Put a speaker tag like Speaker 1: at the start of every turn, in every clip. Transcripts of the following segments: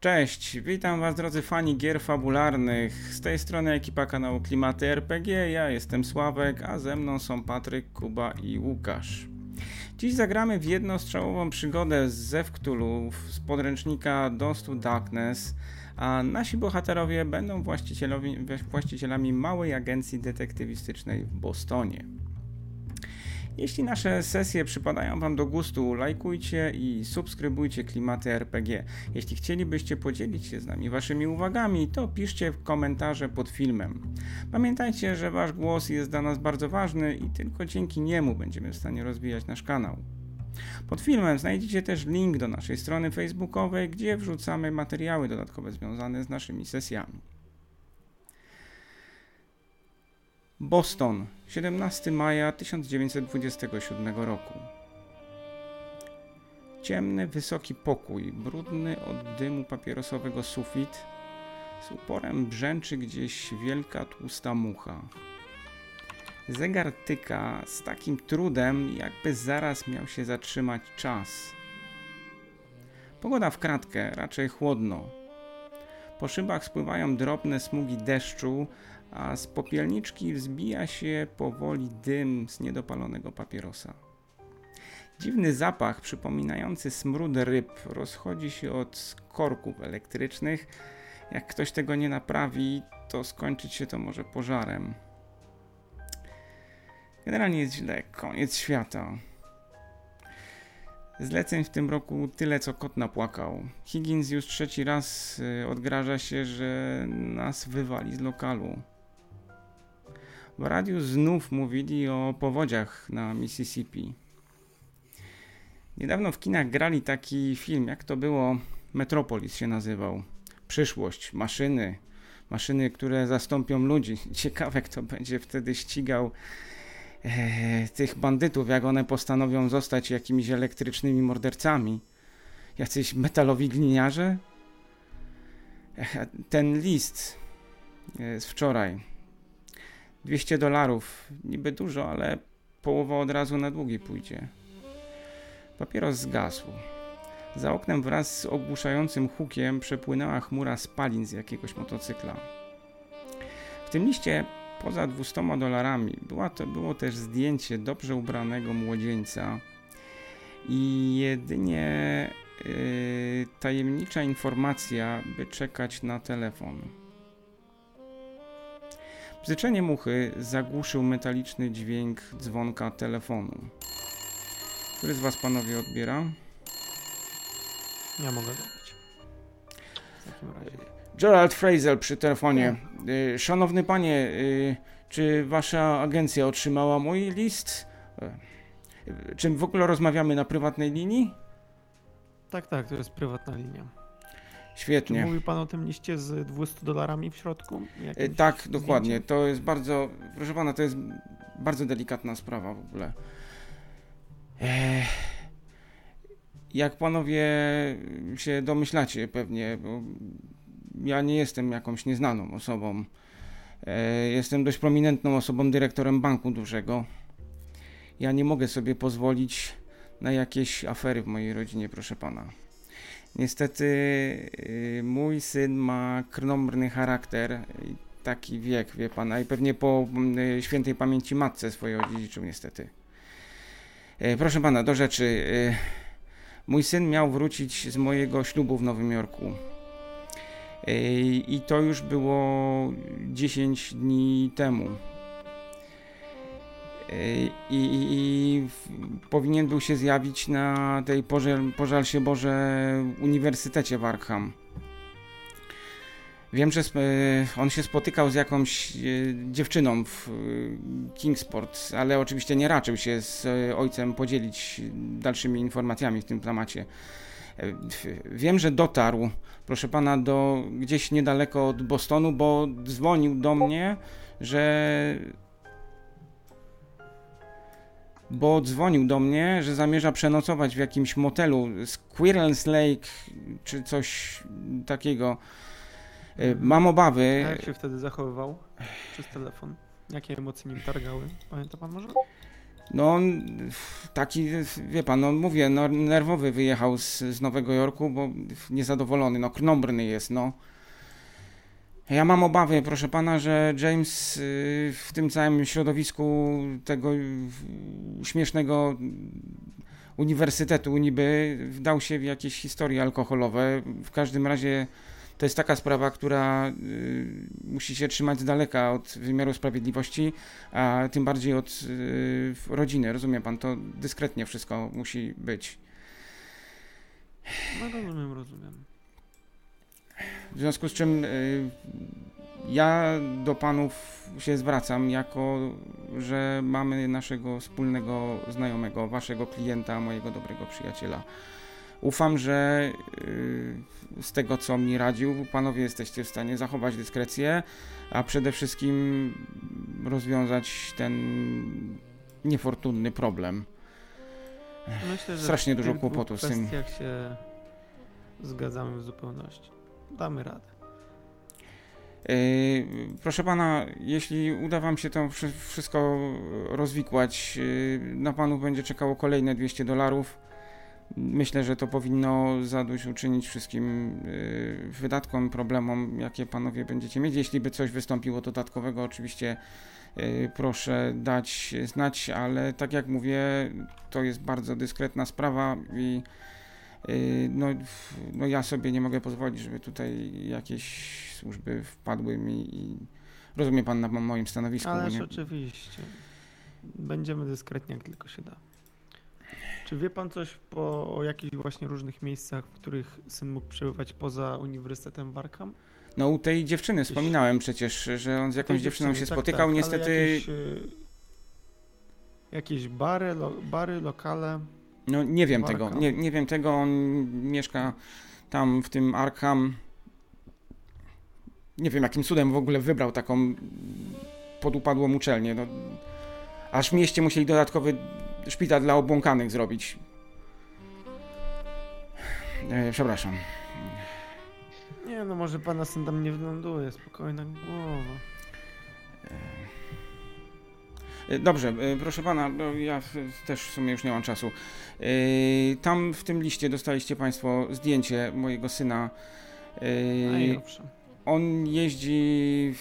Speaker 1: Cześć, witam Was drodzy fani gier fabularnych. Z tej strony ekipa kanału Klimaty RPG. Ja jestem Sławek, a ze mną są Patryk, Kuba i Łukasz. Dziś zagramy w jednostrzałową przygodę z Zewktulu z podręcznika Dust to Darkness, a nasi bohaterowie będą właścicielami małej agencji detektywistycznej w Bostonie. Jeśli nasze sesje przypadają Wam do gustu, lajkujcie i subskrybujcie Klimaty RPG. Jeśli chcielibyście podzielić się z nami Waszymi uwagami, to piszcie w komentarze pod filmem. Pamiętajcie, że Wasz głos jest dla nas bardzo ważny i tylko dzięki niemu będziemy w stanie rozwijać nasz kanał. Pod filmem znajdziecie też link do naszej strony facebookowej, gdzie wrzucamy materiały dodatkowe związane z naszymi sesjami. Boston, 17 maja 1927 roku. Ciemny, wysoki pokój, brudny od dymu papierosowego sufit, z uporem brzęczy gdzieś wielka tłusta mucha. Zegar tyka z takim trudem, jakby zaraz miał się zatrzymać czas. Pogoda w kratkę, raczej chłodno. Po szybach spływają drobne smugi deszczu, a z popielniczki wzbija się powoli dym z niedopalonego papierosa. Dziwny zapach przypominający smród ryb rozchodzi się od korków elektrycznych. Jak ktoś tego nie naprawi, to skończyć się to może pożarem. Generalnie jest źle, koniec świata. Zleceń w tym roku tyle, co kot napłakał. Higgins już trzeci raz y, odgraża się, że nas wywali z lokalu. W radiu znów mówili o powodziach na Mississippi. Niedawno w kinach grali taki film, jak to było, Metropolis się nazywał. Przyszłość, maszyny, maszyny, które zastąpią ludzi. Ciekawe, kto będzie wtedy ścigał e, tych bandytów, jak one postanowią zostać jakimiś elektrycznymi mordercami. Jacyś metalowi gliniarze? E, ten list z wczoraj 200 dolarów, niby dużo, ale połowa od razu na długi pójdzie. Papieros zgasł. Za oknem wraz z ogłuszającym hukiem przepłynęła chmura spalin z jakiegoś motocykla. W tym liście poza 200 dolarami była to, było też zdjęcie dobrze ubranego młodzieńca i jedynie yy, tajemnicza informacja, by czekać na telefon. Bzyczenie muchy zagłuszył metaliczny dźwięk dzwonka telefonu. Który z Was panowie odbiera?
Speaker 2: Ja mogę robić.
Speaker 1: Gerald Fraser przy telefonie. Y, szanowny panie, y, czy wasza agencja otrzymała mój list? Y, czy w ogóle rozmawiamy na prywatnej linii?
Speaker 2: Tak, tak, to jest prywatna linia.
Speaker 1: Świetnie.
Speaker 2: Czy mówił pan o tym liście z 200 dolarami w środku?
Speaker 1: E, tak, zdjęcie? dokładnie. To jest bardzo, proszę pana, to jest bardzo delikatna sprawa w ogóle. E, jak panowie się domyślacie pewnie, bo ja nie jestem jakąś nieznaną osobą. E, jestem dość prominentną osobą, dyrektorem banku dużego. Ja nie mogę sobie pozwolić na jakieś afery w mojej rodzinie, proszę pana. Niestety y, mój syn ma krnąbrny charakter i taki wiek, wie pan, i pewnie po y, świętej pamięci matce swojej odziedziczył niestety. Y, proszę pana, do rzeczy. Mój syn miał wrócić z mojego ślubu w Nowym Jorku. I to już było 10 dni temu i, i, powinien był się zjawić na tej pożal, pożal się Boże Uniwersytecie w Arkham. Wiem, że on się spotykał z jakąś e, dziewczyną w e, Kingsport, ale oczywiście nie raczył się z e, ojcem podzielić dalszymi informacjami w tym temacie. Wiem, że dotarł, proszę pana, do gdzieś niedaleko od Bostonu, bo dzwonił do mnie, że bo dzwonił do mnie, że zamierza przenocować w jakimś motelu Squirrels Lake czy coś takiego. E, mam obawy.
Speaker 2: A jak się wtedy zachowywał przez telefon? Jakie emocje nim targały? Pamięta pan może?
Speaker 1: No, taki, wie pan, no mówię, no, nerwowy wyjechał z, z Nowego Jorku, bo niezadowolony, no, krnąbrny jest, no. Ja mam obawy, proszę pana, że James y, w tym całym środowisku tego śmiesznego uniwersytetu niby wdał się w jakieś historie alkoholowe. W każdym razie to jest taka sprawa, która y, musi się trzymać z daleka od wymiaru sprawiedliwości, a tym bardziej od y, rodziny. Rozumie pan, to dyskretnie wszystko musi być.
Speaker 2: No rozumiem, rozumiem.
Speaker 1: W związku z czym y, ja do panów się zwracam, jako że mamy naszego wspólnego znajomego, waszego klienta, mojego dobrego przyjaciela. Ufam, że y, z tego co mi radził, panowie jesteście w stanie zachować dyskrecję, a przede wszystkim rozwiązać ten niefortunny problem. Myślę, że Strasznie dużo kłopotów z tym.
Speaker 2: Jak się zgadzamy w zupełności. Damy radę.
Speaker 1: Yy, proszę pana, jeśli uda wam się to wszystko rozwikłać, yy, na panu będzie czekało kolejne 200 dolarów. Myślę, że to powinno zadośćuczynić wszystkim yy, wydatkom, problemom, jakie panowie będziecie mieć. Jeśli by coś wystąpiło dodatkowego, oczywiście proszę dać znać, ale tak jak mówię, to jest bardzo dyskretna sprawa i no, no ja sobie nie mogę pozwolić, żeby tutaj jakieś służby wpadły mi i rozumie pan na moim stanowisku.
Speaker 2: Ależ nie? oczywiście. Będziemy dyskretnie, jak tylko się da. Czy wie pan coś po, o jakichś właśnie różnych miejscach, w których syn mógł przebywać poza Uniwersytetem Warkam?
Speaker 1: No u tej dziewczyny wspominałem przecież, że on z jakąś dziewczyną się tak, spotykał. Tak, Niestety...
Speaker 2: Jakieś, y, jakieś bary, lo, bary, lokale...
Speaker 1: No nie wiem tego, nie, nie wiem tego, on mieszka tam w tym Arkham, nie wiem jakim cudem w ogóle wybrał taką podupadłą uczelnię. No, aż w mieście musieli dodatkowy szpital dla obłąkanych zrobić. E, przepraszam.
Speaker 2: Nie no, może pana syn tam nie wyląduje, spokojna głowa.
Speaker 1: E, dobrze, e, proszę pana, no ja też w sumie już nie mam czasu. E, tam w tym liście dostaliście państwo zdjęcie mojego syna.
Speaker 2: I owszem
Speaker 1: on jeździ,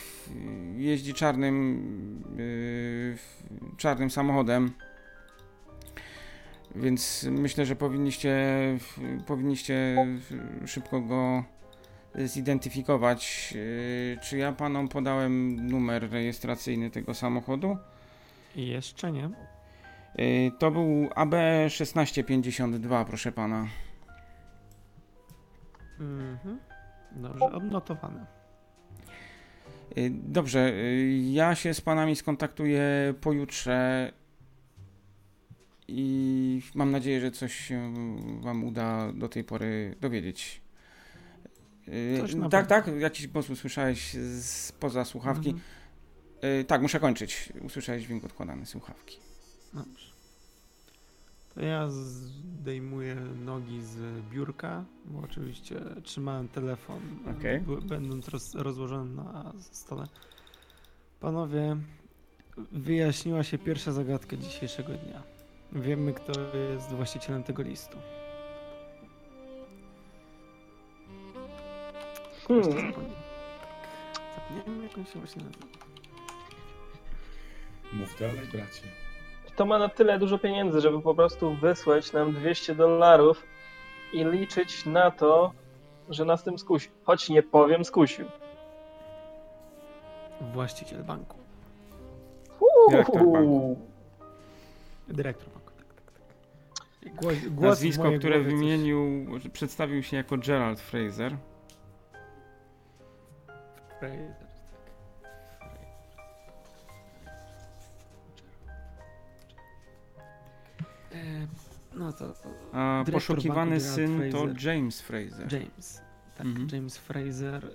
Speaker 1: jeździ czarnym, czarnym samochodem. Więc myślę, że powinniście, powinniście szybko go zidentyfikować. Czy ja panom podałem numer rejestracyjny tego samochodu?
Speaker 2: Jeszcze nie.
Speaker 1: Yy, to był AB1652, proszę pana.
Speaker 2: Mhm. Dobrze, odnotowane.
Speaker 1: Y, dobrze, y, ja się z panami skontaktuję pojutrze i mam nadzieję, że coś się wam uda do tej pory dowiedzieć. Y, tak, tak, jakiś głos usłyszałeś spoza słuchawki. Mhm. Tak, muszę kończyć. Usłyszałeś dźwięk odkładany słuchawki.
Speaker 2: Dobrze. To ja zdejmuję nogi z biurka, bo oczywiście trzymałem telefon, okay. będąc roz, rozłożony na stole. Panowie, wyjaśniła się pierwsza zagadka dzisiejszego dnia. Wiemy, kto jest właścicielem tego listu. Hmm. Zapomniałem, jak on się właśnie nazywa.
Speaker 3: Mów dalej, bracie
Speaker 4: to ma na tyle dużo pieniędzy, żeby po prostu wysłać nam 200 dolarów i liczyć na to, że nas tym skusi. Choć nie powiem, skusił.
Speaker 2: Właściciel banku.
Speaker 1: Dyrektor banku.
Speaker 2: Dyrektor banku, tak, tak,
Speaker 1: tak. Głos, głos Nazwisko, które wymienił, coś... przedstawił się jako Gerald Fraser.
Speaker 2: Fraser. No to.
Speaker 1: A poszukiwany syn Fraser, to James Fraser.
Speaker 2: James. Tak, mhm. James Fraser e,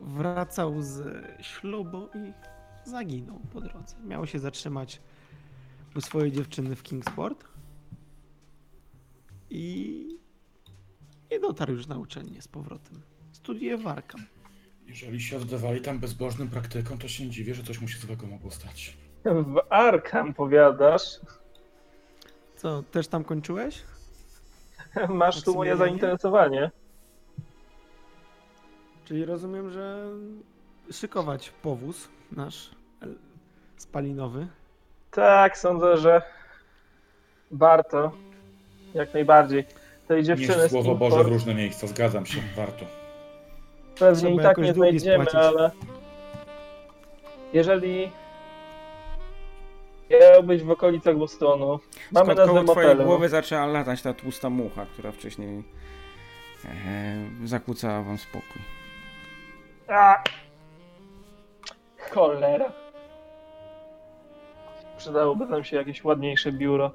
Speaker 2: wracał z ślubu i zaginął po drodze. Miał się zatrzymać u swojej dziewczyny w Kingsport i nie dotarł już na uczelnię z powrotem. Studiuje w Arkham.
Speaker 3: Jeżeli się oddawali tam bezbożnym praktykom, to się nie dziwię, że coś mu się złego mogło stać.
Speaker 4: W Arkham powiadasz?
Speaker 2: Co, też tam kończyłeś?
Speaker 4: Masz tu moje zainteresowanie.
Speaker 2: Czyli rozumiem, że szykować powóz nasz spalinowy.
Speaker 4: Tak, sądzę, że warto. Jak najbardziej. Tej dziewczyny
Speaker 3: Nieść słowo Boże w różne miejsca, zgadzam się, warto.
Speaker 4: Pewnie Trzeba i tak nie znajdziemy, ale jeżeli miał być w okolicach Bostonu, mamy nazwę
Speaker 1: koło twojej
Speaker 4: motelu.
Speaker 1: głowy zaczęła latać ta tłusta mucha, która wcześniej e, zakłócała wam spokój.
Speaker 4: A! Cholera. Przydałoby nam się jakieś ładniejsze biuro.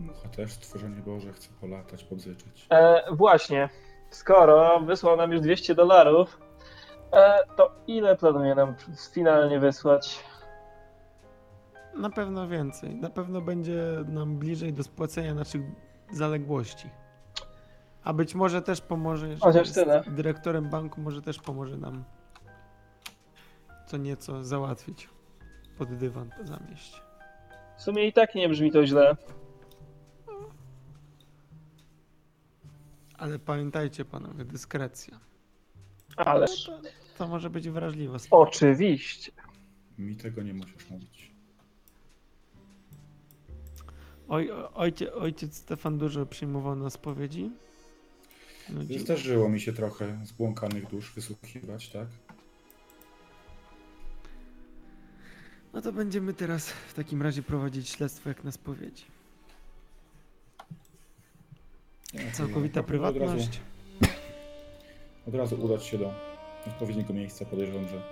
Speaker 3: Mucha też stworzenie Boże chce polatać, pobzyczeć.
Speaker 4: E, właśnie, skoro wysłał nam już 200 dolarów, e, to ile planuje nam finalnie wysłać?
Speaker 2: Na pewno więcej. Na pewno będzie nam bliżej do spłacenia naszych zaległości. A być może też pomoże,
Speaker 4: Chociaż tyle.
Speaker 2: dyrektorem banku, może też pomoże nam co nieco załatwić pod dywan po zamieście.
Speaker 4: W sumie i tak nie brzmi to źle.
Speaker 2: Ale pamiętajcie panowie, dyskrecja.
Speaker 4: Ależ.
Speaker 2: To, to może być wrażliwa
Speaker 4: sprawa. Oczywiście.
Speaker 3: Mi tego nie musisz mówić.
Speaker 2: Oj, ojciec, ojciec Stefan dużo przyjmował na spowiedzi.
Speaker 3: No, Zdarzyło mi się trochę zbłąkanych dusz wysłuchiwać, tak?
Speaker 2: No to będziemy teraz w takim razie prowadzić śledztwo jak na spowiedzi. Całkowita prywatność.
Speaker 3: Od razu, od razu udać się do odpowiedniego miejsca. Podejrzewam, że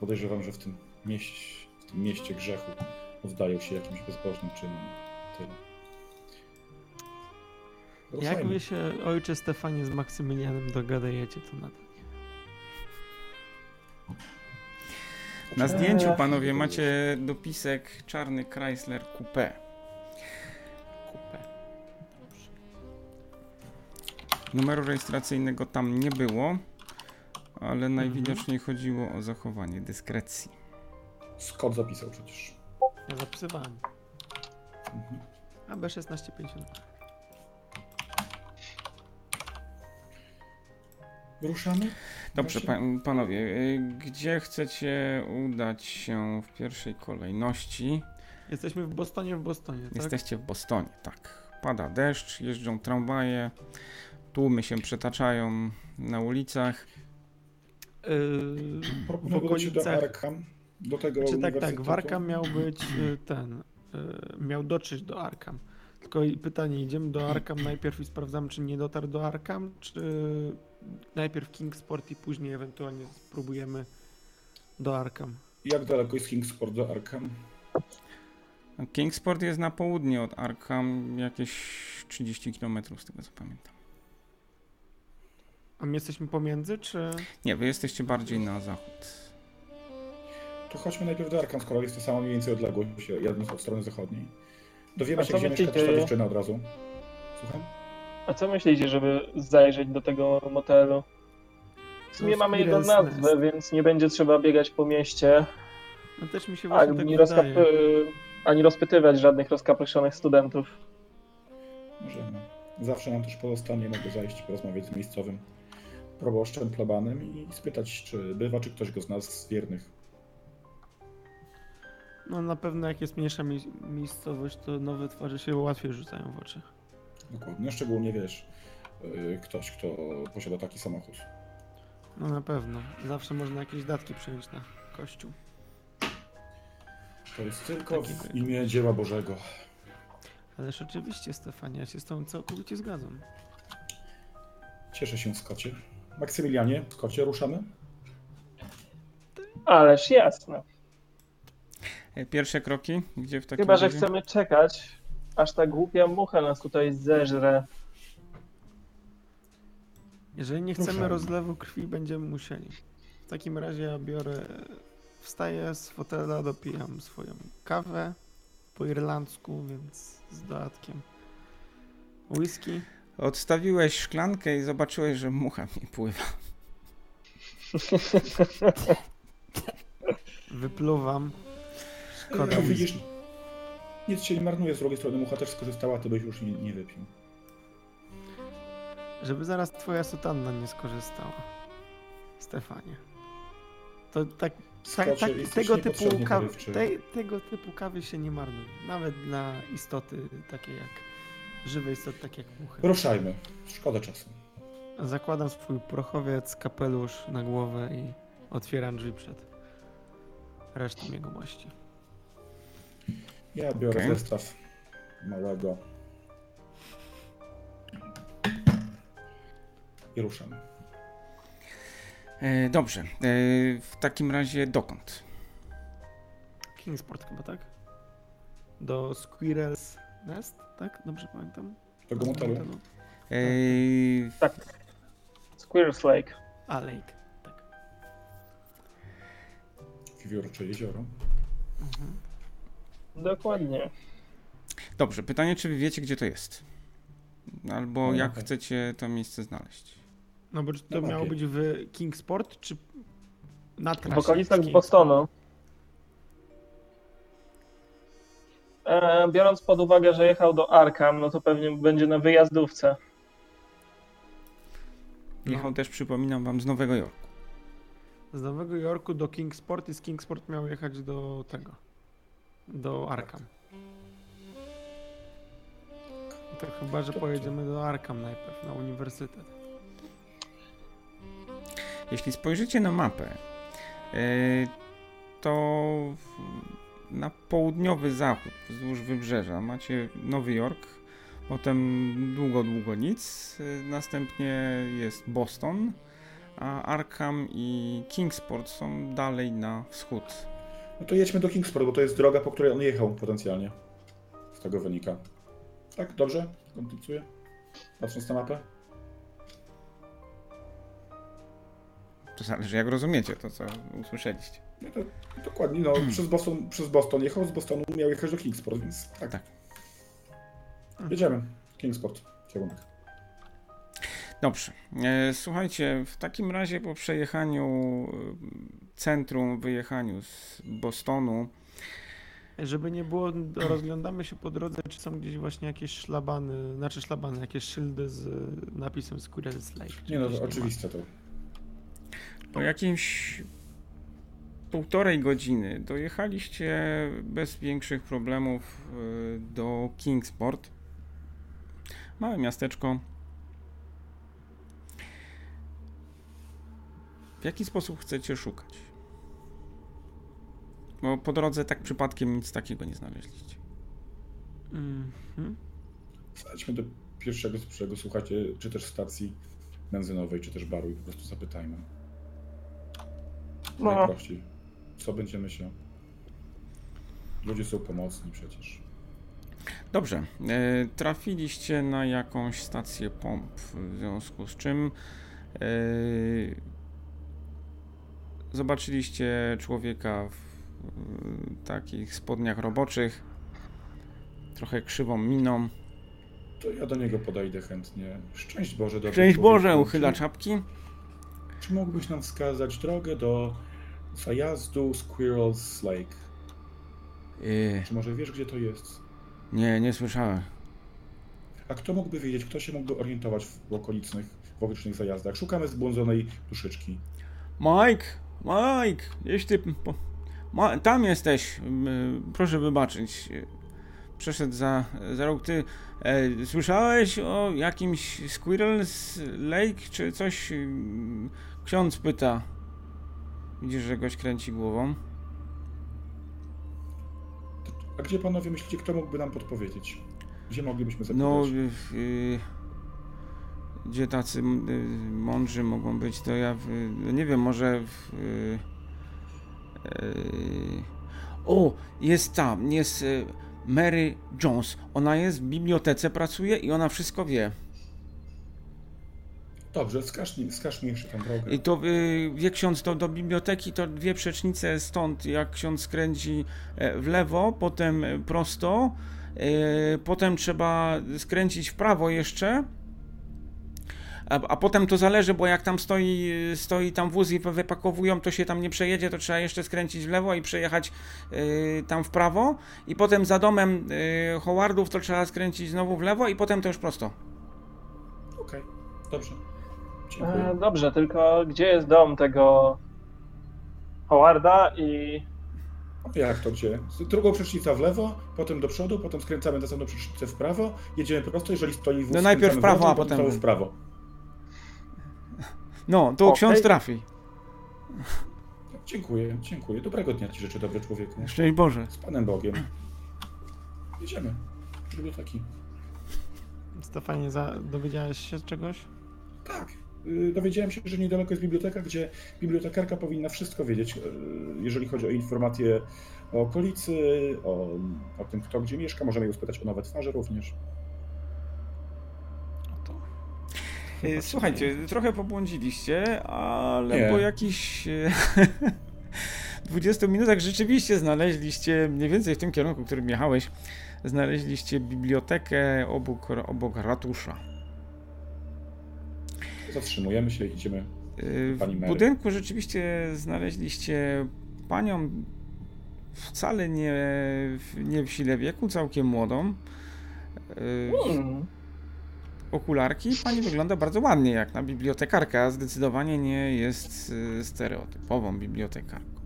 Speaker 3: podejrzewam, że w tym mieście, w tym mieście grzechu oddają się jakimś bezbożnym czynom. Tyle.
Speaker 2: Ruszajmy. Jak wy się, ojcze Stefanie, z Maksymilianem dogadajecie, to na to
Speaker 1: Na zdjęciu, panowie, macie dopisek czarny Chrysler Coupé. Coupé. Numeru rejestracyjnego tam nie było, ale najwidoczniej mhm. chodziło o zachowanie dyskrecji.
Speaker 3: Scott zapisał przecież.
Speaker 2: Ja zapisywałem. Mhm. A B1650.
Speaker 3: Ruszamy?
Speaker 1: Dobrze, pa panowie, y, gdzie chcecie udać się w pierwszej kolejności?
Speaker 2: Jesteśmy w Bostonie, w Bostonie, tak?
Speaker 1: Jesteście w Bostonie, tak. Pada deszcz, jeżdżą tramwaje, tłumy się przetaczają na ulicach.
Speaker 3: Yy, w okolicach... do Arkham, do tego
Speaker 2: Czy tak, tak, w Arkham miał być y, ten, miał dotrzeć do Arkham. Tylko pytanie, idziemy do Arkham najpierw i sprawdzamy, czy nie dotarł do Arkham, czy najpierw Kingsport i później ewentualnie spróbujemy do Arkham.
Speaker 3: Jak daleko jest Kingsport do Arkham?
Speaker 1: Kingsport jest na południe od Arkham, jakieś 30 km z tego co pamiętam.
Speaker 2: A my jesteśmy pomiędzy, czy...
Speaker 1: Nie, wy jesteście bardziej na zachód.
Speaker 3: To chodźmy najpierw do Arkham, skoro jest to sama mniej więcej odległość, jadąc od strony zachodniej. Dowiemy się, gdzie mieszka ta dziewczyna od razu. Słucham?
Speaker 4: A co myślicie, żeby zajrzeć do tego motelu? W sumie mamy jego nazwę, więc nie będzie trzeba biegać po mieście.
Speaker 2: No też mi się właśnie
Speaker 4: ani, tak ani rozpytywać żadnych rozkapryszzonych studentów.
Speaker 3: Możemy. Zawsze nam też pozostanie, mogę zajść, porozmawiać z miejscowym proboszczem, plebanem i spytać, czy bywa, czy ktoś go z nas z wiernych.
Speaker 2: No na pewno jak jest mniejsza mi miejscowość, to nowe twarze się łatwiej rzucają w oczy.
Speaker 3: Dokładnie, szczególnie wiesz, yy, ktoś, kto posiada taki samochód.
Speaker 2: No na pewno. Zawsze można jakieś datki przejąć na kościół.
Speaker 3: To jest tylko taki w imię dzieła Bożego.
Speaker 2: Ależ oczywiście, Stefanie, ja się z tobą całkowicie zgadzam.
Speaker 3: Cieszę się, Skocie. Maksymilianie, Skocie, ruszamy?
Speaker 4: Ależ jasne.
Speaker 1: E, pierwsze kroki? Gdzie w takim
Speaker 4: Chyba, razie? że chcemy czekać, aż ta głupia mucha nas tutaj zeżre.
Speaker 2: Jeżeli nie chcemy rozlewu krwi, będziemy musieli. W takim razie ja biorę, wstaję z fotela, dopijam swoją kawę po irlandzku, więc z dodatkiem whisky.
Speaker 1: Odstawiłeś szklankę i zobaczyłeś, że mucha mi pływa.
Speaker 2: Wypluwam.
Speaker 3: Szkoda. widzisz, nic się nie marnuje, z drugiej strony mucha też skorzystała, ty byś już nie, nie wypił.
Speaker 2: Żeby zaraz twoja sutanna nie skorzystała. Stefanie. To tak, tak, tak tego typu kawy, te, tego typu kawy się nie marnuje. Nawet dla istoty takiej jak żywe istoty, takie jak muchy.
Speaker 3: Ruszajmy. Szkoda czasu.
Speaker 2: Zakładam swój prochowiec, kapelusz na głowę i otwieram drzwi przed resztą jego mości.
Speaker 3: Ja biorę okay. zestaw małego i ruszam.
Speaker 1: E, dobrze. E, w takim razie dokąd?
Speaker 2: Kingsport chyba, tak? Do Squirrel's Nest, tak? Dobrze pamiętam?
Speaker 3: Tego motelu?
Speaker 1: E,
Speaker 4: tak. Squirrel's Lake.
Speaker 2: A, Lake, tak.
Speaker 3: Wiórcze jezioro. Mhm.
Speaker 4: Dokładnie.
Speaker 1: Dobrze, pytanie, czy wy wiecie, gdzie to jest? Albo no, jak chcecie to miejsce znaleźć?
Speaker 2: No bo czy to miało być w Kingsport, czy nad
Speaker 4: W okolicach Bostonu. E, biorąc pod uwagę, że jechał do Arkham, no to pewnie będzie na wyjazdówce.
Speaker 1: Jechał no. też, przypominam wam, z Nowego Jorku.
Speaker 2: Z Nowego Jorku do Kingsport i z Kingsport miał jechać do tego. Do Arkham. To chyba, że pojedziemy do Arkham najpierw, na uniwersytet.
Speaker 1: Jeśli spojrzycie na mapę, e, to na południowy zachód wzdłuż wybrzeża macie Nowy Jork, potem długo, długo nic, e, następnie jest Boston, a Arkham i Kingsport są dalej na wschód.
Speaker 3: No to jedźmy do Kingsport, bo to jest droga, po której on jechał potencjalnie. Z tego wynika. Tak, dobrze? Kontynuuję? Patrząc na mapę?
Speaker 1: To zależy jak rozumiecie to, co usłyszeliście.
Speaker 3: No to, dokładnie, no przez, Boston, przez Boston jechał, z Bostonu miał jechać do Kingsport, więc tak. tak. Jedziemy. Kingsport, kierunek.
Speaker 1: Dobrze. E, słuchajcie, w takim razie po przejechaniu e, centrum, wyjechaniu z Bostonu,
Speaker 2: żeby nie było, rozglądamy się po drodze, czy są gdzieś właśnie jakieś szlabany, znaczy szlabany, jakieś szyldy z napisem Squirrel's Lake.
Speaker 3: Nie no, to oczywiste to.
Speaker 1: Po jakimś półtorej godziny dojechaliście bez większych problemów e, do Kingsport. Małe miasteczko. W jaki sposób chcecie szukać? Bo po drodze tak przypadkiem nic takiego nie znaleźliście.
Speaker 3: Mhm. Zajdźmy do pierwszego, pierwszego, słuchajcie, czy też stacji benzynowej, czy też baru i po prostu zapytajmy. No. Najprościej. Co będziemy się... Ludzie są pomocni przecież.
Speaker 1: Dobrze. E, trafiliście na jakąś stację pomp, w związku z czym e, zobaczyliście człowieka w takich spodniach roboczych, trochę krzywą miną.
Speaker 3: To ja do niego podejdę chętnie. Szczęść Boże,
Speaker 1: dobrze. Szczęść Boże, uchyla czapki.
Speaker 3: Czy mógłbyś nam wskazać drogę do zajazdu Squirrel's Lake? Yy. Czy może wiesz, gdzie to jest?
Speaker 1: Nie, nie słyszałem.
Speaker 3: A kto mógłby wiedzieć, kto się mógłby orientować w okolicznych, w okolicznych zajazdach? Szukamy zbłądzonej duszyczki.
Speaker 1: Mike! Mike! Gdzieś ty... Ma... Tam jesteś. Proszę wybaczyć. Przeszedł za, za rok. Ty e, słyszałeś o jakimś Squirrel's Lake czy coś? Ksiądz pyta. Widzisz, że goś kręci głową.
Speaker 3: A gdzie panowie myślicie, kto mógłby nam podpowiedzieć? Gdzie moglibyśmy zapytać?
Speaker 1: No, y, gdzie tacy y, mądrzy mogą być, to ja y, nie wiem, może w, y, o, jest tam, jest Mary Jones. Ona jest w bibliotece, pracuje i ona wszystko wie.
Speaker 3: Dobrze, wskaż mi, wskaż mi jeszcze tę drogę.
Speaker 1: I to y, wie ksiądz, to do biblioteki to dwie przecznice stąd, jak ksiądz skręci e, w lewo, potem prosto, e, potem trzeba skręcić w prawo jeszcze, a, a, potem to zależy, bo jak tam stoi, stoi tam wóz i wypakowują, to się tam nie przejedzie, to trzeba jeszcze skręcić w lewo i przejechać y, tam w prawo i potem za domem y, Howardów to trzeba skręcić znowu w lewo i potem to już prosto.
Speaker 3: Okej, okay. dobrze.
Speaker 4: E, dobrze, tylko gdzie jest dom tego Howarda i
Speaker 3: jak to gdzie? Drugą przecznicę w lewo, potem do przodu, potem skręcamy następną przecznicę w prawo, jedziemy prosto, jeżeli stoi wóz,
Speaker 1: No najpierw w prawo, a potem
Speaker 3: w prawo.
Speaker 1: No, to okay. ksiądz trafi.
Speaker 3: Dziękuję, dziękuję. Dobrego dnia Ci życzę, dobry człowieku.
Speaker 1: Szczęść Boże.
Speaker 3: Z Panem Bogiem. Jedziemy. Do biblioteki.
Speaker 2: Stefanie, za... dowiedziałeś się czegoś?
Speaker 3: Tak. Y, dowiedziałem się, że niedaleko jest biblioteka, gdzie bibliotekarka powinna wszystko wiedzieć, y, jeżeli chodzi o informacje o okolicy, o, o tym, kto gdzie mieszka. Możemy ją spytać o nowe twarze również.
Speaker 1: Y, słuchajcie, trochę pobłądziliście, ale nie. po jakichś 20 minutach rzeczywiście znaleźliście, mniej więcej w tym kierunku, w którym jechałeś, znaleźliście bibliotekę obok, obok ratusza.
Speaker 3: Zatrzymujemy się idziemy.
Speaker 1: Y, w budynku rzeczywiście znaleźliście panią wcale nie, nie w sile wieku, całkiem młodą. Mm. Okularki. Pani wygląda bardzo ładnie, jak na bibliotekarkę, a zdecydowanie nie jest y, stereotypową bibliotekarką.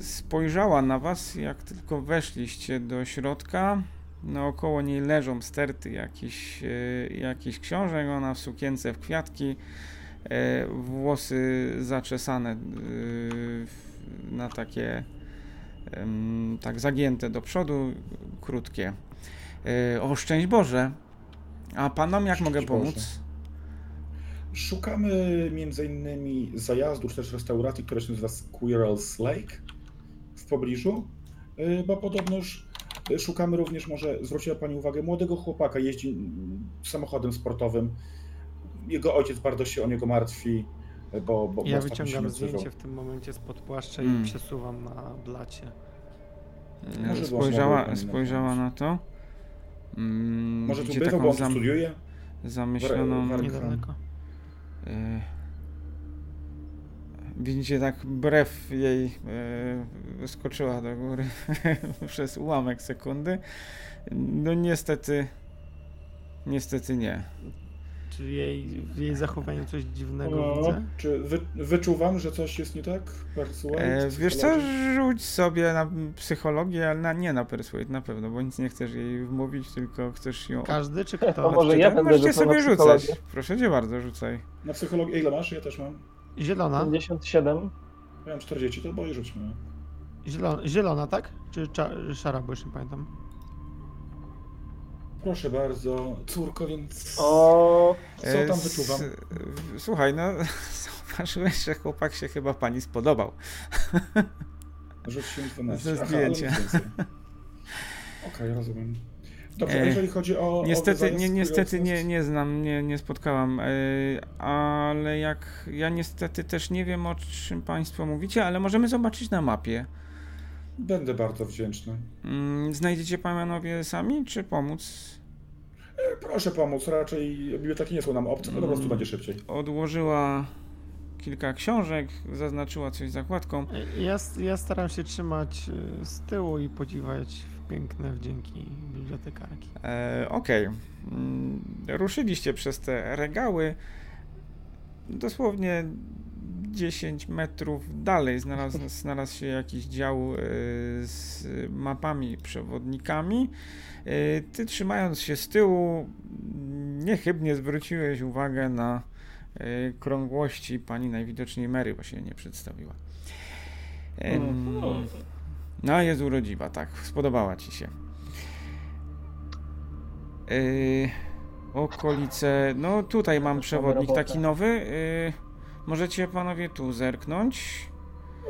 Speaker 1: Spojrzała na was, jak tylko weszliście do środka Naokoło niej leżą sterty jakichś, e, jakichś książek, ona w sukience w kwiatki, e, włosy zaczesane e, na takie tak zagięte do przodu, krótkie. O, szczęść Boże! A panom jak szczęść mogę pomóc? Boże.
Speaker 3: Szukamy między innymi zajazdu czy też restauracji, która się nazywa Squirrel's Lake w pobliżu, bo podobnoż Szukamy również, może zwróciła Pani uwagę, młodego chłopaka, jeździ samochodem sportowym. Jego ojciec bardzo się o niego martwi, bo. bo
Speaker 2: ja wyciągam zdjęcie w tym momencie spod płaszcza hmm. i przesuwam na blacie.
Speaker 1: Może spojrzała, spojrzała na to.
Speaker 3: Mm, Może tu bywa, bo on zam... studiuje?
Speaker 1: Zamyśloną.
Speaker 2: Niedaleko. Y
Speaker 1: Widzicie, tak brew jej e, skoczyła do góry przez ułamek sekundy. No niestety, niestety nie.
Speaker 2: Czy jej, w jej zachowaniu coś dziwnego no, widzę?
Speaker 3: Czy wy, wyczuwam, że coś jest nie tak?
Speaker 1: Persuade, e, wiesz co, rzuć sobie na psychologię, ale na, nie na persuade na pewno, bo nic nie chcesz jej wmówić, tylko chcesz ją...
Speaker 2: Każdy czy kto?
Speaker 4: może ja będę
Speaker 1: Możecie sobie rzucać. Proszę cię bardzo, rzucaj.
Speaker 3: Na psychologię ile masz? Ja też mam.
Speaker 2: Zielona.
Speaker 4: 57.
Speaker 3: Miałem 40, to boję rzućmy.
Speaker 2: Zielona, zielona, tak? Czy szara, bo już nie pamiętam.
Speaker 3: Proszę bardzo, córko, więc.
Speaker 4: O,
Speaker 3: co tam wyczuwam?
Speaker 1: Słuchaj, no, zauważyłeś, że chłopak się chyba pani spodobał.
Speaker 3: Rzuciłem 12.
Speaker 1: Ze zdjęcia. Okej,
Speaker 3: okay, rozumiem. Dobrze, jeżeli chodzi o.
Speaker 1: Niestety, o nie, niestety nie, nie znam, nie, nie spotkałam, e, ale jak ja niestety też nie wiem o czym Państwo mówicie, ale możemy zobaczyć na mapie.
Speaker 3: Będę bardzo wdzięczny.
Speaker 1: Mm, znajdziecie panowie sami, czy pomóc?
Speaker 3: E, proszę pomóc, raczej biblioteki nie są nam obce, po prostu mm, będzie szybciej.
Speaker 1: Odłożyła kilka książek, zaznaczyła coś zakładką.
Speaker 2: Ja, ja staram się trzymać e, z tyłu i podziwiać piękne wdzięki bibliotekarki.
Speaker 1: E, Okej. Okay. Mm, ruszyliście przez te regały. Dosłownie 10 metrów dalej znalazł, znalazł się jakiś dział e, z mapami, przewodnikami. E, ty trzymając się z tyłu, niechybnie zwróciłeś uwagę na e, krągłości pani najwidoczniej Mary, bo się nie przedstawiła. No, jest urodziwa, tak. Spodobała ci się. Okolice. No, tutaj mam przewodnik taki nowy. Yy, możecie panowie tu zerknąć.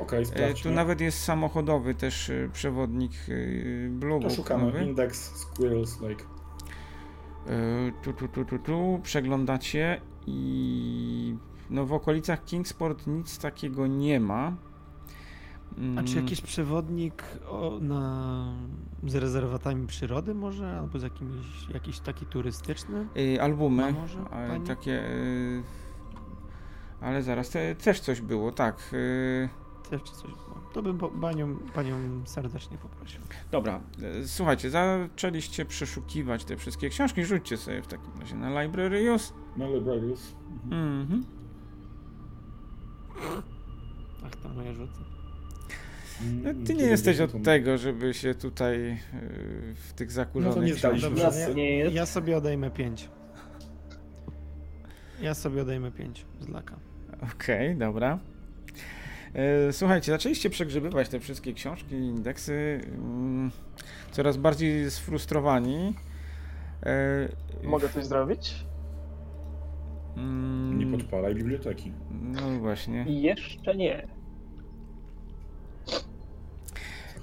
Speaker 3: Okej, okay, yy,
Speaker 1: Tu nawet jest samochodowy też yy, przewodnik yy, Blue
Speaker 3: To szukamy. Nowy. Index Squirrels Lake.
Speaker 1: Yy, tu, tu, tu, tu, tu. Przeglądacie i no w okolicach Kingsport nic takiego nie ma.
Speaker 2: A czy jakiś przewodnik o, na, z rezerwatami przyrody może? Albo z jakimś, jakiś taki turystyczny?
Speaker 1: Yy, albumy, może, takie... Yy, ale zaraz, te, też coś było, tak. Yy.
Speaker 2: Też coś było. To bym panią, panią serdecznie poprosił.
Speaker 1: Dobra, yy, słuchajcie, zaczęliście przeszukiwać te wszystkie książki, rzućcie sobie w takim razie na Library Use.
Speaker 3: Na Library Use. Mhm. mhm.
Speaker 2: Ach, tam moje rzuty.
Speaker 1: No, ty nie jesteś od tego, żeby się tutaj yy, w tych zakurzonych... No to nie
Speaker 2: zdaliśmy. Dobrze, ja, ja sobie odejmę 5. Ja sobie odejmę 5 z laka.
Speaker 1: Okej, okay, dobra. E, słuchajcie, zaczęliście przegrzebywać te wszystkie książki, indeksy, mm, coraz bardziej sfrustrowani.
Speaker 4: E, Mogę coś zrobić?
Speaker 3: Mm, nie podpalaj biblioteki.
Speaker 1: No właśnie.
Speaker 4: Jeszcze nie.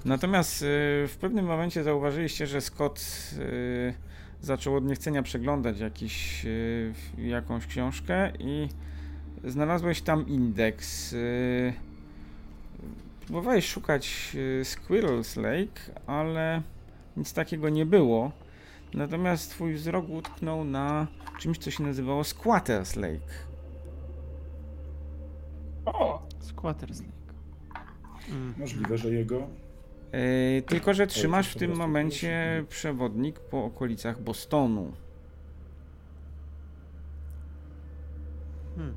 Speaker 1: Natomiast y, w pewnym momencie zauważyliście, że Scott zaczął od niechcenia przeglądać jakiś, jakąś książkę i znalazłeś tam indeks. Próbowałeś szukać Squirrel's Lake, ale nic takiego nie było. Natomiast twój wzrok utknął na czymś, co się nazywało Squatter's Lake.
Speaker 2: O! Squatter's Lake.
Speaker 3: Mm. Możliwe, że jego
Speaker 1: Yy, tylko, że trzymasz w tym momencie przewodnik po okolicach Bostonu.
Speaker 3: Hmm.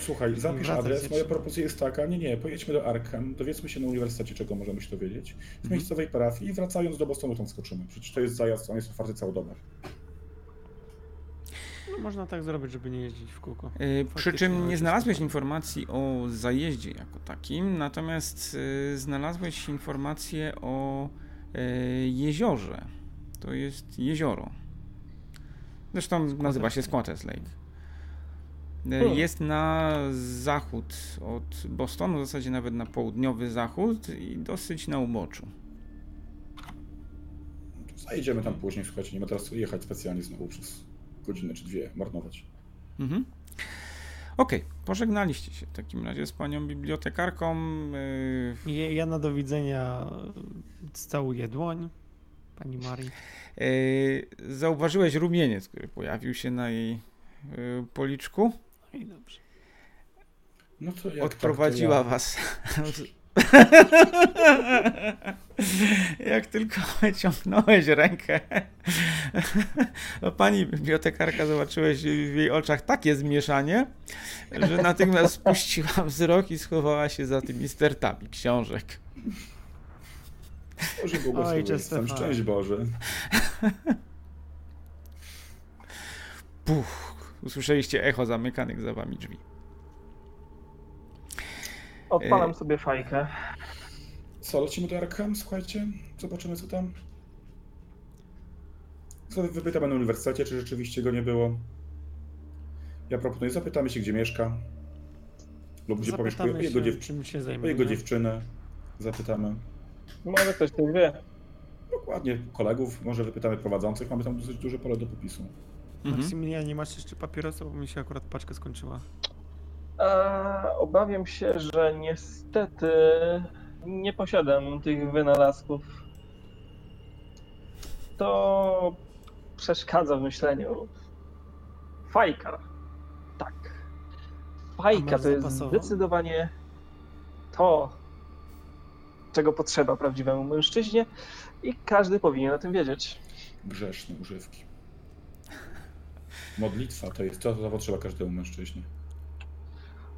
Speaker 3: Słuchaj, zapisz adres. Moja propozycja jest taka, nie, nie, pojedźmy do Arkham, dowiedzmy się na uniwersytecie, czego możemy się dowiedzieć, w mhm. miejscowej parafii i wracając do Bostonu tam skoczymy. Przecież to jest zajazd, on jest otwarty całodobę.
Speaker 2: No, można tak zrobić, żeby nie jeździć w kółko.
Speaker 1: Yy, przy czym nie znalazłeś informacji o zajeździe jako takim, natomiast yy, znalazłeś informację o yy, jeziorze. To jest jezioro. Zresztą nazywa się Squatters Lake. Y, hmm. Jest na zachód od Bostonu, w zasadzie nawet na południowy zachód i dosyć na uboczu.
Speaker 3: Zajedziemy tam później, słuchajcie, nie ma teraz jechać specjalnie znowu przez godzinę czy dwie marnować. Mhm.
Speaker 1: Okej, okay. pożegnaliście się w takim razie z panią bibliotekarką.
Speaker 2: Yy... Ja na do widzenia całuję dłoń pani Marii.
Speaker 1: Yy, zauważyłeś rumieniec, który pojawił się na jej yy, policzku.
Speaker 2: No i dobrze.
Speaker 1: No to jak Odprowadziła tak, to ja... was Jak tylko wyciągnąłeś rękę, to pani bibliotekarka zobaczyłeś w jej oczach takie zmieszanie, że natychmiast spuściła wzrok i schowała się za tymi stertami książek.
Speaker 3: Boże błogosławieństwem, szczęść Boże.
Speaker 1: Puch, usłyszeliście echo zamykanych za wami drzwi.
Speaker 4: Odpalam e, sobie fajkę.
Speaker 3: Co, lecimy do Arkham, słuchajcie? Zobaczymy, co tam. Co wypytamy na uniwersytecie, czy rzeczywiście go nie było. Ja proponuję, zapytamy się, gdzie mieszka. Lub gdzie pomieszkuje jego, dziew... jego dziewczynę. Zapytamy.
Speaker 4: Może ktoś tu wie.
Speaker 3: Dokładnie, kolegów, może wypytamy prowadzących. Mamy tam dosyć duże pole do popisu.
Speaker 2: Mhm. nie masz jeszcze papierosów, bo mi się akurat paczka skończyła.
Speaker 4: A, obawiam się, że niestety nie posiadam tych wynalazków. To przeszkadza w myśleniu. Fajka. Tak. Fajka to jest zdecydowanie to, czego potrzeba prawdziwemu mężczyźnie i każdy powinien o tym wiedzieć.
Speaker 3: Grzeszne używki. Modlitwa to jest to, co potrzeba każdemu mężczyźnie.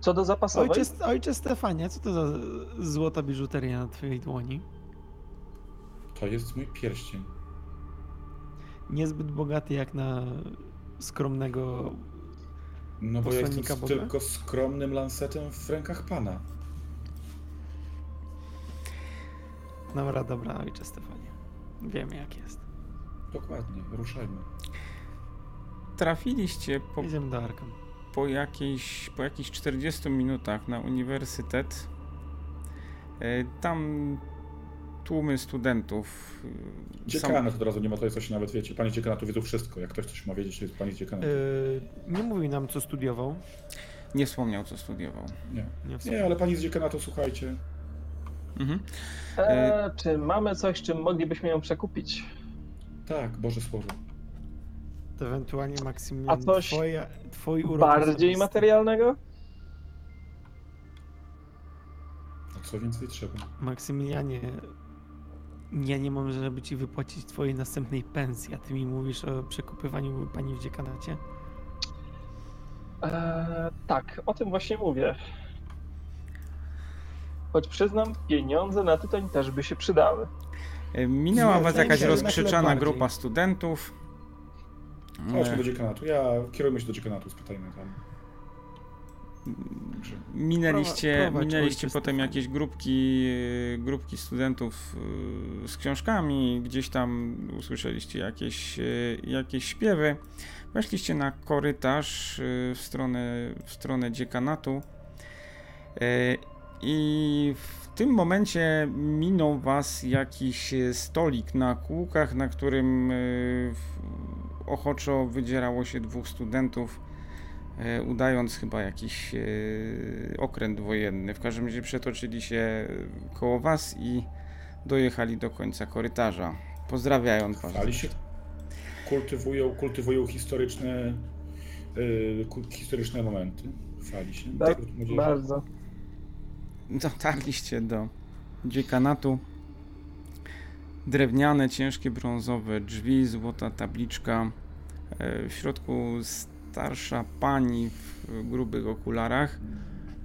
Speaker 4: Co do zapasowej...
Speaker 2: Ojcze, ojcze Stefanie, co to za złota biżuteria na twojej dłoni?
Speaker 3: To jest mój pierścień.
Speaker 2: Niezbyt bogaty jak na skromnego
Speaker 3: No bo ja jestem Boga? tylko skromnym lancetem w rękach Pana.
Speaker 2: Dobra, dobra, ojcze Stefanie. Wiemy jak jest.
Speaker 3: Dokładnie, ruszajmy.
Speaker 1: Trafiliście
Speaker 2: po...
Speaker 1: Po, jakiejś, po jakichś 40 minutach na uniwersytet. E, tam tłumy studentów.
Speaker 3: E, dziekanat od razu nie ma to coś nawet wiecie. Pani dziekanatu wiedzą wszystko. Jak ktoś coś ma wiedzieć, to jest pani dziekanatu. Yy,
Speaker 2: nie mówi nam, co studiował.
Speaker 1: Nie wspomniał, co studiował.
Speaker 3: Nie, nie ale pani z dziekanatu, słuchajcie.
Speaker 4: Mhm. E, czy mamy coś, czym moglibyśmy ją przekupić?
Speaker 3: Tak, Boże Słowo.
Speaker 2: Ewentualnie Maksymilian,
Speaker 4: A coś twoja, twój urok bardziej materialnego?
Speaker 3: A co więcej trzeba?
Speaker 2: Maksymilianie, ja nie mam, żeby ci wypłacić twojej następnej pensji, a ty mi mówisz o przekupywaniu pani w dziekanacie?
Speaker 4: Eee, tak, o tym właśnie mówię. Choć przyznam, pieniądze na tytoń też by się przydały.
Speaker 1: Minęła was jakaś rozkrzyczana grupa studentów.
Speaker 3: Chodźmy do dziekanatu. Ja kierujmy się do dziekanatu, spytajmy tam.
Speaker 1: Minęliście, minęliście potem jakieś grupki, grupki studentów e, z książkami, gdzieś tam usłyszeliście jakieś, e, jakieś śpiewy. Weszliście na korytarz w stronę, w stronę dziekanatu i w tym momencie minął was jakiś stolik na kółkach, na którym ochoczo wydzierało się dwóch studentów, e, udając chyba jakiś e, okręt wojenny. W każdym razie przetoczyli się koło was i dojechali do końca korytarza. Pozdrawiając was.
Speaker 3: Się. Kultywują, kultywują historyczne, historyczne momenty. Chwali się.
Speaker 4: Tak, bardzo
Speaker 1: dotarliście do dziekanatu. Drewniane, ciężkie brązowe drzwi, złota tabliczka. E, w środku starsza pani w grubych okularach.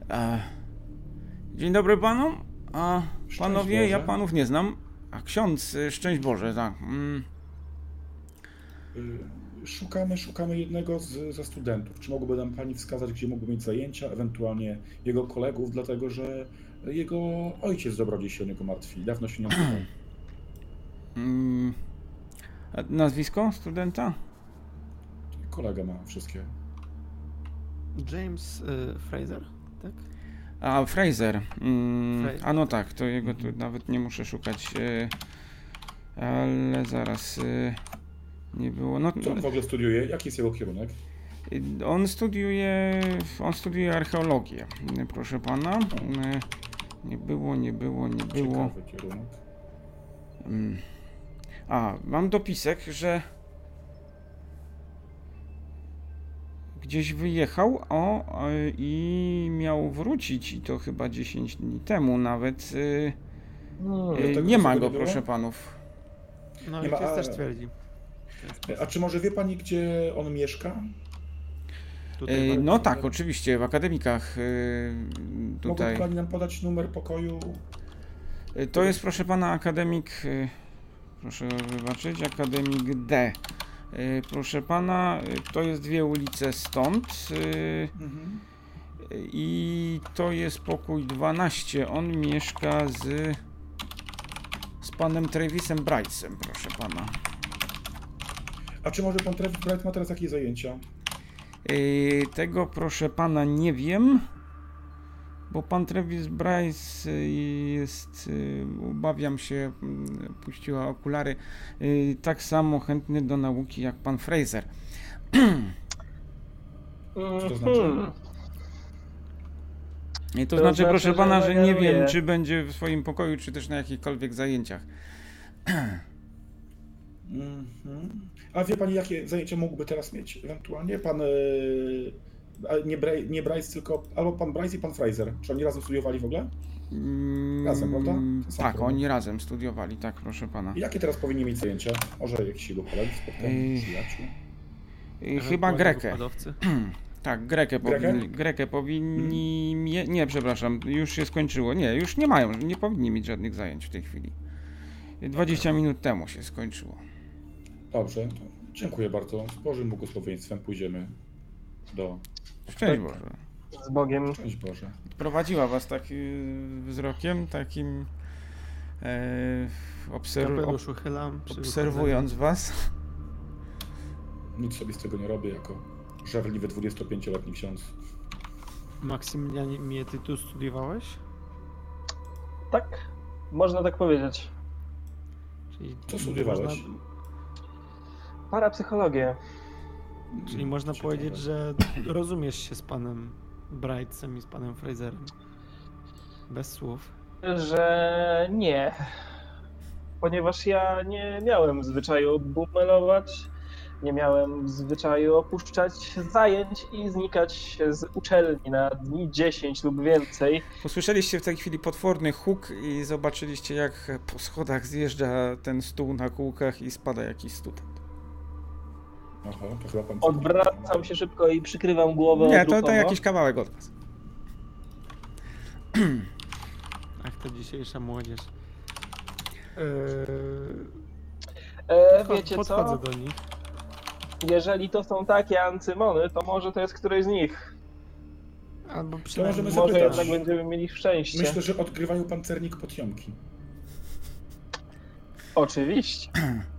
Speaker 1: E, dzień dobry panom. A panowie, ja panów nie znam. A ksiądz, e, szczęść Boże, tak. Mm.
Speaker 3: Szukamy, szukamy jednego z, ze studentów. Czy mogłoby nam pani wskazać, gdzie mógłby mieć zajęcia, ewentualnie jego kolegów, dlatego że jego ojciec dobrodziej się o niego martwi. Dawno się nie pytał.
Speaker 1: Mm. Nazwisko studenta?
Speaker 3: Kolega ma wszystkie.
Speaker 2: James y, Fraser, tak?
Speaker 1: A, Fraser. Mm, Fraser. A no tak, to jego tu nawet nie muszę szukać. Y, ale zaraz. Y, nie było. No,
Speaker 3: Co on w ogóle studiuje? Jaki jest jego kierunek?
Speaker 1: On studiuje, on studiuje archeologię, proszę pana. Nie było, nie było, nie było. Mm. A, mam dopisek, że gdzieś wyjechał o, i miał wrócić i to chyba 10 dni temu nawet. No, y, nie ma go, proszę panów.
Speaker 2: No i a... też twierdzi.
Speaker 3: A czy może wie pani, gdzie on mieszka?
Speaker 1: Tutaj no tak, oczywiście, w akademikach tutaj.
Speaker 3: Mogłaby pani nam podać numer pokoju?
Speaker 1: To jest, proszę pana, akademik, proszę wybaczyć, akademik D. Proszę pana, to jest dwie ulice stąd. Mhm. I to jest pokój 12. On mieszka z z panem Travisem Brightsem, proszę pana.
Speaker 3: A czy może pan Travis Bright ma teraz jakieś zajęcia?
Speaker 1: Yy, tego proszę pana nie wiem, bo pan Travis Bryce yy, jest, yy, obawiam się, puściła okulary, tak samo chętny do nauki jak pan Fraser.
Speaker 3: Co to znaczy?
Speaker 1: I to, to znaczy, znaczy, proszę pana, że nie wiem, czy będzie w swoim pokoju, czy też na jakichkolwiek zajęciach.
Speaker 3: Mhm. A wie pani, jakie zajęcia mógłby teraz mieć ewentualnie? Pan, yy, nie, Bra nie Bryce, tylko albo pan Bryce i pan Fraser. Czy oni razem studiowali w ogóle? Razem, prawda?
Speaker 1: Mm, tak, oni razem studiowali, tak, proszę pana.
Speaker 3: I jakie teraz powinni mieć zajęcia? Może jakiś jego koledzy, spotkani, przyjaciół?
Speaker 1: Chyba Grekę. Tak, Grekę, Grekę? powinni, Grekę powinni hmm. nie, przepraszam, już się skończyło. Nie, już nie mają, nie powinni mieć żadnych zajęć w tej chwili. 20 okay. minut temu się skończyło.
Speaker 3: Dobrze, dziękuję bardzo. Z Bożym błogosławieństwem pójdziemy do...
Speaker 1: Szczęść Boże.
Speaker 4: Z Bogiem.
Speaker 3: Szczęść Boże.
Speaker 1: Prowadziła was taki wzrokiem, takim e, obserw ob obserwując was.
Speaker 3: Nic sobie z tego nie robię jako żarliwy 25-letni ksiądz.
Speaker 2: Maksymilianie, ty tu studiowałeś?
Speaker 4: Tak, można tak powiedzieć.
Speaker 3: Czyli Co studiowałeś? Można
Speaker 4: Parapsychologię.
Speaker 2: Czyli można powiedzieć, że rozumiesz się z panem Brightsem i z panem Fraserem? Bez słów.
Speaker 4: Że nie. Ponieważ ja nie miałem zwyczaju bumelować, nie miałem zwyczaju opuszczać zajęć i znikać z uczelni na dni 10 lub więcej.
Speaker 1: Usłyszeliście w tej chwili potworny huk i zobaczyliście jak po schodach zjeżdża ten stół na kółkach i spada jakiś student.
Speaker 3: Aha, to chyba pan...
Speaker 4: Odwracam się szybko i przykrywam głowę
Speaker 1: Nie, to, to jakiś kawałek od was.
Speaker 2: Ach, to dzisiejsza młodzież. Eee,
Speaker 4: E,
Speaker 2: podcho-
Speaker 4: wiecie
Speaker 2: podchodzę
Speaker 4: co?
Speaker 2: do nich.
Speaker 4: Jeżeli to są takie ancymony, to może to jest któryś z nich.
Speaker 2: Albo
Speaker 3: możemy
Speaker 2: przynajmniej...
Speaker 4: Może jednak będziemy mieli szczęście.
Speaker 3: Myślę, że odgrywają pancernik potiomki.
Speaker 4: Oczywiście.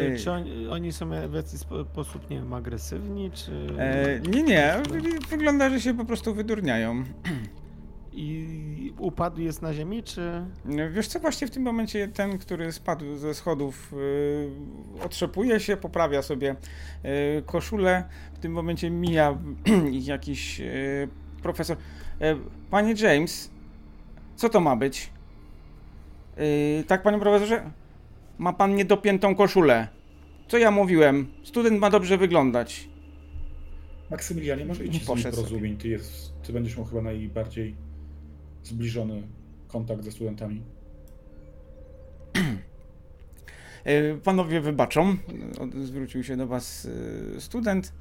Speaker 2: Eee, Czy oni, oni są w jakiś spo- sposób, nie wiem, agresywni, czy...
Speaker 1: E, nie, nie, wygląda, że się po prostu wydurniają.
Speaker 2: I upadł jest na ziemi, czy...
Speaker 1: Wiesz co, właśnie w tym momencie ten, który spadł ze schodów, yy, otrzepuje się, poprawia sobie yy, koszulę. W tym momencie mija jakiś yy, profesor. Panie James, co to ma być? Tak, panie profesorze? Ma pan niedopiętą koszulę. Co ja mówiłem? Student ma dobrze wyglądać.
Speaker 3: Maksymilianie, może idź z nim porozumień. Ty, jest, ty będziesz miał chyba najbardziej zbliżony kontakt ze studentami.
Speaker 1: E, Panowie wybaczą, zwrócił się do was e, student.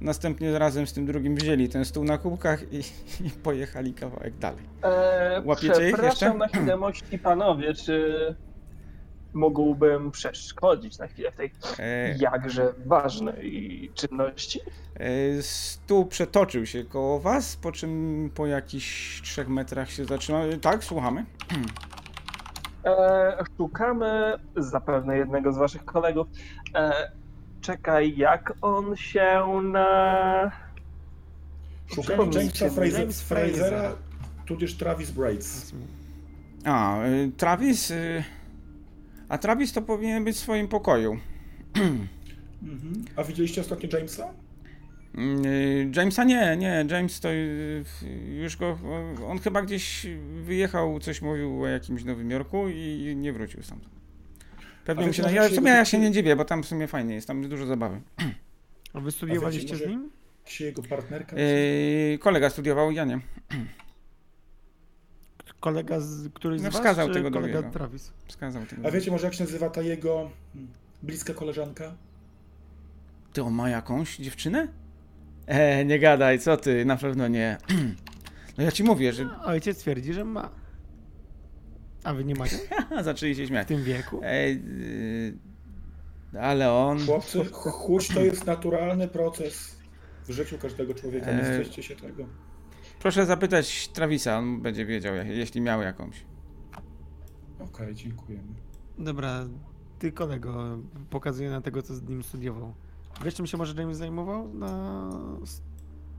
Speaker 1: Następnie razem z tym drugim wzięli ten stół na kubkach i, i pojechali kawałek dalej.
Speaker 4: E,
Speaker 1: Łapiecie ich
Speaker 4: przepraszam
Speaker 1: jeszcze?
Speaker 4: na chwilę, mości panowie, czy mógłbym przeszkodzić na chwilę w tej
Speaker 1: E,
Speaker 4: jakże ważnej czynności?
Speaker 1: e, Stół przetoczył się koło was, po czym po jakichś trzech metrach się zatrzymał. Tak, słuchamy.
Speaker 4: E, szukamy zapewne jednego z waszych kolegów. E, czekaj, jak on się na...
Speaker 3: Szukamy
Speaker 4: James-
Speaker 3: Jamesa Fraser,
Speaker 2: James
Speaker 3: Frasera,
Speaker 2: Fraser.
Speaker 3: tudzież Travis Braids.
Speaker 1: A, e, Travis. e, A Travis to powinien być w swoim pokoju.
Speaker 3: Mhm. A widzieliście ostatnio Jamesa?
Speaker 1: Mm, y, Jamesa nie, nie, James to y, już go, on chyba gdzieś wyjechał, coś mówił o jakimś Nowym Jorku i nie wrócił stamtąd. Pewnie
Speaker 3: A
Speaker 1: mi
Speaker 3: wiecie,
Speaker 1: się, ja, w
Speaker 3: się
Speaker 1: sumie ja się nie dziwię, bo tam w sumie fajnie jest, tam jest dużo zabawy.
Speaker 2: A wy studiowaliście
Speaker 3: może-
Speaker 2: z nim?
Speaker 3: Czy jego partnerka?
Speaker 1: Yy, kolega studiował, ja nie.
Speaker 2: Kolega, z, któryś z
Speaker 1: No,
Speaker 2: was,
Speaker 1: wskazał
Speaker 2: czy
Speaker 1: tego
Speaker 2: kolega
Speaker 1: drugiego.
Speaker 2: Travis?
Speaker 1: Wskazał tego.
Speaker 3: A wiecie może jak się nazywa ta jego hmm, bliska koleżanka?
Speaker 1: Ty, on ma jakąś dziewczynę? E, nie gadaj, co ty, na pewno nie. No ja ci mówię, że...
Speaker 2: Ojciec twierdzi, że ma. A wy nie macie
Speaker 1: Zaczęli się
Speaker 2: w
Speaker 1: śmiać.
Speaker 2: tym wieku?
Speaker 1: E, yy, ale on...
Speaker 3: Chłopcy, chuć to jest naturalny proces w życiu każdego człowieka. Nie
Speaker 1: Eee.
Speaker 3: się tego.
Speaker 1: Proszę zapytać Travisa, on będzie wiedział, jeśli miał jakąś.
Speaker 3: Okej, dziękujemy.
Speaker 2: Dobra, ty kolego, pokazuję na tego, co z nim studiował. Wiesz, czym się może James zajmował na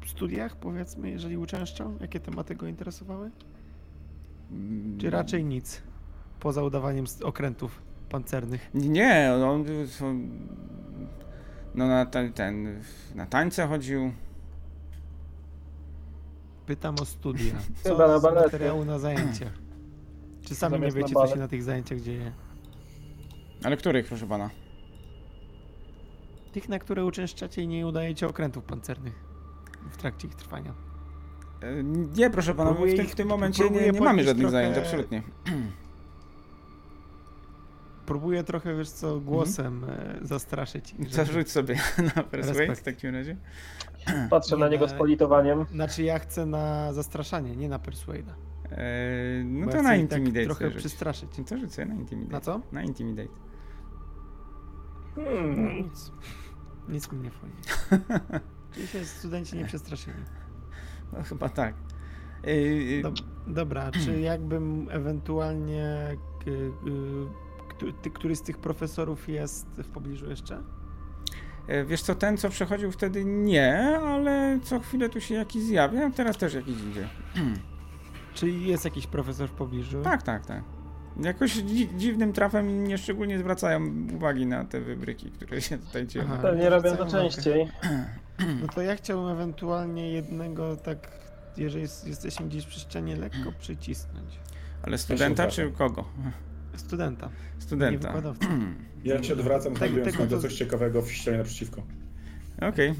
Speaker 2: studiach, powiedzmy, jeżeli uczęszczał? Jakie tematy go interesowały? Czy raczej nic? Poza udawaniem okrętów pancernych.
Speaker 1: Nie, on, on no na ten, ten, na tańce chodził.
Speaker 2: Pytam o studia.
Speaker 4: Chyba na
Speaker 2: Co
Speaker 4: balety.
Speaker 2: materiału na zajęciach? Czy sami nie
Speaker 4: Zamiast na
Speaker 2: wiecie, co
Speaker 4: balet.
Speaker 2: się na tych zajęciach dzieje?
Speaker 1: Ale których, proszę pana?
Speaker 2: Tych, na które uczęszczacie i nie udajecie okrętów pancernych w trakcie ich trwania.
Speaker 1: E, Nie, proszę pana,
Speaker 2: Próbuję
Speaker 1: w tym,
Speaker 2: ich-
Speaker 1: w tym momencie
Speaker 2: próbuję
Speaker 1: nie, nie mamy
Speaker 2: podnieść
Speaker 1: żadnych
Speaker 2: trochę-
Speaker 1: zajęć, absolutnie.
Speaker 2: Próbuję trochę, wiesz co, głosem e, zastraszyć żeby-
Speaker 1: Zarzuć sobie na persuade w takim razie.
Speaker 4: Patrzę na
Speaker 2: Nie,
Speaker 4: niego
Speaker 2: na-
Speaker 4: z politowaniem.
Speaker 2: Znaczy ja chcę na zastraszanie, nie na persuada.
Speaker 1: E, no
Speaker 2: Bo
Speaker 1: to
Speaker 2: ja
Speaker 1: na
Speaker 2: tak
Speaker 1: Intimidate
Speaker 2: trochę
Speaker 1: sobie rzuć.
Speaker 2: przestraszyć.
Speaker 1: To rzucę na Intimidate.
Speaker 2: Na co?
Speaker 1: Na Intimidate.
Speaker 2: No,
Speaker 4: Hmm.
Speaker 2: nic. Nic mi nie wchodzi. Czyli się studenci nie przestraszyli.
Speaker 1: No chyba tak. E, e,
Speaker 2: Dob- dobra, czy jakbym ewentualnie... ty- Który z tych profesorów jest w pobliżu jeszcze?
Speaker 1: e, Wiesz co, ten co przechodził wtedy nie, ale co chwilę tu się jakiś zjawia, teraz też jakiś idzie.
Speaker 2: Czy jest jakiś profesor w pobliżu?
Speaker 1: Tak, tak, tak. Jakoś dzi dziwnym trafem nie szczególnie zwracają uwagi na te wybryki, które się tutaj dzieją.
Speaker 2: Aha.
Speaker 4: Pewnie robią to częściej.
Speaker 2: No to ja chciałbym ewentualnie jednego tak jeżeli jesteśmy gdzieś przy ścianie, lekko przycisnąć.
Speaker 1: Ale studenta czy kogo?
Speaker 2: Studenta.
Speaker 1: Studenta.
Speaker 3: Ja się odwracam, znajdując tak, to... coś ciekawego w ścianie naprzeciwko.
Speaker 1: Okej.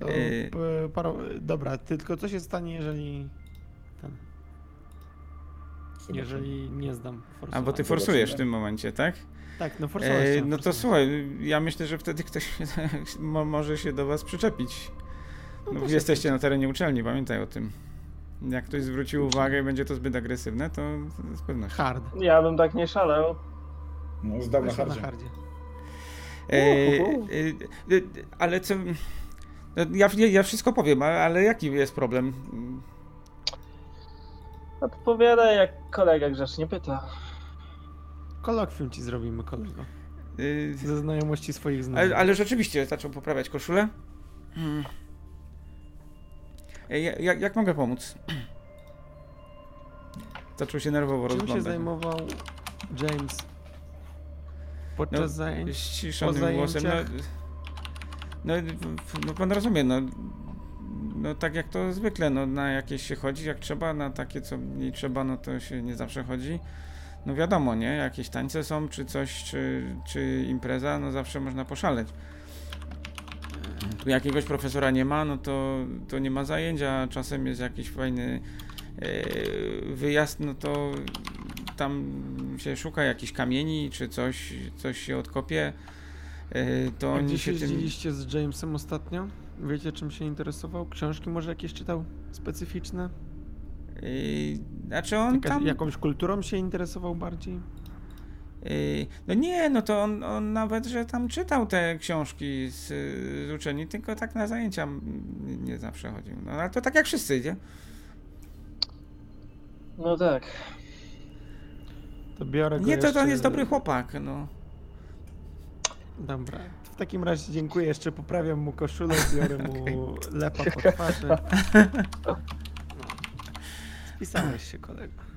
Speaker 2: Okay. Yy... Dobra, tylko co się stanie, jeżeli ten... Jeżeli nie zdam
Speaker 1: A, bo ty forsujesz w tym momencie, tak?
Speaker 2: Tak, no forsowałeś.
Speaker 1: E, no to słuchaj, ja myślę, że wtedy ktoś może się do was przyczepić. No, no jesteście na terenie uczelni, pamiętaj o tym. Jak ktoś zwrócił uwagę i będzie to zbyt agresywne, to z pewnością.
Speaker 2: Hard.
Speaker 4: Ja bym tak nie szalał.
Speaker 3: No, zdał na hardzie. Na hardzie.
Speaker 1: E, e, e, ale co... No, ja, ja wszystko powiem, ale jaki jest problem?
Speaker 4: Odpowiada jak kolega grzecznie pyta.
Speaker 2: Kolokwium ci zrobimy, kolego. Yy... Ze znajomości swoich znajomych.
Speaker 1: Ale, ale rzeczywiście zaczął poprawiać koszulę. Hmm. Jak, jak mogę pomóc? Zaczął się nerwowo
Speaker 2: Czym rozglądać. się zajmował James podczas no, zajęć?
Speaker 1: Ściszonym głosem. No, no, no, pan rozumie, no, no tak jak to zwykle, no na jakieś się chodzi, jak trzeba, na takie co mniej trzeba, no to się nie zawsze chodzi. No wiadomo, nie? Jakieś tańce są, czy coś, czy, czy impreza, no zawsze można poszaleć jakiegoś profesora nie ma, no to, to nie ma zajęcia, czasem jest jakiś fajny e, wyjazd, no to tam się szuka jakichś kamieni, czy coś, coś się odkopie.
Speaker 2: E, to A się jeździliście z Jamesem ostatnio? Wiecie, czym się interesował? Książki może jakieś czytał specyficzne?
Speaker 1: E, znaczy on tam...
Speaker 2: Jakąś kulturą się interesował bardziej?
Speaker 1: Yy, no nie, no to on, on, nawet, że tam czytał te książki z, z uczelni, tylko tak na zajęcia nie zawsze chodził. No ale to tak jak wszyscy, nie?
Speaker 4: No tak.
Speaker 2: To biorę go
Speaker 1: Nie, to, to on jest dobry chłopak, no.
Speaker 2: Dobra. W takim razie dziękuję, jeszcze poprawiam mu koszulę, biorę mu okay. lepa po twarzy. No. Spisałeś się, kolego.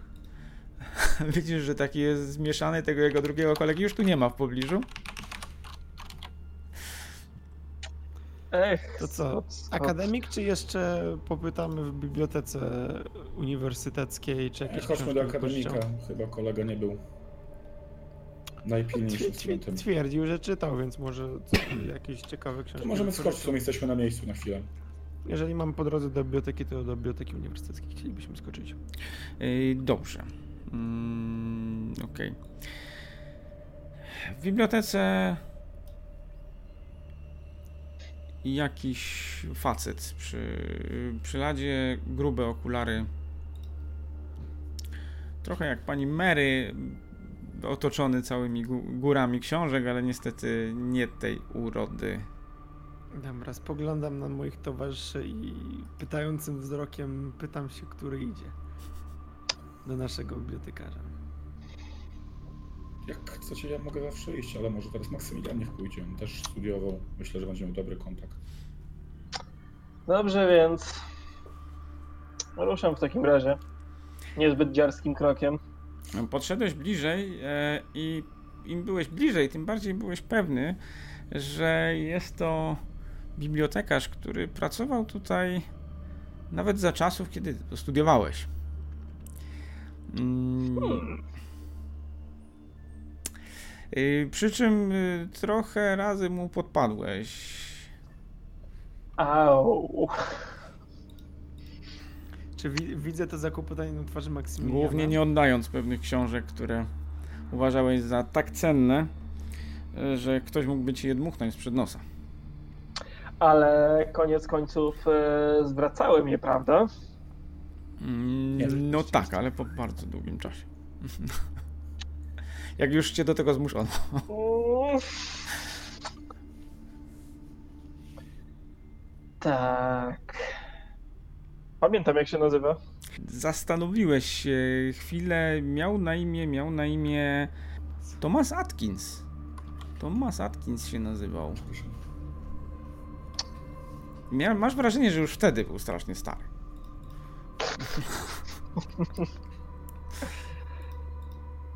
Speaker 1: Widzisz, że taki jest zmieszany, tego jego drugiego kolegi już tu nie ma w pobliżu.
Speaker 2: Ech, to co? Akademik, czy jeszcze popytamy w bibliotece uniwersyteckiej, czy jakieś
Speaker 3: Chodźmy do akademika, chyba kolega nie był najpilniejszym studentem.
Speaker 2: Twierdził, że czytał, więc może jakieś ciekawe książki. To
Speaker 3: możemy skoczyć, w sumie jesteśmy na miejscu na chwilę.
Speaker 2: Jeżeli mamy po drodze do biblioteki, to do biblioteki uniwersyteckiej chcielibyśmy skoczyć.
Speaker 1: Yy, dobrze. Mm, ok. W bibliotece jakiś facet przy, przy ladzie, grube okulary. Trochę jak pani Mary, otoczony całymi górami książek, ale niestety nie tej urody.
Speaker 2: Dobra, spoglądam na moich towarzyszy i pytającym wzrokiem pytam się, który idzie do naszego bibliotekarza.
Speaker 3: Jak chcecie, ja mogę zawsze iść, ale może teraz Maksymilian niech pójdzie. On też studiował. Myślę, że będzie miał dobry kontakt.
Speaker 4: Dobrze, więc ruszam w takim razie. Niezbyt dziarskim krokiem.
Speaker 1: Podszedłeś bliżej e, i im byłeś bliżej, tym bardziej byłeś pewny, że jest to bibliotekarz, który pracował tutaj nawet za czasów, kiedy studiowałeś. Hmm. Przy czym y, trochę razy mu podpadłeś.
Speaker 4: Au.
Speaker 2: Czy wi widzę to zakłopotanie na twarzy Maksymiliana?
Speaker 1: Głównie nie oddając pewnych książek, które uważałeś za tak cenne, y, że ktoś mógłby ci je dmuchnąć sprzed nosa.
Speaker 4: Ale koniec końców e, zwracałem je, prawda?
Speaker 1: Mm, no tak, ale po bardzo długim czasie. Jak już cię do tego zmuszono.
Speaker 4: Tak. Pamiętam jak się nazywa.
Speaker 1: Zastanowiłeś się chwilę. Miał na imię, miał na imię Thomas Atkins. Thomas Atkins się nazywał. masz wrażenie, że już wtedy był strasznie stary.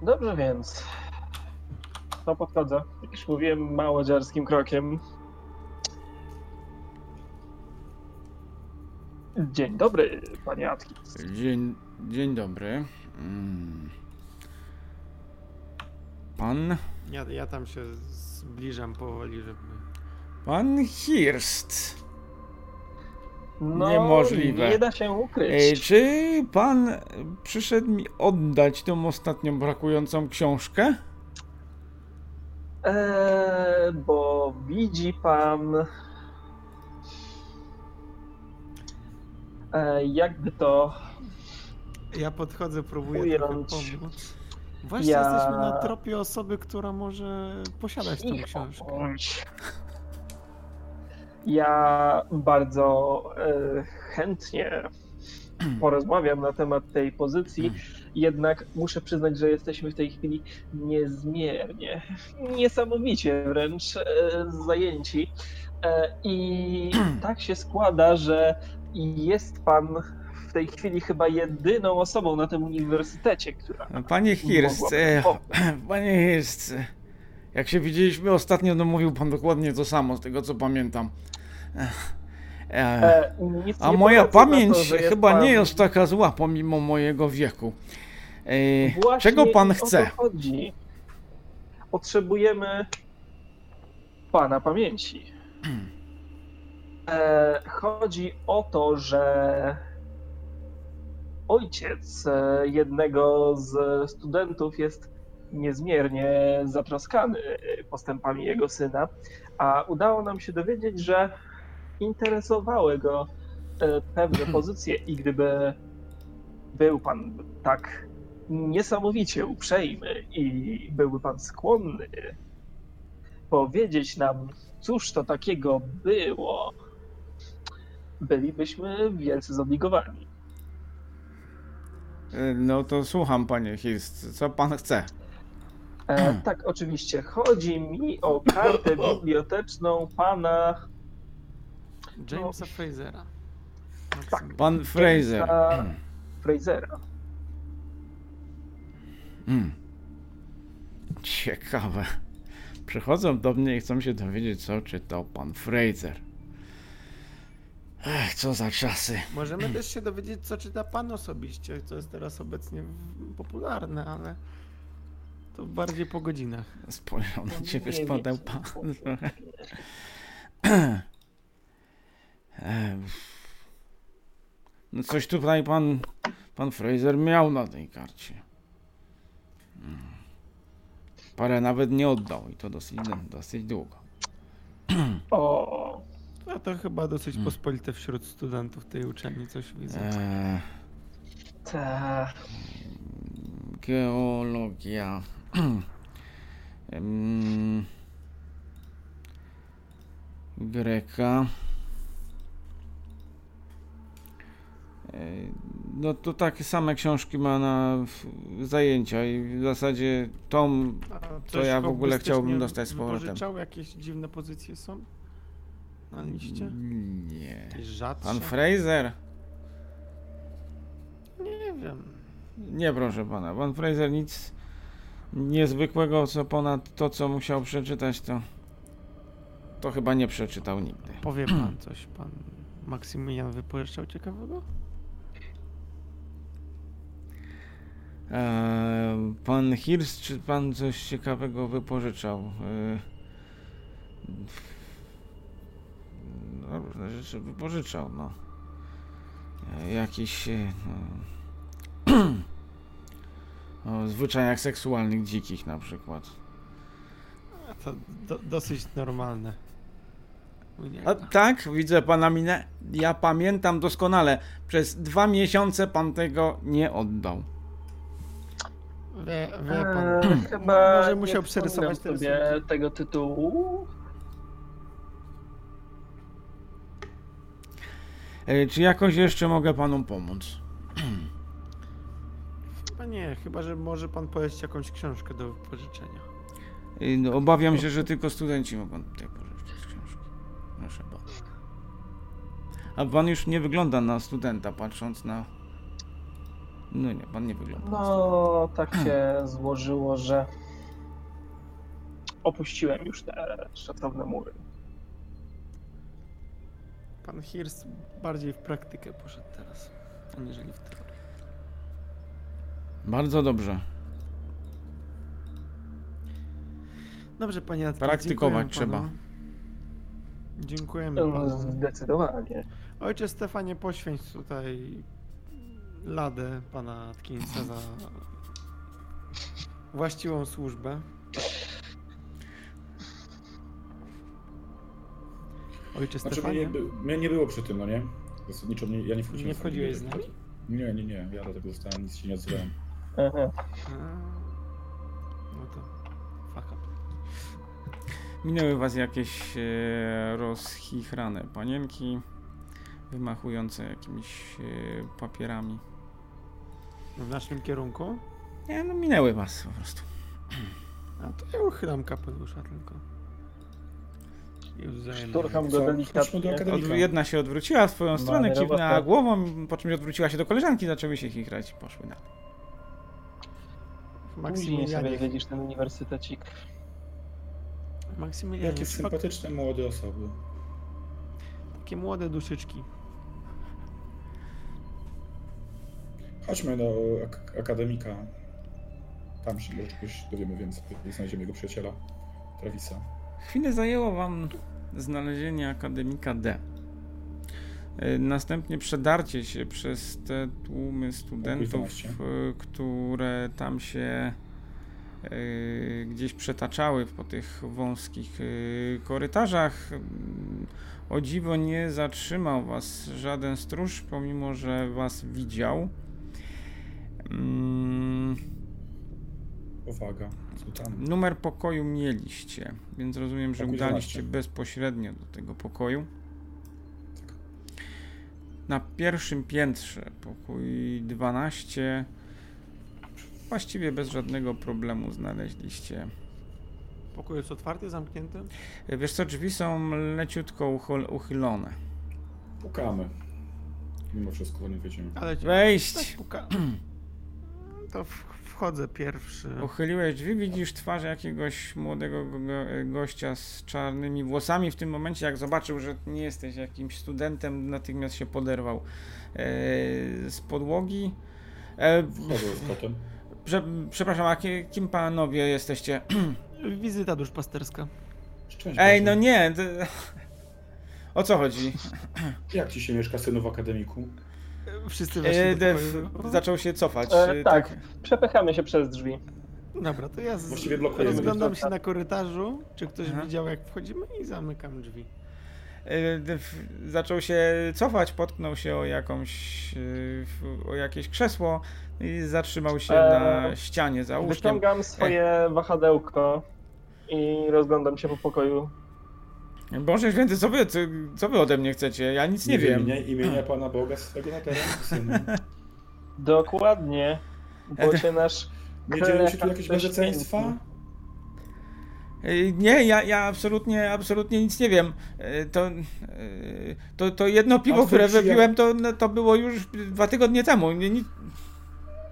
Speaker 4: Dobrze więc. To podchodzę. Jak już mówiłem, mało dziarskim krokiem. Dzień dobry, panie Atkins.
Speaker 1: Dzień, dzień dobry. Mm. Pan?
Speaker 2: Ja, ja tam się zbliżam powoli, żeby...
Speaker 1: Pan Hirst.
Speaker 4: No,
Speaker 1: Niemożliwe.
Speaker 4: Nie da się ukryć.
Speaker 1: Ej, czy pan przyszedł mi oddać tą ostatnią brakującą książkę?
Speaker 4: Eee, bo widzi pan. Eee, jakby to.
Speaker 2: Ja podchodzę, próbuję
Speaker 4: Ująć.
Speaker 2: trochę pomóc. Właśnie
Speaker 4: Ja-
Speaker 2: jesteśmy na tropie osoby, która może posiadać tą
Speaker 4: Cicho
Speaker 2: książkę.
Speaker 4: bądź. Ja bardzo e, chętnie porozmawiam na temat tej pozycji, jednak muszę przyznać, że jesteśmy w tej chwili niezmiernie, niesamowicie wręcz e, zajęci. E, I tak się składa, że jest pan w tej chwili chyba jedyną osobą na tym uniwersytecie, która
Speaker 1: Panie Hirst, panie Hirst, jak się widzieliśmy ostatnio, no mówił pan dokładnie to samo, z tego co pamiętam. E, A moja pamięć
Speaker 4: to,
Speaker 1: chyba
Speaker 4: pan-
Speaker 1: nie jest taka zła pomimo mojego wieku. E, czego pan
Speaker 4: o
Speaker 1: chce?
Speaker 4: Chodzi. Potrzebujemy pana pamięci. E, chodzi o to, że ojciec e, jednego z studentów jest niezmiernie zatroskany postępami jego syna, a udało nam się dowiedzieć, że interesowały go e, pewne pozycje i gdyby był pan tak niesamowicie uprzejmy i byłby pan skłonny powiedzieć nam, cóż to takiego było, bylibyśmy wielce zobligowani.
Speaker 1: E, No to słucham, panie Hirst, co pan chce?
Speaker 4: E, tak, oczywiście. Chodzi mi o kartę biblioteczną pana
Speaker 2: Jamesa Frasera.
Speaker 4: Tak.
Speaker 1: Pan Fraser.
Speaker 4: Jamesa Frasera.
Speaker 1: Mm. Ciekawe. Przychodzą do mnie i chcą się dowiedzieć, co czytał pan Fraser. Ech, co za czasy.
Speaker 2: Możemy też się dowiedzieć, co czyta pan osobiście, co jest teraz obecnie popularne, ale to bardziej po godzinach.
Speaker 1: Spojrzał na ciebie,
Speaker 4: Nie
Speaker 1: spadał
Speaker 4: wiem,
Speaker 1: pan. No coś tutaj pan, pan Fraser miał na tej karcie. Mm. Parę nawet nie oddał i to dosyć, dosyć długo.
Speaker 4: O,
Speaker 2: No to chyba dosyć
Speaker 1: Hmm.
Speaker 2: pospolite wśród studentów tej uczelni, coś widzę.
Speaker 1: Eee,
Speaker 4: ta,
Speaker 1: geologia. Greka. Ej, No to takie same książki ma na zajęcia i w zasadzie tom to
Speaker 2: coś
Speaker 1: ja w ogóle chciałbym dostać z powrotem.
Speaker 2: Jakieś dziwne pozycje są na liście?
Speaker 1: Nie.
Speaker 2: Jakieś rzadsze?
Speaker 1: Pan Fraser?
Speaker 2: Nie wiem.
Speaker 1: Nie proszę pana. Pan Fraser nic niezwykłego, co ponad to, co musiał przeczytać, to to chyba nie przeczytał nigdy.
Speaker 2: Powie pan coś, pan Maksymilian wypożyczał ciekawego?
Speaker 1: Eee, pan Hirst, czy pan coś ciekawego wypożyczał? Eee, no, różne rzeczy wypożyczał, no. Eee, jakiś... e, No, o zwyczajach seksualnych dzikich na przykład.
Speaker 2: A to do, dosyć normalne.
Speaker 1: A, tak, widzę pana minę. Ja pamiętam doskonale. Przez dwa miesiące pan tego nie oddał.
Speaker 2: Wie, wie pan,
Speaker 4: e, chyba
Speaker 2: może musiał przerysować
Speaker 4: sobie
Speaker 2: rysunki.
Speaker 4: tego tytułu.
Speaker 1: E, Czy jakoś jeszcze mogę panu pomóc?
Speaker 2: Chyba nie, chyba że może pan polecić jakąś książkę do wypożyczenia.
Speaker 1: E, no, Obawiam się, że tylko studenci mogą tutaj pożyczyć książki. Proszę bardzo. A pan już nie wygląda na studenta, patrząc na... No nie, pan nie wygląda.
Speaker 4: No, tak się złożyło, że opuściłem już te szacowne mury.
Speaker 2: Pan Hirst bardziej w praktykę poszedł teraz, aniżeli w teorię.
Speaker 1: Bardzo dobrze.
Speaker 2: Dobrze, panie Atkins,
Speaker 1: Praktykować trzeba.
Speaker 2: panu. Dziękujemy
Speaker 4: No,
Speaker 2: panu.
Speaker 4: Zdecydowanie.
Speaker 2: Ojcze Stefanie, poświęć tutaj ladę pana Atkinsa za właściwą służbę. Ojcze
Speaker 3: Znaczy mnie
Speaker 2: Stefanie,
Speaker 3: mnie nie było przy tym, no nie? Zasadniczo mnie, ja nie wchodziłem
Speaker 2: nie
Speaker 3: w
Speaker 2: wchodziłeś z nami?
Speaker 3: Nie, nie, nie, ja dlatego zostałem, nic się nie odzywałem.
Speaker 4: Aha.
Speaker 2: A, No to fuck up.
Speaker 1: Minęły was jakieś e, rozchichrane panienki, wymachujące jakimiś e, papierami.
Speaker 2: W naszym kierunku?
Speaker 1: Nie, no minęły was po prostu.
Speaker 2: A to ja uchylam kapelusza tylko.
Speaker 4: Szturcham go delikatnie.
Speaker 3: akademii.
Speaker 1: Od, jedna się odwróciła w swoją stronę, kiwnęła głową, po czym odwróciła się do koleżanki, zaczęły się chichrać i poszły na.
Speaker 4: Później sobie
Speaker 2: Maksymilianie,
Speaker 4: zwiedzisz ten uniwersytecik.
Speaker 2: Maksymilianie,
Speaker 3: Jakie sympatyczne młode osoby.
Speaker 2: takie młode duszyczki.
Speaker 3: Chodźmy do ak akademika. Tam się może czegoś dowiemy więcej. Znajdziemy jego przyjaciela, Travisa.
Speaker 1: Chwilę zajęło wam znalezienie akademika D. E, Następnie przedarcie się przez te tłumy studentów,
Speaker 3: 12.
Speaker 1: e, które tam się e, gdzieś przetaczały po tych wąskich korytarzach. O dziwo nie zatrzymał was żaden stróż, pomimo że was widział. Mm,
Speaker 3: Uwaga, co tam?
Speaker 1: Numer pokoju mieliście, więc rozumiem, że udaliście
Speaker 3: 12.
Speaker 1: bezpośrednio do tego pokoju. Na pierwszym piętrze, pokój 12, właściwie bez żadnego problemu znaleźliście.
Speaker 2: Pokój jest otwarty, zamknięty?
Speaker 1: Wiesz co, drzwi są leciutko uchyl- uchylone.
Speaker 3: Pukamy. Mimo wszystko, zanim wejdziemy.
Speaker 2: Ale
Speaker 1: Wejść!
Speaker 2: To wchodzę pierwszy.
Speaker 1: Uchyliłeś drzwi, widzisz twarz jakiegoś młodego go, go, gościa z czarnymi włosami. W tym momencie, jak zobaczył, że nie jesteś jakimś studentem, natychmiast się poderwał e, z podłogi. E, prze, przepraszam, a ki- kim panowie jesteście?
Speaker 2: Wizyta duszpasterska.
Speaker 3: Szczęść
Speaker 1: Ej, no nie. O co chodzi?
Speaker 3: Jak ci się mieszka, synu, w akademiku?
Speaker 2: Wszyscy
Speaker 1: E,
Speaker 2: weszli do pokoju.
Speaker 1: zaczął się cofać.
Speaker 4: E,
Speaker 1: e,
Speaker 4: tak. Przepychamy się przez drzwi.
Speaker 2: Dobra, to ja z...
Speaker 3: Właściwie blokujemy.
Speaker 2: rozglądam się na korytarzu, czy ktoś
Speaker 1: Aha.
Speaker 2: widział jak wchodzimy i zamykam drzwi.
Speaker 1: E, Zaczął się cofać, potknął się o jakąś, o jakieś krzesło i zatrzymał się na ścianie za łóżkiem.
Speaker 4: Wyciągam swoje wahadełko i rozglądam się po pokoju.
Speaker 1: Boże święty, co wy, co, co wy ode mnie chcecie? Ja nic nie, wiem.
Speaker 3: Imienia, imienia Pana Boga swego na teren, synu.
Speaker 4: Dokładnie. Bo cię nasz
Speaker 3: Nie dzieją się tu jakieś bezeceństwa?
Speaker 1: Nie, ja, ja absolutnie, absolutnie nic nie wiem. To, to, to jedno piwo, które
Speaker 3: przyja-
Speaker 1: wypiłem, to, no, to było już dwa tygodnie temu. Nie, nie,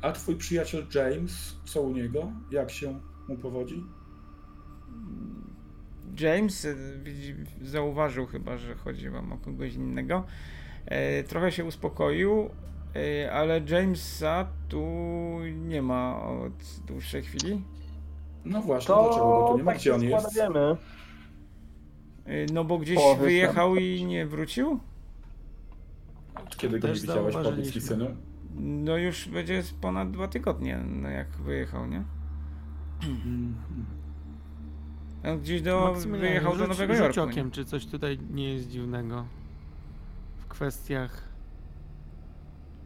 Speaker 3: A twój przyjaciel James, co u niego? Jak się mu powodzi?
Speaker 1: James e, zauważył chyba, że chodzi wam o kogoś innego. E, Trochę się uspokoił, e, ale Jamesa tu nie ma od dłuższej chwili.
Speaker 3: No właśnie,
Speaker 4: To
Speaker 3: dlaczego? Bo tu nie ma
Speaker 4: tak
Speaker 3: gdzie on jest.
Speaker 4: wiemy.
Speaker 1: No bo gdzieś
Speaker 4: Połowy
Speaker 1: wyjechał
Speaker 4: tam.
Speaker 1: i nie wrócił?
Speaker 3: Kiedy go widziałeś, powiedz mi, synu?
Speaker 1: No już będzie ponad dwa tygodnie, no jak wyjechał, nie? Gdzieś do, wyjechał do Nowego
Speaker 2: rzuć
Speaker 1: Jorku.
Speaker 2: okiem, czy coś tutaj nie jest dziwnego w kwestiach